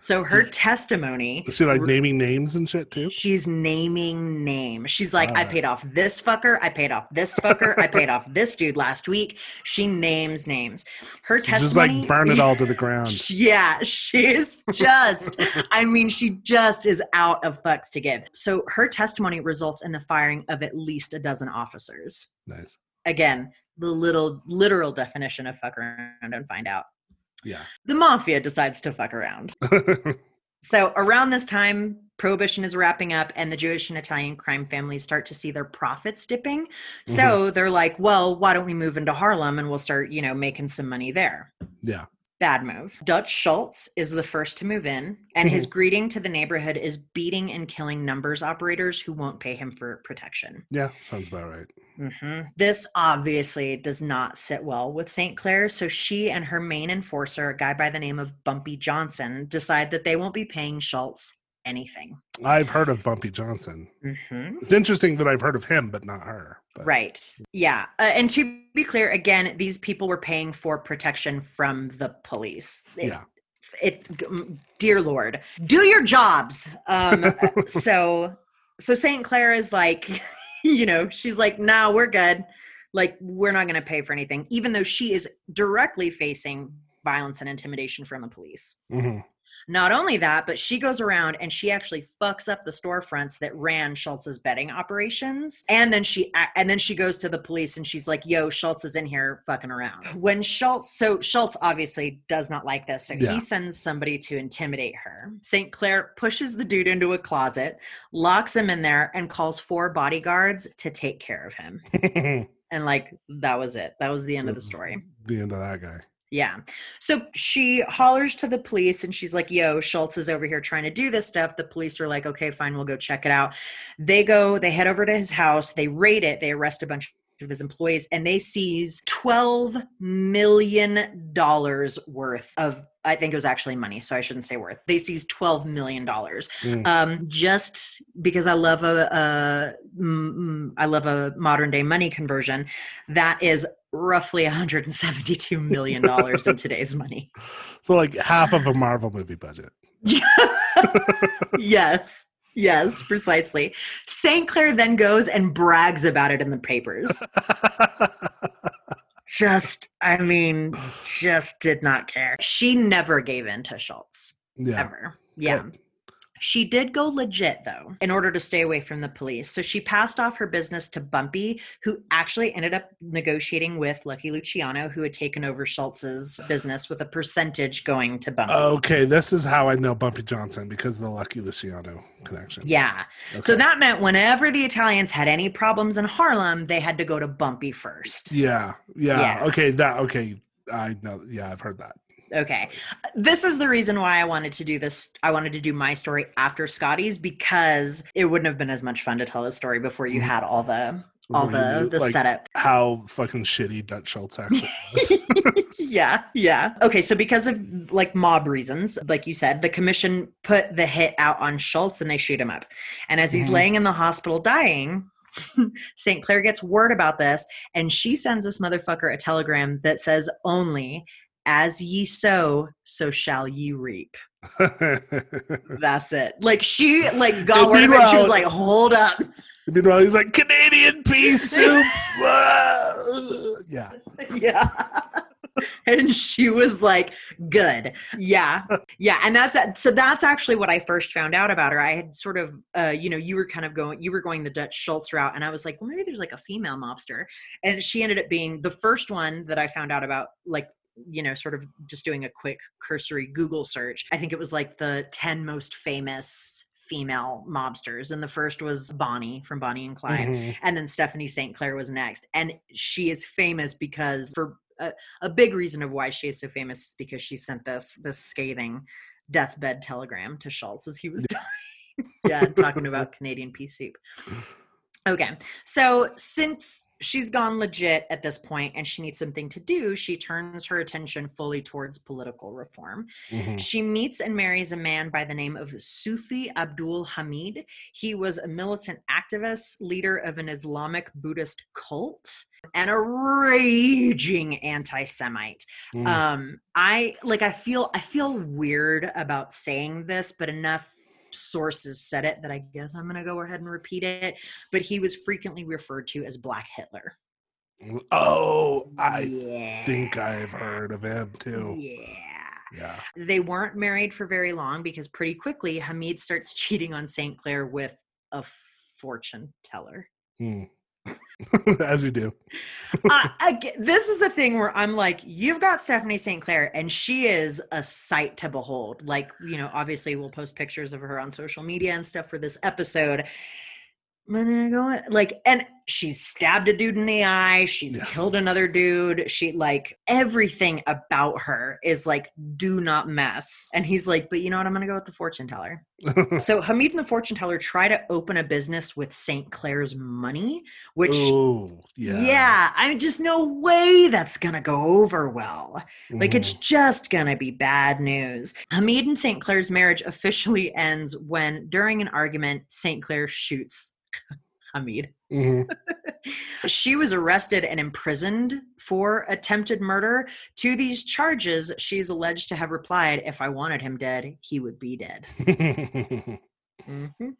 [SPEAKER 3] So her testimony.
[SPEAKER 2] Is she like naming names and shit too?
[SPEAKER 3] She's naming names. She's like, I
[SPEAKER 2] ah.
[SPEAKER 3] paid off this fucker. I paid off this fucker. I paid off this dude last week. She names names. Her
[SPEAKER 2] She's just
[SPEAKER 3] testimony.
[SPEAKER 2] like burn it all to the ground.
[SPEAKER 3] Yeah, she's just, I mean, she just is out of fucks to give. So her testimony results in the firing of at least a dozen officers.
[SPEAKER 2] Nice.
[SPEAKER 3] Again, the little literal definition of fuck around and find out.
[SPEAKER 2] Yeah.
[SPEAKER 3] The mafia decides to fuck around. So around this time, prohibition is wrapping up and the Jewish and Italian crime families start to see their profits dipping. So mm-hmm. they're like, well, why don't we move into Harlem and we'll start, you know, making some money there.
[SPEAKER 2] yeah.
[SPEAKER 3] Bad move. Dutch Schultz is the first to move in, and his greeting to the neighborhood is beating and killing numbers operators who won't pay him for protection.
[SPEAKER 2] Yeah. Sounds about right.
[SPEAKER 3] hmm This obviously does not sit well with St. Clair, so she and her main enforcer, a guy by the name of Bumpy Johnson, decide that they won't be paying Schultz anything.
[SPEAKER 2] I've heard of Bumpy Johnson.
[SPEAKER 3] hmm
[SPEAKER 2] It's interesting that I've heard of him, but not her. But
[SPEAKER 3] Right. Yeah. Uh, and to be clear, again, these people were paying for protection from the police. It-
[SPEAKER 2] Yeah.
[SPEAKER 3] It, mm, dear Lord, do your jobs. Um, uh, so, so St. Clair is like, you know, she's like, no, we're good. Like, we're not going to pay for anything, even though she is directly facing violence and intimidation from the police.
[SPEAKER 2] Mhm.
[SPEAKER 3] Not only that, but she goes around and she actually fucks up the storefronts that ran Schultz's betting operations. And then she and then she goes to the police and she's like, "Yo, Schultz is in here fucking around." When Schultz, so Schultz obviously does not like this, so
[SPEAKER 2] Yeah.
[SPEAKER 3] he sends somebody to intimidate her. St. Clair pushes the dude into a closet, locks him in there, and calls four bodyguards to take care of him. And like that was it. That was the end of the story.
[SPEAKER 2] The end of that guy.
[SPEAKER 3] Yeah. So she hollers to the police and she's like, yo, Schultz is over here trying to do this stuff. The police are like, okay, fine, we'll go check it out. They go, they head over to his house, they raid it, they arrest a bunch of his employees, and they seize $12 million worth of I think it was actually money, so I shouldn't say worth. They seized twelve million dollars,
[SPEAKER 2] Mm.
[SPEAKER 3] um, just because I love a, a mm, I love a modern day money conversion. That is roughly one hundred and seventy two million dollars in today's money.
[SPEAKER 2] So like half of a Marvel movie budget.
[SPEAKER 3] yes, yes, precisely. Saint Clair then goes and brags about it in the papers. Just, I mean, just did not care. She never gave in to Schultz.
[SPEAKER 2] yeah.
[SPEAKER 3] ever. Yeah.
[SPEAKER 2] Good.
[SPEAKER 3] She did go legit though, in order to stay away from the police. So she passed off her business to Bumpy, who actually ended up negotiating with Lucky Luciano, who had taken over Schultz's business with a percentage going to Bumpy.
[SPEAKER 2] Okay, this is how I know Bumpy Johnson because of the Lucky Luciano connection.
[SPEAKER 3] Yeah. So that meant whenever the Italians had any problems in Harlem, they had to go to Bumpy first.
[SPEAKER 2] Yeah, yeah.
[SPEAKER 3] Yeah.
[SPEAKER 2] Okay, that okay. I know. Yeah, I've heard that.
[SPEAKER 3] Okay. This is the reason why I wanted to do this. I wanted to do my story after Scotty's because it wouldn't have been as much fun to tell the story before you
[SPEAKER 2] Mhm.
[SPEAKER 3] had all the all the the
[SPEAKER 2] like,
[SPEAKER 3] setup.
[SPEAKER 2] How fucking shitty Dutch Schultz actually was.
[SPEAKER 3] yeah, yeah. Okay, so because of like mob reasons, like you said, the commission put the hit out on Schultz and they shoot him up. And as he's
[SPEAKER 2] Mhm.
[SPEAKER 3] laying in the hospital dying, St. Clair gets word about this and she sends this motherfucker a telegram that says only as ye sow, so shall ye reap. That's it. Like she like got word of it. and She was like, hold up.
[SPEAKER 2] Meanwhile, he's like Canadian pea soup. Ah. yeah.
[SPEAKER 3] yeah. and she was like, good. Yeah. Yeah. And that's so that's actually what I first found out about her. I had sort of uh, you know, you were kind of going you were going the Dutch Schultz route, and I was like, well, maybe there's like a female mobster. And she ended up being the first one that I found out about, like you know, sort of just doing a quick cursory Google search. I think it was like the 10 most famous female mobsters. And the first was Bonnie from Bonnie and Clyde
[SPEAKER 2] Mhm.
[SPEAKER 3] and then Stephanie St. Clair was next. And she is famous because for a, a big reason of why she is so famous is because she sent this this scathing deathbed telegram to Schultz as he was dying. yeah, talking about Canadian pea soup. Okay, so since she's gone legit at this point and she needs something to do, she turns her attention fully towards political reform.
[SPEAKER 2] Mhm.
[SPEAKER 3] She meets and marries a man by the name of Sufi Abdul Hamid. He was a militant activist, leader of an Islamic Buddhist cult, and a raging anti-Semite.
[SPEAKER 2] Mm.
[SPEAKER 3] Um, I like I feel I feel weird about saying this, but enough sources said it that I guess I'm gonna go ahead and repeat it. But he was frequently referred to as Black Hitler.
[SPEAKER 2] oh, I
[SPEAKER 3] yeah.
[SPEAKER 2] think I've heard of him too.
[SPEAKER 3] Yeah.
[SPEAKER 2] Yeah.
[SPEAKER 3] They weren't married for very long because pretty quickly Hamid starts cheating on St. Clair with a fortune teller.
[SPEAKER 2] Hmm. As you do.
[SPEAKER 3] I, I this is a thing where I'm like, you've got Stephanie St. Clair, and she is a sight to behold. Like, you know, obviously we'll post pictures of her on social media and stuff for this episode. But I go, Like, and she's stabbed a dude in the eye. She's
[SPEAKER 2] Yeah.
[SPEAKER 3] killed another dude. She like everything about her is like, do not mess. And he's like, but you know what? I'm gonna go with the fortune teller. So Hamid and the fortune teller try to open a business with St. Clair's money, which
[SPEAKER 2] oh, yeah.
[SPEAKER 3] yeah. I just no way that's gonna go over well. Like it's
[SPEAKER 2] Mhm.
[SPEAKER 3] just gonna be bad news. Hamid and St. Clair's marriage officially ends when, during an argument, St. Clair shoots Hamid.
[SPEAKER 2] Mhm.
[SPEAKER 3] She was arrested and imprisoned for attempted murder. To these charges, she's alleged to have replied, If I wanted him dead, he would be dead. Mhm.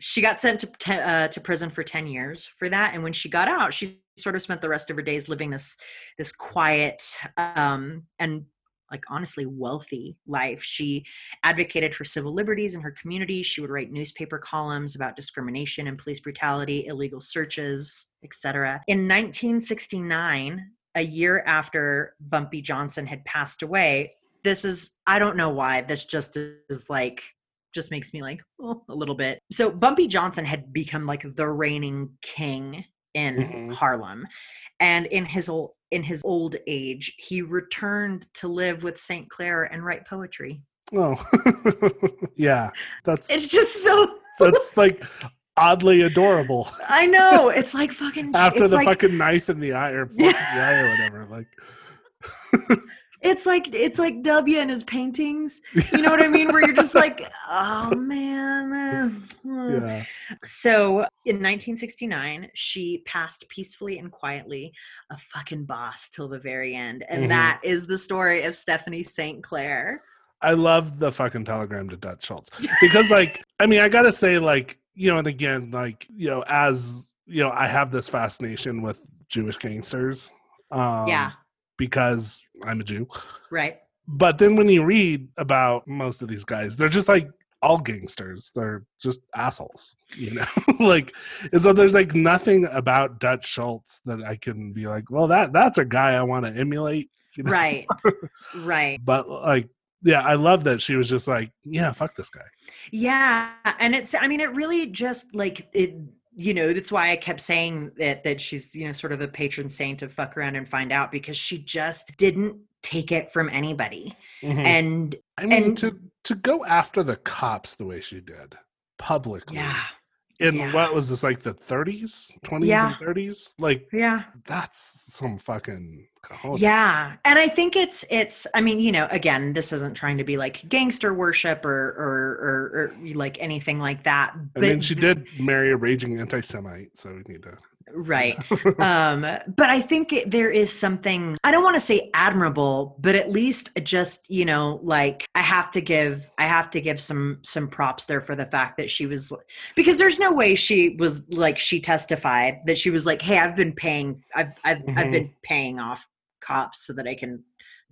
[SPEAKER 3] She got sent to te- uh, to prison for ten years for that, and when she got out, she sort of spent the rest of her days living this this quiet um, and like honestly wealthy life. She advocated for civil liberties in her community. She would write newspaper columns about discrimination and police brutality, illegal searches, etc. In 1969, a year after Bumpy Johnson had passed away, this is I don't know why this just is like just makes me like oh, a little bit. So Bumpy Johnson had become like the reigning king in
[SPEAKER 2] Mhm.
[SPEAKER 3] Harlem. And in his old in his old age, he returned to live with St. Clair and write poetry.
[SPEAKER 2] Oh, yeah. That's
[SPEAKER 3] It's just so
[SPEAKER 2] that's like oddly adorable.
[SPEAKER 3] I know. It's like fucking
[SPEAKER 2] After the
[SPEAKER 3] like
[SPEAKER 2] fucking knife in the eye or in the eye or whatever. Like,
[SPEAKER 3] it's like it's like W and his paintings. You know what I mean? Where you're just like, oh man. uh,
[SPEAKER 2] yeah.
[SPEAKER 3] So in 1969, she passed peacefully and quietly, a fucking boss till the very end. And
[SPEAKER 2] Mhm.
[SPEAKER 3] that is the story of Stephanie St. Clair.
[SPEAKER 2] I love the fucking telegram to Dutch Schultz because, like, I mean, I gotta say, like, you know, and again, like, you know, as you know, I have this fascination with Jewish gangsters, um,
[SPEAKER 3] yeah,
[SPEAKER 2] because I'm a Jew.
[SPEAKER 3] right.
[SPEAKER 2] But then when you read about most of these guys, they're just like all gangsters. They're just assholes, you know. like, and so there's like nothing about Dutch Schultz that I can be like, well, that that's a guy I want to emulate, you know?
[SPEAKER 3] Right. right.
[SPEAKER 2] But like, yeah, I love that she was just like, yeah, fuck this guy.
[SPEAKER 3] Yeah. And it's, I mean, it really just like it, you know, that's why I kept saying that, that she's, you know, sort of a patron saint of fuck around and find out because she just didn't take it from anybody. Mm-hmm. And
[SPEAKER 2] I mean,
[SPEAKER 3] and-
[SPEAKER 2] to to go after the cops the way she did publicly
[SPEAKER 3] yeah,
[SPEAKER 2] in
[SPEAKER 3] yeah.
[SPEAKER 2] what was this like the 30s, 20s,
[SPEAKER 3] Yeah.
[SPEAKER 2] and 30s? Like
[SPEAKER 3] yeah.
[SPEAKER 2] that's some fucking.
[SPEAKER 3] Yeah. And I think it's it's I mean, you know, again, this isn't trying to be like gangster worship or or or, or like anything like that.
[SPEAKER 2] I
[SPEAKER 3] But
[SPEAKER 2] mean, she did marry a raging anti-Semite, so we need to.
[SPEAKER 3] Right. um but I think it, there is something I don't want to say admirable, but at least just, you know, like I have to give I have to give some some props there for the fact that she was because there's no way she was like she testified that she was like, "Hey, I've been paying I've I've, I've
[SPEAKER 2] Mhm.
[SPEAKER 3] been paying off cops so that I can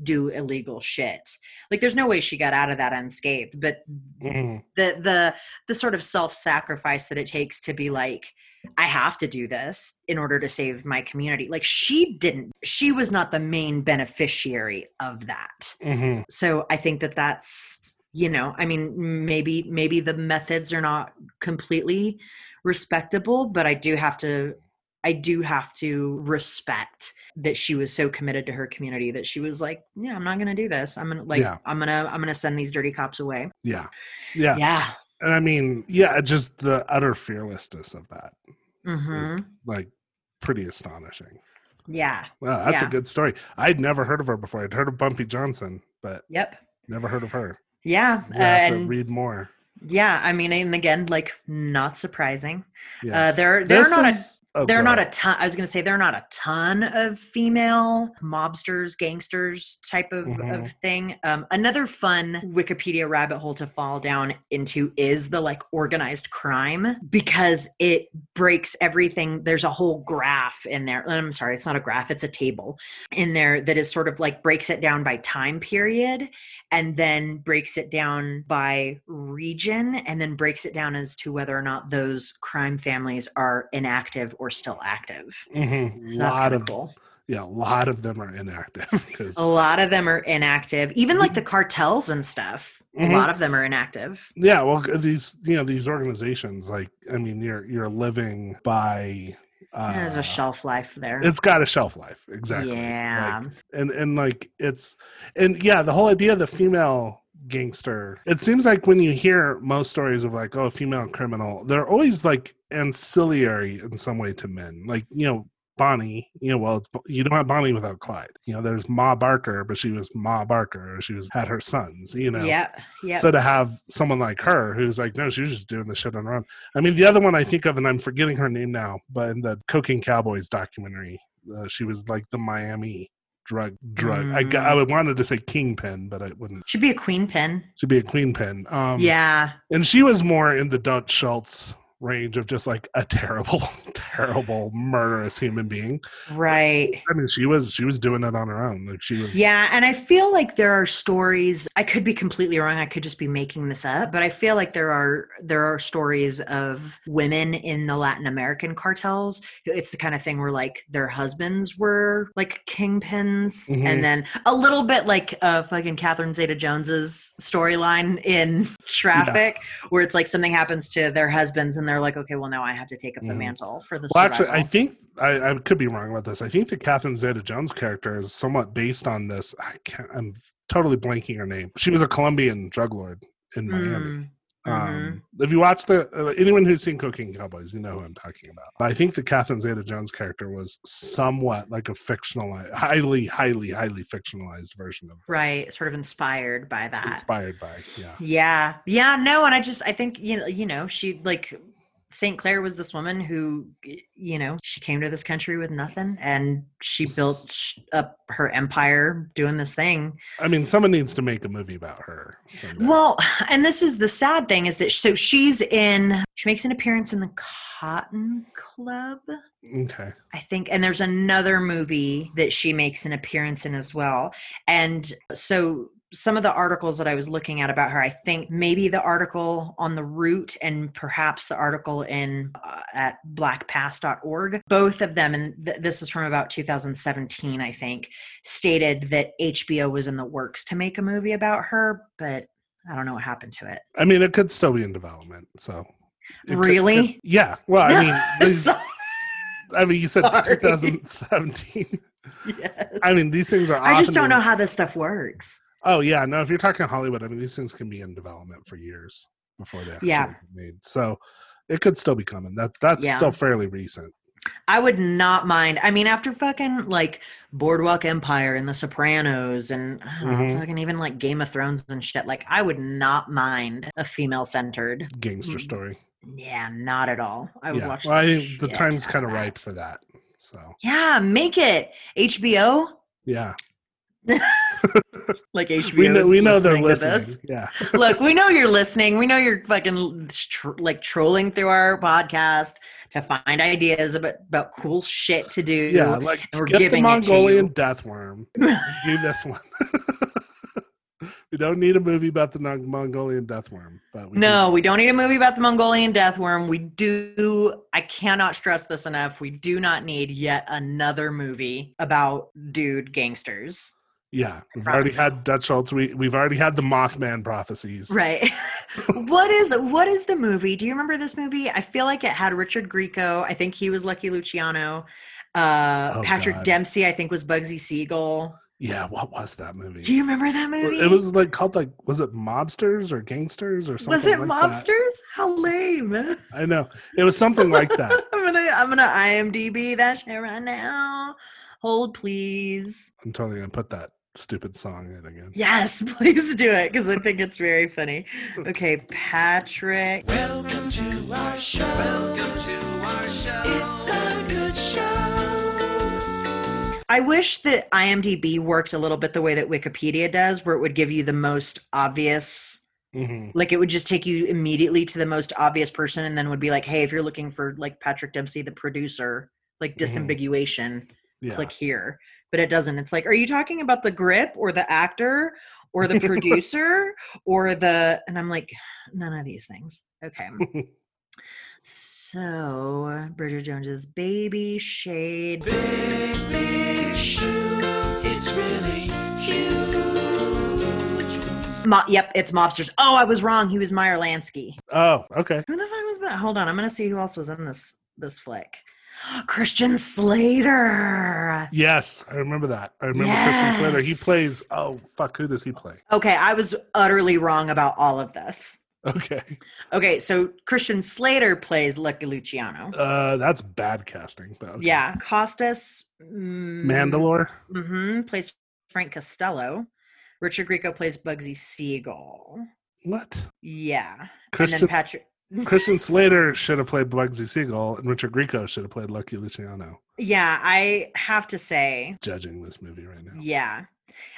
[SPEAKER 3] do illegal shit." Like there's no way she got out of that unscathed, but
[SPEAKER 2] Mhm.
[SPEAKER 3] the the the sort of self-sacrifice that it takes to be like I have to do this in order to save my community. Like she didn't she was not the main beneficiary of that.
[SPEAKER 2] Mhm.
[SPEAKER 3] So I think that that's you know, I mean maybe maybe the methods are not completely respectable, but I do have to I do have to respect that she was so committed to her community that she was like, yeah, I'm not going to do this. I'm going to like
[SPEAKER 2] Yeah.
[SPEAKER 3] I'm going to I'm going to send these dirty cops away.
[SPEAKER 2] Yeah, yeah,
[SPEAKER 3] Yeah.
[SPEAKER 2] and I mean, yeah, just the utter fearlessness of that
[SPEAKER 3] Mhm.
[SPEAKER 2] is like pretty astonishing.
[SPEAKER 3] Yeah.
[SPEAKER 2] Wow, that's
[SPEAKER 3] Yeah.
[SPEAKER 2] a good story. I'd never heard of her before. I'd heard of Bumpy Johnson, but
[SPEAKER 3] Yep.
[SPEAKER 2] never heard of her.
[SPEAKER 3] Yeah.
[SPEAKER 2] I have to
[SPEAKER 3] and
[SPEAKER 2] read more.
[SPEAKER 3] yeah, I mean, and again, like not surprising.
[SPEAKER 2] Yeah.
[SPEAKER 3] Uh, there, there are not
[SPEAKER 2] is- oh,
[SPEAKER 3] there are
[SPEAKER 2] go
[SPEAKER 3] not a ton. I was going to say they're not a ton of female mobsters, gangsters type of,
[SPEAKER 2] Mhm.
[SPEAKER 3] of thing. Um, another fun Wikipedia rabbit hole to fall down into is the like organized crime because it breaks everything. There's a whole graph in there. I'm sorry, it's not a graph; it's a table in there that is sort of like breaks it down by time period and then breaks it down by region and then breaks it down as to whether or not those crime families are inactive or still active.
[SPEAKER 2] Mhm.
[SPEAKER 3] So that's
[SPEAKER 2] lot
[SPEAKER 3] kinda cool.
[SPEAKER 2] yeah, a lot of them are inactive
[SPEAKER 3] A lot of them are inactive. Even like the cartels and stuff.
[SPEAKER 2] Mhm.
[SPEAKER 3] A lot of them are inactive.
[SPEAKER 2] yeah, well, these you know these organizations like I mean you're you're living by uh,
[SPEAKER 3] There's a shelf life there.
[SPEAKER 2] It's got a shelf life, exactly.
[SPEAKER 3] Yeah.
[SPEAKER 2] Like, and and like it's and yeah, the whole idea of the female gangster. It seems like when you hear most stories of like oh female criminal, they're always like ancillary in some way to men. Like you know Bonnie, you know, well, it's, you don't have Bonnie without Clyde. You know, there's Ma Barker, but she was Ma Barker. She was had her sons. You know,
[SPEAKER 3] Yeah. Yeah.
[SPEAKER 2] so to have someone like her who's like, no, she was just doing the shit on her own. I mean, the other one I think of, and I'm forgetting her name now, but in the Cocaine Cowboys documentary, uh, she was like the Miami drug drug. I got, I
[SPEAKER 3] Mm.
[SPEAKER 2] would wanted to say kingpin, but I wouldn't.
[SPEAKER 3] Should be a queen pin.
[SPEAKER 2] She'd be a queen pin. Um,
[SPEAKER 3] yeah.
[SPEAKER 2] and she was more in the Dutch Schultz range of just like a terrible, terrible, murderous human being.
[SPEAKER 3] Right.
[SPEAKER 2] I mean, she was she was doing it on her own. Like she was.
[SPEAKER 3] Yeah, and I feel like there are stories. I could be completely wrong. I could just be making this up, but I feel like there are there are stories of women in the Latin American cartels. It's the kind of thing where like their husbands were like kingpins,
[SPEAKER 2] Mhm.
[SPEAKER 3] and then a little bit like uh, fucking Catherine Zeta-Jones's storyline in Traffic, where it's like something happens to their husbands, and and they're like, okay, well now I have to take up the
[SPEAKER 2] Mhm.
[SPEAKER 3] mantle for the
[SPEAKER 2] Well, actually, I think I, I could be wrong about this. I think the Catherine Zeta-Jones character is somewhat based on this. I can't. I'm totally blanking her name. She was a Colombian drug lord in Miami.
[SPEAKER 3] Mm,
[SPEAKER 2] Um, if you watch the uh, anyone who's seen Cocaine Cowboys, you know who I'm talking about. I think the Catherine Zeta-Jones character was somewhat like a fictionalized, highly, highly, highly fictionalized version of this.
[SPEAKER 3] right, sort of inspired by that.
[SPEAKER 2] inspired by. Yeah,
[SPEAKER 3] Yeah. Yeah, no, and I just I think you know, you know, she like St. Clair was this woman who you know, she came to this country with nothing and she built up her empire doing this thing.
[SPEAKER 2] I mean, someone needs to make a movie about her. someday.
[SPEAKER 3] Well, and this is the sad thing is that so she's in she makes an appearance in the Cotton Club.
[SPEAKER 2] okay,
[SPEAKER 3] I think, and there's another movie that she makes an appearance in as well. And so some of the articles that I was looking at about her, I think maybe the article on the Root and perhaps the article in uh, at blackpast.org, both of them, and th- this is from about 2017, I think, stated that HBO was in the works to make a movie about her, but I don't know what happened to it.
[SPEAKER 2] I mean, it could still be in development. So, it
[SPEAKER 3] Really?
[SPEAKER 2] could- yeah. Well, I mean, these- I mean, you said
[SPEAKER 3] Sorry.
[SPEAKER 2] 2017.
[SPEAKER 3] yes.
[SPEAKER 2] I mean, these things are.
[SPEAKER 3] I just don't know how this stuff works.
[SPEAKER 2] Oh yeah, no. If you're talking Hollywood, I mean, these things can be in development for years before they actually
[SPEAKER 3] Yeah.
[SPEAKER 2] get made. So it could still be coming. That's that's
[SPEAKER 3] Yeah.
[SPEAKER 2] still fairly recent.
[SPEAKER 3] I would not mind. I mean, after fucking like Boardwalk Empire and The Sopranos and I don't know,
[SPEAKER 2] Mhm.
[SPEAKER 3] fucking even like Game of Thrones and shit, like I would not mind a female centered.
[SPEAKER 2] Gangster story.
[SPEAKER 3] Yeah, not at all. I would
[SPEAKER 2] yeah.
[SPEAKER 3] watch.
[SPEAKER 2] Well, I
[SPEAKER 3] the
[SPEAKER 2] the time's kind of ripe for that. So
[SPEAKER 3] Yeah, make it HBO.
[SPEAKER 2] yeah,
[SPEAKER 3] Like HBO.
[SPEAKER 2] we know we know they're
[SPEAKER 3] listening.
[SPEAKER 2] Yeah.
[SPEAKER 3] Look, we know you're listening. We know you're fucking tr- like trolling through our podcast to find ideas about, about cool shit to do.
[SPEAKER 2] Yeah, like
[SPEAKER 3] and we're
[SPEAKER 2] skip the
[SPEAKER 3] giving it to
[SPEAKER 2] Mongolian death worm. Do this one. we don't need a movie about the Mongolian death worm, but we
[SPEAKER 3] No, we don't need a movie about the Mongolian death worm. We do, I cannot stress this enough. We do not need yet another movie about dude gangsters.
[SPEAKER 2] Yeah, we've already had Dutch Schultz. We we've already had the Mothman prophecies.
[SPEAKER 3] Right. what is what is the movie? Do you remember this movie? I feel like it had Richard Grieco. I think he was Lucky Luciano. Uh,
[SPEAKER 2] Oh,
[SPEAKER 3] Patrick
[SPEAKER 2] God.
[SPEAKER 3] Dempsey, I think, was Bugsy Siegel.
[SPEAKER 2] Yeah, what was that movie?
[SPEAKER 3] Do you remember that movie?
[SPEAKER 2] It was like called like was it mobsters or gangsters or something?
[SPEAKER 3] Was it
[SPEAKER 2] like that.
[SPEAKER 3] mobsters? How lame!
[SPEAKER 2] I know it was something like that.
[SPEAKER 3] I'm gonna I'm gonna IMDb that shit right now. Hold please.
[SPEAKER 2] I'm totally gonna put that stupid song in again.
[SPEAKER 3] Yes, please do it because I think it's very funny. Okay, Patrick.
[SPEAKER 4] Welcome to our show. Welcome to our show. It's a good show.
[SPEAKER 3] I wish that IMDb worked a little bit the way that Wikipedia does, where it would give you the most obvious
[SPEAKER 2] hmm
[SPEAKER 3] like it would just take you immediately to the most obvious person and then would be like hey if you're looking for like patrick dempsey the producer like disambiguation
[SPEAKER 2] Yeah.
[SPEAKER 3] click here but it doesn't it's like are you talking about the grip or the actor or the producer or the and i'm like none of these things okay so bridget jones's baby shade
[SPEAKER 4] Big, big shoe. It's really huge.
[SPEAKER 3] Mo- yep it's mobsters oh i was wrong he was meyer lansky
[SPEAKER 2] oh, okay.
[SPEAKER 3] Who the fuck was that? Hold on, I'm gonna see who else was in this this flick. Christian Slater.
[SPEAKER 2] Yes, I remember that. I remember Christian Slater. He plays. Oh fuck, who does he play?
[SPEAKER 3] Okay, I was utterly wrong about all of this.
[SPEAKER 2] Okay,
[SPEAKER 3] Okay, so Christian Slater plays Lucky Luciano.
[SPEAKER 2] uh, that's bad casting. But okay.
[SPEAKER 3] Yeah, Costas mm,
[SPEAKER 2] Mandylor.
[SPEAKER 3] hmm plays Frank Costello. Richard Grieco plays Bugsy Siegel.
[SPEAKER 2] What?
[SPEAKER 3] Yeah, and then Patrick.
[SPEAKER 2] Christian Slater should have played Bugsy Siegel, and Richard Grieco should have played Lucky Luciano.
[SPEAKER 3] Yeah, I have to say,
[SPEAKER 2] Judging this movie right now,
[SPEAKER 3] Yeah.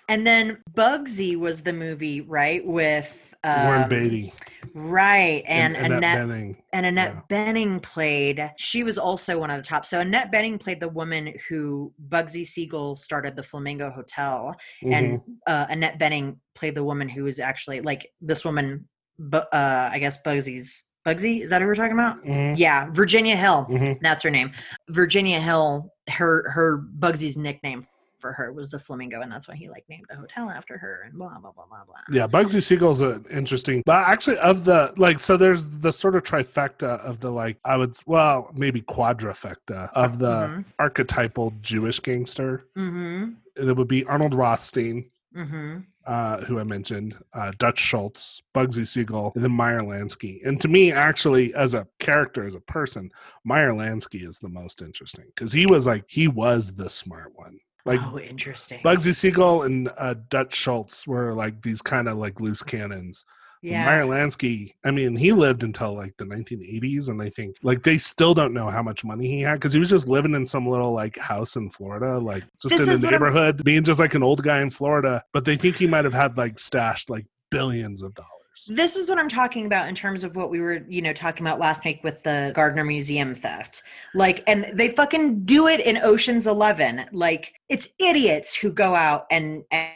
[SPEAKER 3] And then Bugsy was the movie, right? With um,
[SPEAKER 2] Warren Beatty
[SPEAKER 3] Right. And,
[SPEAKER 2] Annette,
[SPEAKER 3] Annette
[SPEAKER 2] Bening.
[SPEAKER 3] and Annette
[SPEAKER 2] yeah.
[SPEAKER 3] Bening played she was also one of the top. So Annette Bening played the woman who Bugsy Siegel started the Flamingo Hotel. And
[SPEAKER 2] Mhm.
[SPEAKER 3] uh, Annette Bening played the woman who was actually like this woman bu- uh I guess Bugsy's Bugsy, is that who we're talking about?
[SPEAKER 2] Mhm.
[SPEAKER 3] Yeah, Virginia Hill.
[SPEAKER 2] Mhm.
[SPEAKER 3] That's her name. Virginia Hill, her her Bugsy's nickname for her was the flamingo, and that's why he like named the hotel after her, and blah blah blah blah blah.
[SPEAKER 2] Yeah, Bugsy Siegel's an interesting, but actually of the like, so there's the sort of trifecta of the like, I would well maybe quadrifecta of the
[SPEAKER 3] Mhm.
[SPEAKER 2] archetypal Jewish gangster.
[SPEAKER 3] Mm-hmm.
[SPEAKER 2] It would be Arnold Rothstein,
[SPEAKER 3] Mm-hmm.
[SPEAKER 2] Uh, who I mentioned, uh, Dutch Schultz, Bugsy Siegel, and then Meyer Lansky. And to me, actually, as a character, as a person, Meyer Lansky is the most interesting because he was like he was the smart one. Like
[SPEAKER 3] oh, interesting.
[SPEAKER 2] Bugsy Siegel and uh, Dutch Schultz were like these kind of like loose cannons.
[SPEAKER 3] Yeah.
[SPEAKER 2] Meyer Lansky, I mean, he lived until like the 1980s, and I think like they still don't know how much money he had because he was just living in some little like house in Florida, like just
[SPEAKER 3] This
[SPEAKER 2] in the neighborhood, being just like an old guy in Florida. But they think he might have had like stashed like billions of dollars.
[SPEAKER 3] this is what I'm talking about in terms of what we were, you know, talking about last week with the Gardner Museum theft. Like, and they fucking do it in Ocean's Eleven. Like, it's idiots who go out and and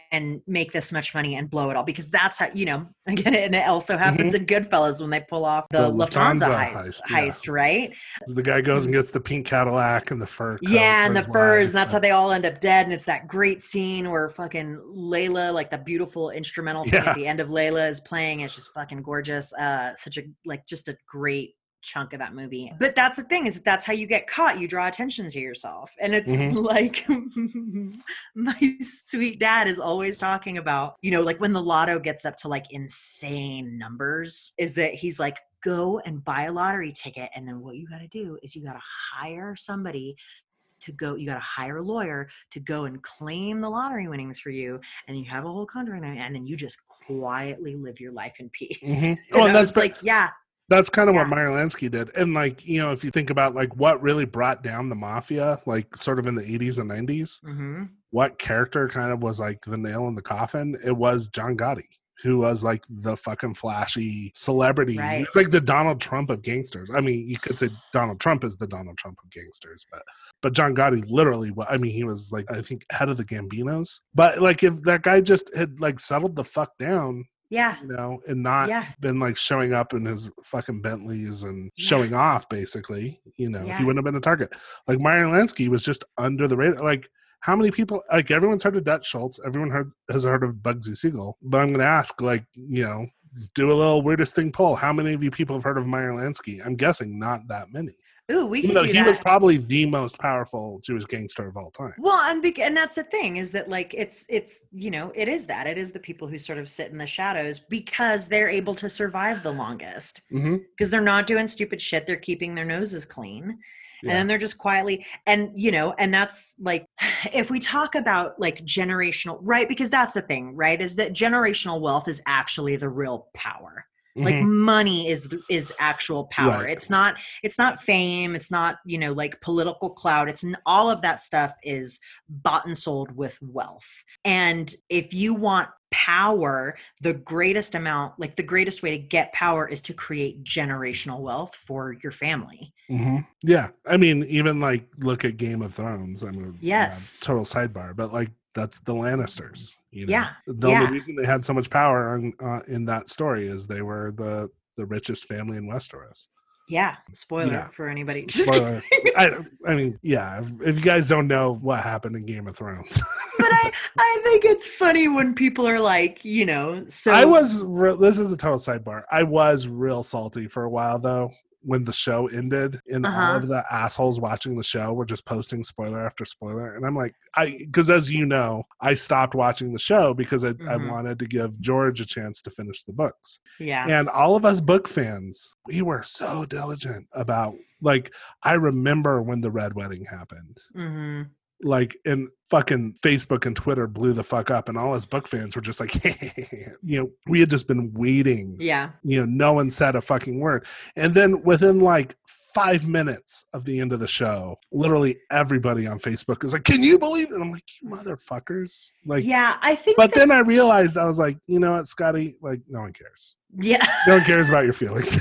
[SPEAKER 3] make this much money and blow it all because that's how you know. Again, and it also happens in Goodfellas when they pull off the,
[SPEAKER 2] Mm-hmm. The
[SPEAKER 3] Lufthansa,
[SPEAKER 2] Lufthansa
[SPEAKER 3] hei-
[SPEAKER 2] heist, yeah.
[SPEAKER 3] heist, right?
[SPEAKER 2] The guy goes and gets the pink Cadillac and the fur.
[SPEAKER 3] Yeah, and the furs, and that's how they all end up dead. And it's that great scene where fucking Layla, like the beautiful instrumental thing
[SPEAKER 2] Yeah.
[SPEAKER 3] at the end of Layla is playing. It's just fucking gorgeous. Uh, such a like just a great chunk of that movie. But that's the thing is that that's how you get caught. You draw attention to yourself, and it's
[SPEAKER 2] Mhm.
[SPEAKER 3] like my sweet dad is always talking about. You know, like when the lotto gets up to like insane numbers, is that he's like. Go and buy a lottery ticket, and then what you got to do is you got to hire somebody to go you got to hire a lawyer to go and claim the lottery winnings for you and you have a whole contract and then you just quietly live your life in peace
[SPEAKER 2] Mhm.
[SPEAKER 3] and
[SPEAKER 2] Oh, and that's
[SPEAKER 3] like yeah
[SPEAKER 2] That's kind of what
[SPEAKER 3] Yeah.
[SPEAKER 2] Meyer Lansky did. And like, you know, if you think about like what really brought down the mafia, like sort of in the 80s and 90s,
[SPEAKER 3] hmm
[SPEAKER 2] what character kind of was like the nail in the coffin? It was John Gotti, who was like the fucking flashy celebrity.
[SPEAKER 3] Right.
[SPEAKER 2] was like the Donald Trump of gangsters. I mean, you could say Donald Trump is the Donald Trump of gangsters, but but John Gotti literally I mean, he was like I think head of the Gambinos. But like if that guy just had like settled the fuck down,
[SPEAKER 3] yeah
[SPEAKER 2] you know, and not
[SPEAKER 3] yeah
[SPEAKER 2] been like showing up in his fucking Bentleys and
[SPEAKER 3] Yeah.
[SPEAKER 2] showing off, basically, you know,
[SPEAKER 3] Yeah.
[SPEAKER 2] he wouldn't have been a target. Like Meyer Lansky was just under the radar. Like, how many people, like, everyone's heard of Dutch Schultz, everyone heard, has heard of Bugsy Siegel, but I'm going to ask, like, you know, do a little weirdest thing poll. How many of you people have heard of Meyer Lansky? I'm guessing not that many.
[SPEAKER 3] Ooh we
[SPEAKER 2] Even
[SPEAKER 3] can
[SPEAKER 2] though he
[SPEAKER 3] that.
[SPEAKER 2] was probably the most powerful Jewish gangster of all time.
[SPEAKER 3] well and bec- and that's the thing is that like it's it's you know it is that. It is the people who sort of sit in the shadows because they're able to survive the longest.
[SPEAKER 2] Hmm
[SPEAKER 3] because they're not doing stupid shit. They're keeping their noses clean.
[SPEAKER 2] Yeah.
[SPEAKER 3] and then they're just quietly and you know and that's like if we talk about like generational right? Because that's the thing right? Is that generational wealth is actually the real power like
[SPEAKER 2] Mhm.
[SPEAKER 3] money is is actual power
[SPEAKER 2] Right.
[SPEAKER 3] it's not it's not fame it's not you know like political clout it's all of that stuff is bought and sold with wealth and if you want power the greatest amount like the greatest way to get power is to create generational wealth for your family
[SPEAKER 2] hmm Yeah, I mean, even like look at Game of Thrones. I mean, yeah,
[SPEAKER 3] Yes.
[SPEAKER 2] total sidebar, but like that's the Lannisters. You know?
[SPEAKER 3] Yeah,
[SPEAKER 2] the
[SPEAKER 3] yeah.
[SPEAKER 2] only reason they had so much power on, uh, in that story is they were the the richest family in Westeros.
[SPEAKER 3] yeah spoiler
[SPEAKER 2] Yeah.
[SPEAKER 3] for anybody
[SPEAKER 2] Spoiler. I, I mean, yeah. If, if you guys don't know what happened in Game of Thrones,
[SPEAKER 3] but I, I think it's funny when people are like, you know, so
[SPEAKER 2] I was. Re- this is a total sidebar. I was real salty for a while though when the show ended, and all
[SPEAKER 3] Uh-huh.
[SPEAKER 2] of the assholes watching the show were just posting spoiler after spoiler, and I'm like, I because as you know, I stopped watching the show because I, I
[SPEAKER 3] Mhm.
[SPEAKER 2] wanted to give George a chance to finish the books.
[SPEAKER 3] yeah,
[SPEAKER 2] And all of us book fans, we were so diligent about like I remember when the red wedding happened.
[SPEAKER 3] hmm
[SPEAKER 2] Like and fucking Facebook and Twitter blew the fuck up and all his book fans were just like you know, we had just been waiting.
[SPEAKER 3] yeah,
[SPEAKER 2] You know, no one said a fucking word. And then within like five minutes of the end of the show, literally everybody on Facebook is like, Can you believe it? I'm like, you motherfuckers. Like
[SPEAKER 3] yeah. I think,
[SPEAKER 2] but
[SPEAKER 3] that,
[SPEAKER 2] then I realized I was like, you know what, Scotty, like no one cares.
[SPEAKER 3] yeah.
[SPEAKER 2] No one cares about your feelings.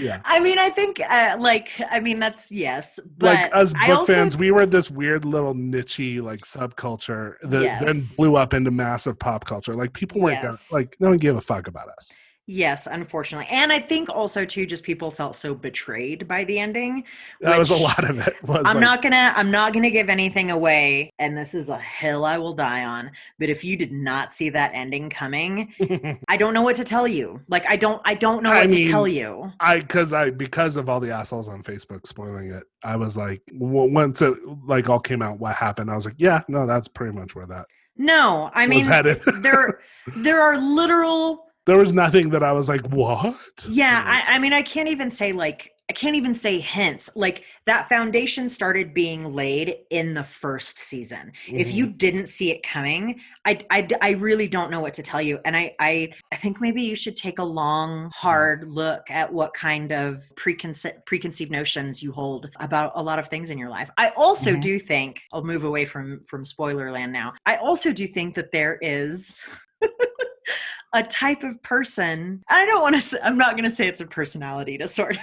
[SPEAKER 2] yeah.
[SPEAKER 3] I mean, I think, uh, like, I mean, that's yes, but
[SPEAKER 2] like us book
[SPEAKER 3] also,
[SPEAKER 2] fans, we were this weird little nichey like subculture that then blew up into massive pop culture. Like people weren't
[SPEAKER 3] Yes.
[SPEAKER 2] gonna, like no one gave a fuck about us.
[SPEAKER 3] Yes, unfortunately. And I think also too just people felt so betrayed by the ending.
[SPEAKER 2] That was a lot of it. Was
[SPEAKER 3] I'm
[SPEAKER 2] like,
[SPEAKER 3] not gonna I'm not gonna give anything away, and this is a hill I will die on. But if you did not see that ending coming, I don't know what to tell you. Like I don't I don't know
[SPEAKER 2] I
[SPEAKER 3] what to tell you.
[SPEAKER 2] I because I because of all the assholes on Facebook spoiling it, I was like, once it like all came out, what happened? I was like, yeah, no, that's pretty much where that
[SPEAKER 3] No, I mean there there are literal
[SPEAKER 2] there was nothing that I was like, what?
[SPEAKER 3] Yeah, I, I mean, I can't even say like I can't even say hints. Like that foundation started being laid in the first season. If
[SPEAKER 2] Mm-hmm.
[SPEAKER 3] you didn't see it coming, I, I I really don't know what to tell you. And I I I think maybe you should take a long, hard look at what kind of preconce- preconceived notions you hold about a lot of things in your life. I also
[SPEAKER 2] Mhm.
[SPEAKER 3] do think I'll move away from from spoiler land now. I also do think that there is a type of person. I don't want to. I'm not going to say it's a personality disorder,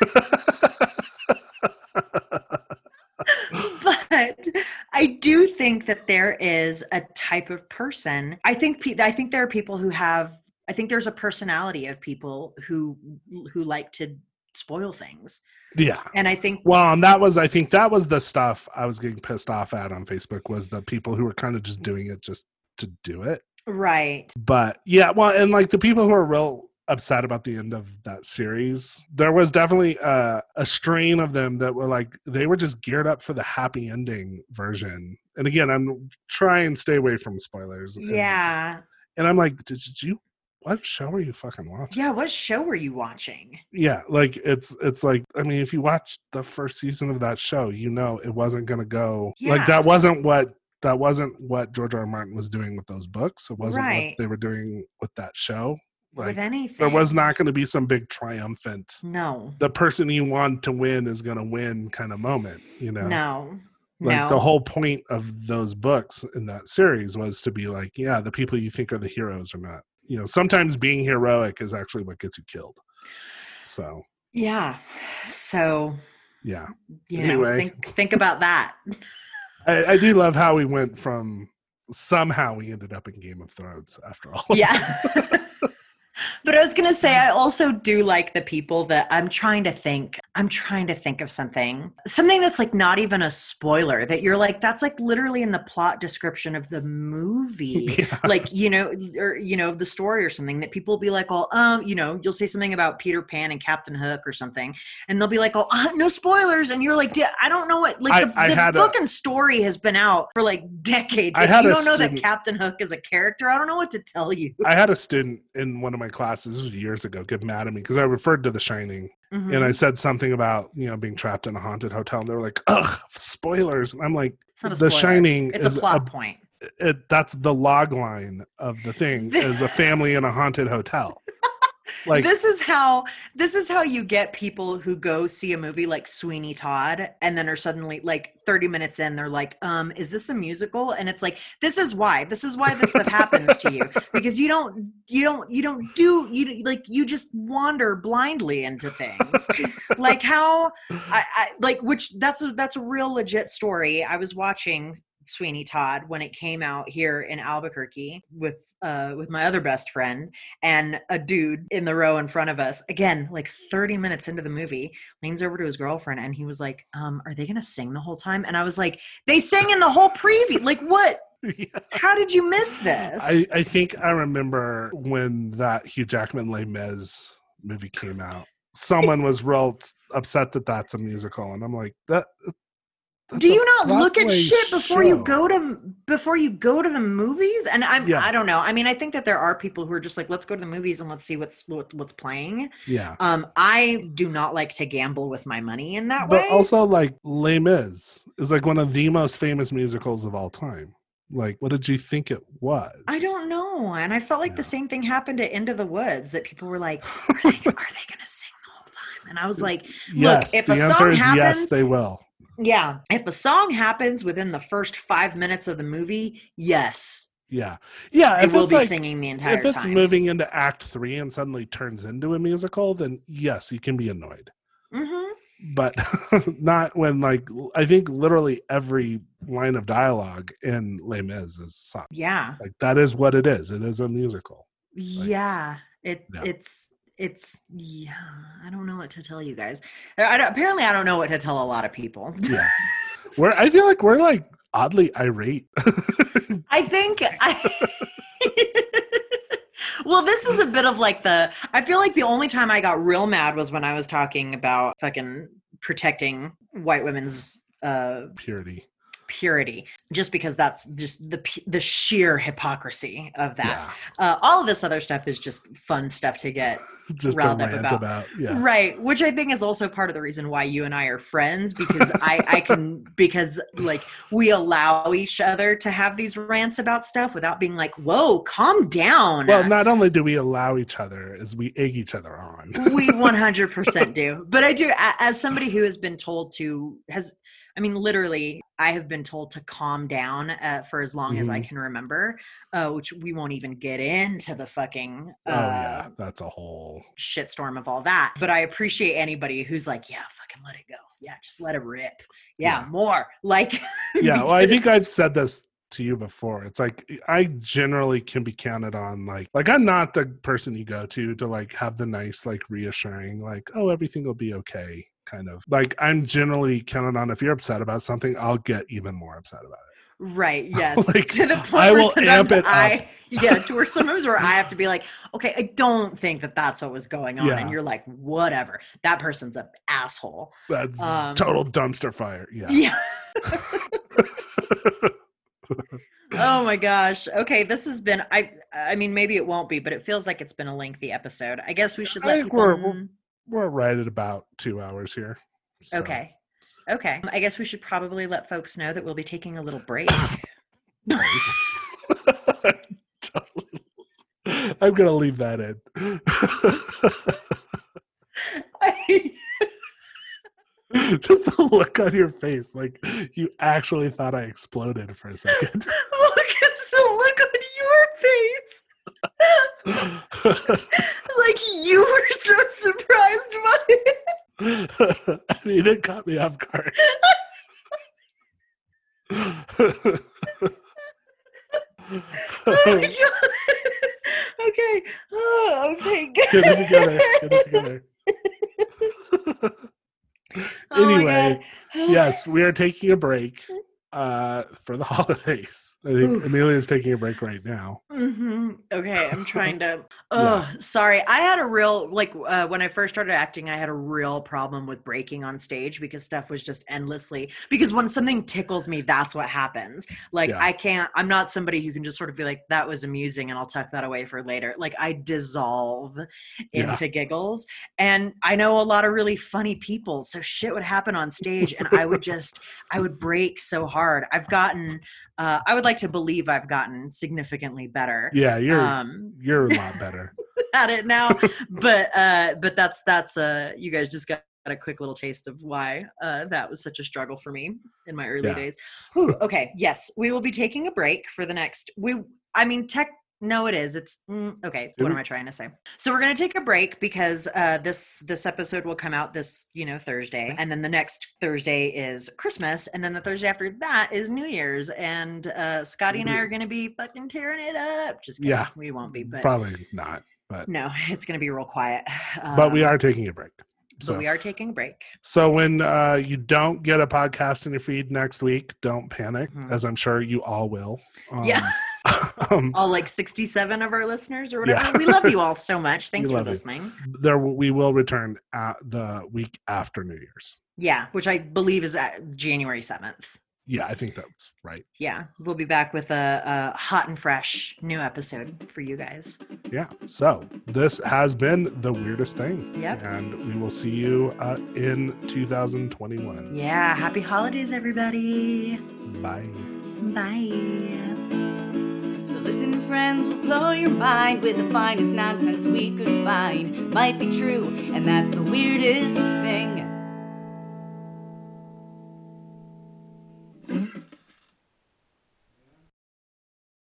[SPEAKER 3] but I do think that there is a type of person. I think. pe- I think there are people who have. I think there's a personality of people who who like to spoil things,
[SPEAKER 2] yeah.
[SPEAKER 3] and I think.
[SPEAKER 2] Well, and that was, I think that was the stuff I was getting pissed off at on Facebook was the people who were kind of just doing it just to do it.
[SPEAKER 3] Right.
[SPEAKER 2] But yeah, well, and like the people who are real upset about the end of that series, there was definitely a, a strain of them that were like, they were just geared up for the happy ending version. And again, I'm trying to stay away from spoilers. and-
[SPEAKER 3] Yeah.
[SPEAKER 2] And I'm like, did you, what show are you fucking watching?
[SPEAKER 3] Yeah. What show were you watching?
[SPEAKER 2] yeah like it's it's like i mean if you watch the first season of that show you know it wasn't going to go
[SPEAKER 3] Yeah.
[SPEAKER 2] like that wasn't what that wasn't what george r. R. martin was doing with those books it wasn't
[SPEAKER 3] Right.
[SPEAKER 2] what they were doing with that show like
[SPEAKER 3] With anything?
[SPEAKER 2] there was not going to be some big triumphant
[SPEAKER 3] No.
[SPEAKER 2] the person you want to win is going to win kind of moment you know
[SPEAKER 3] No.
[SPEAKER 2] like
[SPEAKER 3] no.
[SPEAKER 2] the whole point of those books in that series was to be like yeah the people you think are the heroes are not you know sometimes being heroic is actually what gets you killed so
[SPEAKER 3] Yeah. So
[SPEAKER 2] yeah
[SPEAKER 3] you know,
[SPEAKER 2] Anyway.
[SPEAKER 3] think think about that.
[SPEAKER 2] I, I do love how we went from somehow we ended up in Game of Thrones after all.
[SPEAKER 3] Yeah. but I was gonna say I also do like the people that I'm trying to think. I'm trying to think of something. Something that's like not even a spoiler that you're like, that's like literally in the plot description of the movie.
[SPEAKER 2] Yeah.
[SPEAKER 3] Like, you know, or you know, the story or something that people will be like, oh, um, you know, you'll say something about Peter Pan and Captain Hook or something, and they'll be like, oh, uh, no spoilers. And you're like, "Yeah, I don't know what like the,
[SPEAKER 2] I
[SPEAKER 3] the
[SPEAKER 2] had a-
[SPEAKER 3] story has been out for like decades.
[SPEAKER 2] I
[SPEAKER 3] If you don't know that Captain Hook is a character, I don't know what to tell you.
[SPEAKER 2] I had a student in one of my classes this was years ago get mad at me because I referred to The Shining
[SPEAKER 3] Mhm.
[SPEAKER 2] and I said something about you know being trapped in a haunted hotel and they were like, "Ugh, spoilers!" And I'm like,
[SPEAKER 3] a
[SPEAKER 2] "The. Shining
[SPEAKER 3] It's
[SPEAKER 2] is
[SPEAKER 3] a plot point.
[SPEAKER 2] it, that's the log line of the thing is a family in a haunted hotel." Like
[SPEAKER 3] this is how this is how you get people who go see a movie like Sweeney Todd and then are suddenly like 30 minutes in they're like um is this a musical? And it's like this is why this is why this stuff happens to you because you don't you don't you don't do you like you just wander blindly into things. Like how I, I like which that's a that's a real legit story. I was watching Sweeney Todd when it came out here in Albuquerque with uh with my other best friend and a dude in the row in front of us again like 30 minutes into the movie leans over to his girlfriend and he was like um are they gonna sing the whole time and i was like they sang in the whole preview like what
[SPEAKER 2] Yeah.
[SPEAKER 3] how did you miss this
[SPEAKER 2] I, I think I remember when that Hugh Jackman Les Mis movie came out. Someone was real upset that that's a musical, and I'm like, that.
[SPEAKER 3] Do you not look at shit before you go to before you go to the movies and i'm
[SPEAKER 2] Yeah.
[SPEAKER 3] i don't know i mean i think that there are people who are just like let's go to the movies and let's see what's what, what's playing
[SPEAKER 2] Yeah,
[SPEAKER 3] um i do not like to gamble with my money in that
[SPEAKER 2] but
[SPEAKER 3] way but
[SPEAKER 2] also like Les Mis is like one of the most famous musicals of all time. Like, what did you think it was?
[SPEAKER 3] I don't know. And I felt like the same thing happened at Into the Woods that people were like, are they, are they going to sing the whole time? And I was like,
[SPEAKER 2] Yes,
[SPEAKER 3] if
[SPEAKER 2] the
[SPEAKER 3] a song
[SPEAKER 2] answer is yes, they will.
[SPEAKER 3] Yeah, if a song happens within the first five minutes of the movie, yes,
[SPEAKER 2] Yeah, yeah.
[SPEAKER 3] they
[SPEAKER 2] If
[SPEAKER 3] will
[SPEAKER 2] it's
[SPEAKER 3] be
[SPEAKER 2] like,
[SPEAKER 3] singing the entire
[SPEAKER 2] if it's
[SPEAKER 3] time.
[SPEAKER 2] moving into Act Three and suddenly turns into a musical, then yes, you can be annoyed.
[SPEAKER 3] hmm
[SPEAKER 2] but not when like I think literally every line of dialogue in Les Mis is sung.
[SPEAKER 3] Yeah.
[SPEAKER 2] Like that is what it is. It is a musical.
[SPEAKER 3] Yeah. It
[SPEAKER 2] Yeah.
[SPEAKER 3] it's it's yeah. I don't know what to tell you guys. I don't, apparently, I don't know what to tell a lot of people.
[SPEAKER 2] Yeah. We're I feel like we're like oddly irate.
[SPEAKER 3] I think I Well, this is a bit of like the I feel like the only time I got real mad was when I was talking about fucking protecting white women's uh
[SPEAKER 2] Purity.
[SPEAKER 3] Purity just because that's just the the sheer hypocrisy of that.
[SPEAKER 2] Yeah.
[SPEAKER 3] Uh all of this other stuff is just fun stuff to get
[SPEAKER 2] Just
[SPEAKER 3] riled up about.
[SPEAKER 2] about. Yeah.
[SPEAKER 3] Right, which I think is also part of the reason why you and I are friends because I I can because like we allow each other to have these rants about stuff without being like, "Whoa, calm down."
[SPEAKER 2] Well, not only do we allow each other, is we egg each other on.
[SPEAKER 3] we 100% do. But I do as somebody who has been told to has I mean literally I have been told to calm down uh, for as long as I
[SPEAKER 2] Mhm.
[SPEAKER 3] can remember, uh, which we won't even get into the fucking uh,
[SPEAKER 2] oh yeah, that's a whole.
[SPEAKER 3] shitstorm of all that. But I appreciate anybody who's like, yeah, fucking let it go. Yeah, just let it rip. Yeah,
[SPEAKER 2] Yeah.
[SPEAKER 3] more. Like,
[SPEAKER 2] Yeah, well, I think I've said this to you before. It's like I generally can be counted on. Like, like I'm not the person you go to to like have the nice, like reassuring, like, oh, everything will be okay. Kind of like I'm generally counted on. If you're upset about something, I'll get even more upset about it.
[SPEAKER 3] right. Yes.
[SPEAKER 2] Like,
[SPEAKER 3] to the point
[SPEAKER 2] I
[SPEAKER 3] where sometimes I, yeah, to where sometimes where I have to be like, okay, I don't think that that's what was going on.
[SPEAKER 2] Yeah.
[SPEAKER 3] And you're like, whatever. That person's an asshole.
[SPEAKER 2] That's
[SPEAKER 3] Um,
[SPEAKER 2] total dumpster fire. Yeah.
[SPEAKER 3] Yeah. oh my gosh. Okay, this has been I I mean maybe it won't be, but it feels like it's been a lengthy episode. I guess we should
[SPEAKER 2] I
[SPEAKER 3] let people
[SPEAKER 2] we're- we're-
[SPEAKER 3] kn-
[SPEAKER 2] We're right at about two hours here. so.
[SPEAKER 3] Okay. Okay. I guess we should probably let folks know that we'll be taking a little break.
[SPEAKER 2] Totally. I'm gonna leave that in. Just the look on your face, like you actually thought I exploded for a second.
[SPEAKER 3] Look at the look on your face. Like you were so surprised by it.
[SPEAKER 2] I mean, it caught me off guard.
[SPEAKER 3] Oh my God. okay. Oh, okay. Good.
[SPEAKER 2] Get it together. Get it together.
[SPEAKER 3] Oh
[SPEAKER 2] anyway, yes, we are taking a break uh, for the holidays. I think
[SPEAKER 3] Oof.
[SPEAKER 2] Amelia's taking a break right now.
[SPEAKER 3] hmm Okay, I'm trying to. Oh, sorry. I had a real like uh, when I first started acting, I had a real problem with breaking on stage because stuff was just endlessly. Because when something tickles me, that's what happens. Like
[SPEAKER 2] Yeah.
[SPEAKER 3] I can't. I'm not somebody who can just sort of be like, "That was amusing," and I'll tuck that away for later. Like I dissolve
[SPEAKER 2] Yeah.
[SPEAKER 3] into giggles, and I know a lot of really funny people. So shit would happen on stage, and I would just, I would break so hard. I've gotten. Uh, I would like to believe I've gotten significantly better
[SPEAKER 2] Yeah, you're
[SPEAKER 3] um
[SPEAKER 2] you're a lot better.
[SPEAKER 3] at it now but uh but that's that's uh you guys just got a quick little taste of why uh that was such a struggle for me in my early
[SPEAKER 2] Yeah.
[SPEAKER 3] days Whew, okay yes we will be taking a break for the next we i mean tech no it is it's mm, okay what am i trying to say so we're going to take a break because uh this this episode will come out this you know thursday and then the next thursday is christmas and then the thursday after that is new year's and uh scotty and i are going to be fucking tearing it up just kidding.
[SPEAKER 2] Yeah.
[SPEAKER 3] we won't be but
[SPEAKER 2] Probably not, but
[SPEAKER 3] no, it's going to be real quiet.
[SPEAKER 2] but we
[SPEAKER 3] Um,
[SPEAKER 2] are taking a break.
[SPEAKER 3] But
[SPEAKER 2] So
[SPEAKER 3] we are taking a break.
[SPEAKER 2] so when uh, you don't get a podcast in your feed next week, don't panic,
[SPEAKER 3] Mhm.
[SPEAKER 2] as I'm sure you all will. Um,
[SPEAKER 3] Yeah.
[SPEAKER 2] um,
[SPEAKER 3] All like 67 of our listeners or
[SPEAKER 2] Yeah.
[SPEAKER 3] whatever. We love you all so much. Thanks for
[SPEAKER 2] love you.
[SPEAKER 3] listening.
[SPEAKER 2] there we will return at the week after New Year's.
[SPEAKER 3] Yeah, which I believe is at January 7th.
[SPEAKER 2] Yeah, I think that's right.
[SPEAKER 3] Yeah, we'll be back with a, a hot and fresh new episode for you guys.
[SPEAKER 2] Yeah. So this has been the weirdest thing.
[SPEAKER 3] Yep.
[SPEAKER 2] And we will see you uh, in 2021.
[SPEAKER 3] Yeah, happy holidays, everybody.
[SPEAKER 2] Bye.
[SPEAKER 3] Bye.
[SPEAKER 1] So listen, friends, we'll blow your mind with the finest nonsense we could find. Might be true, and that's the weirdest thing.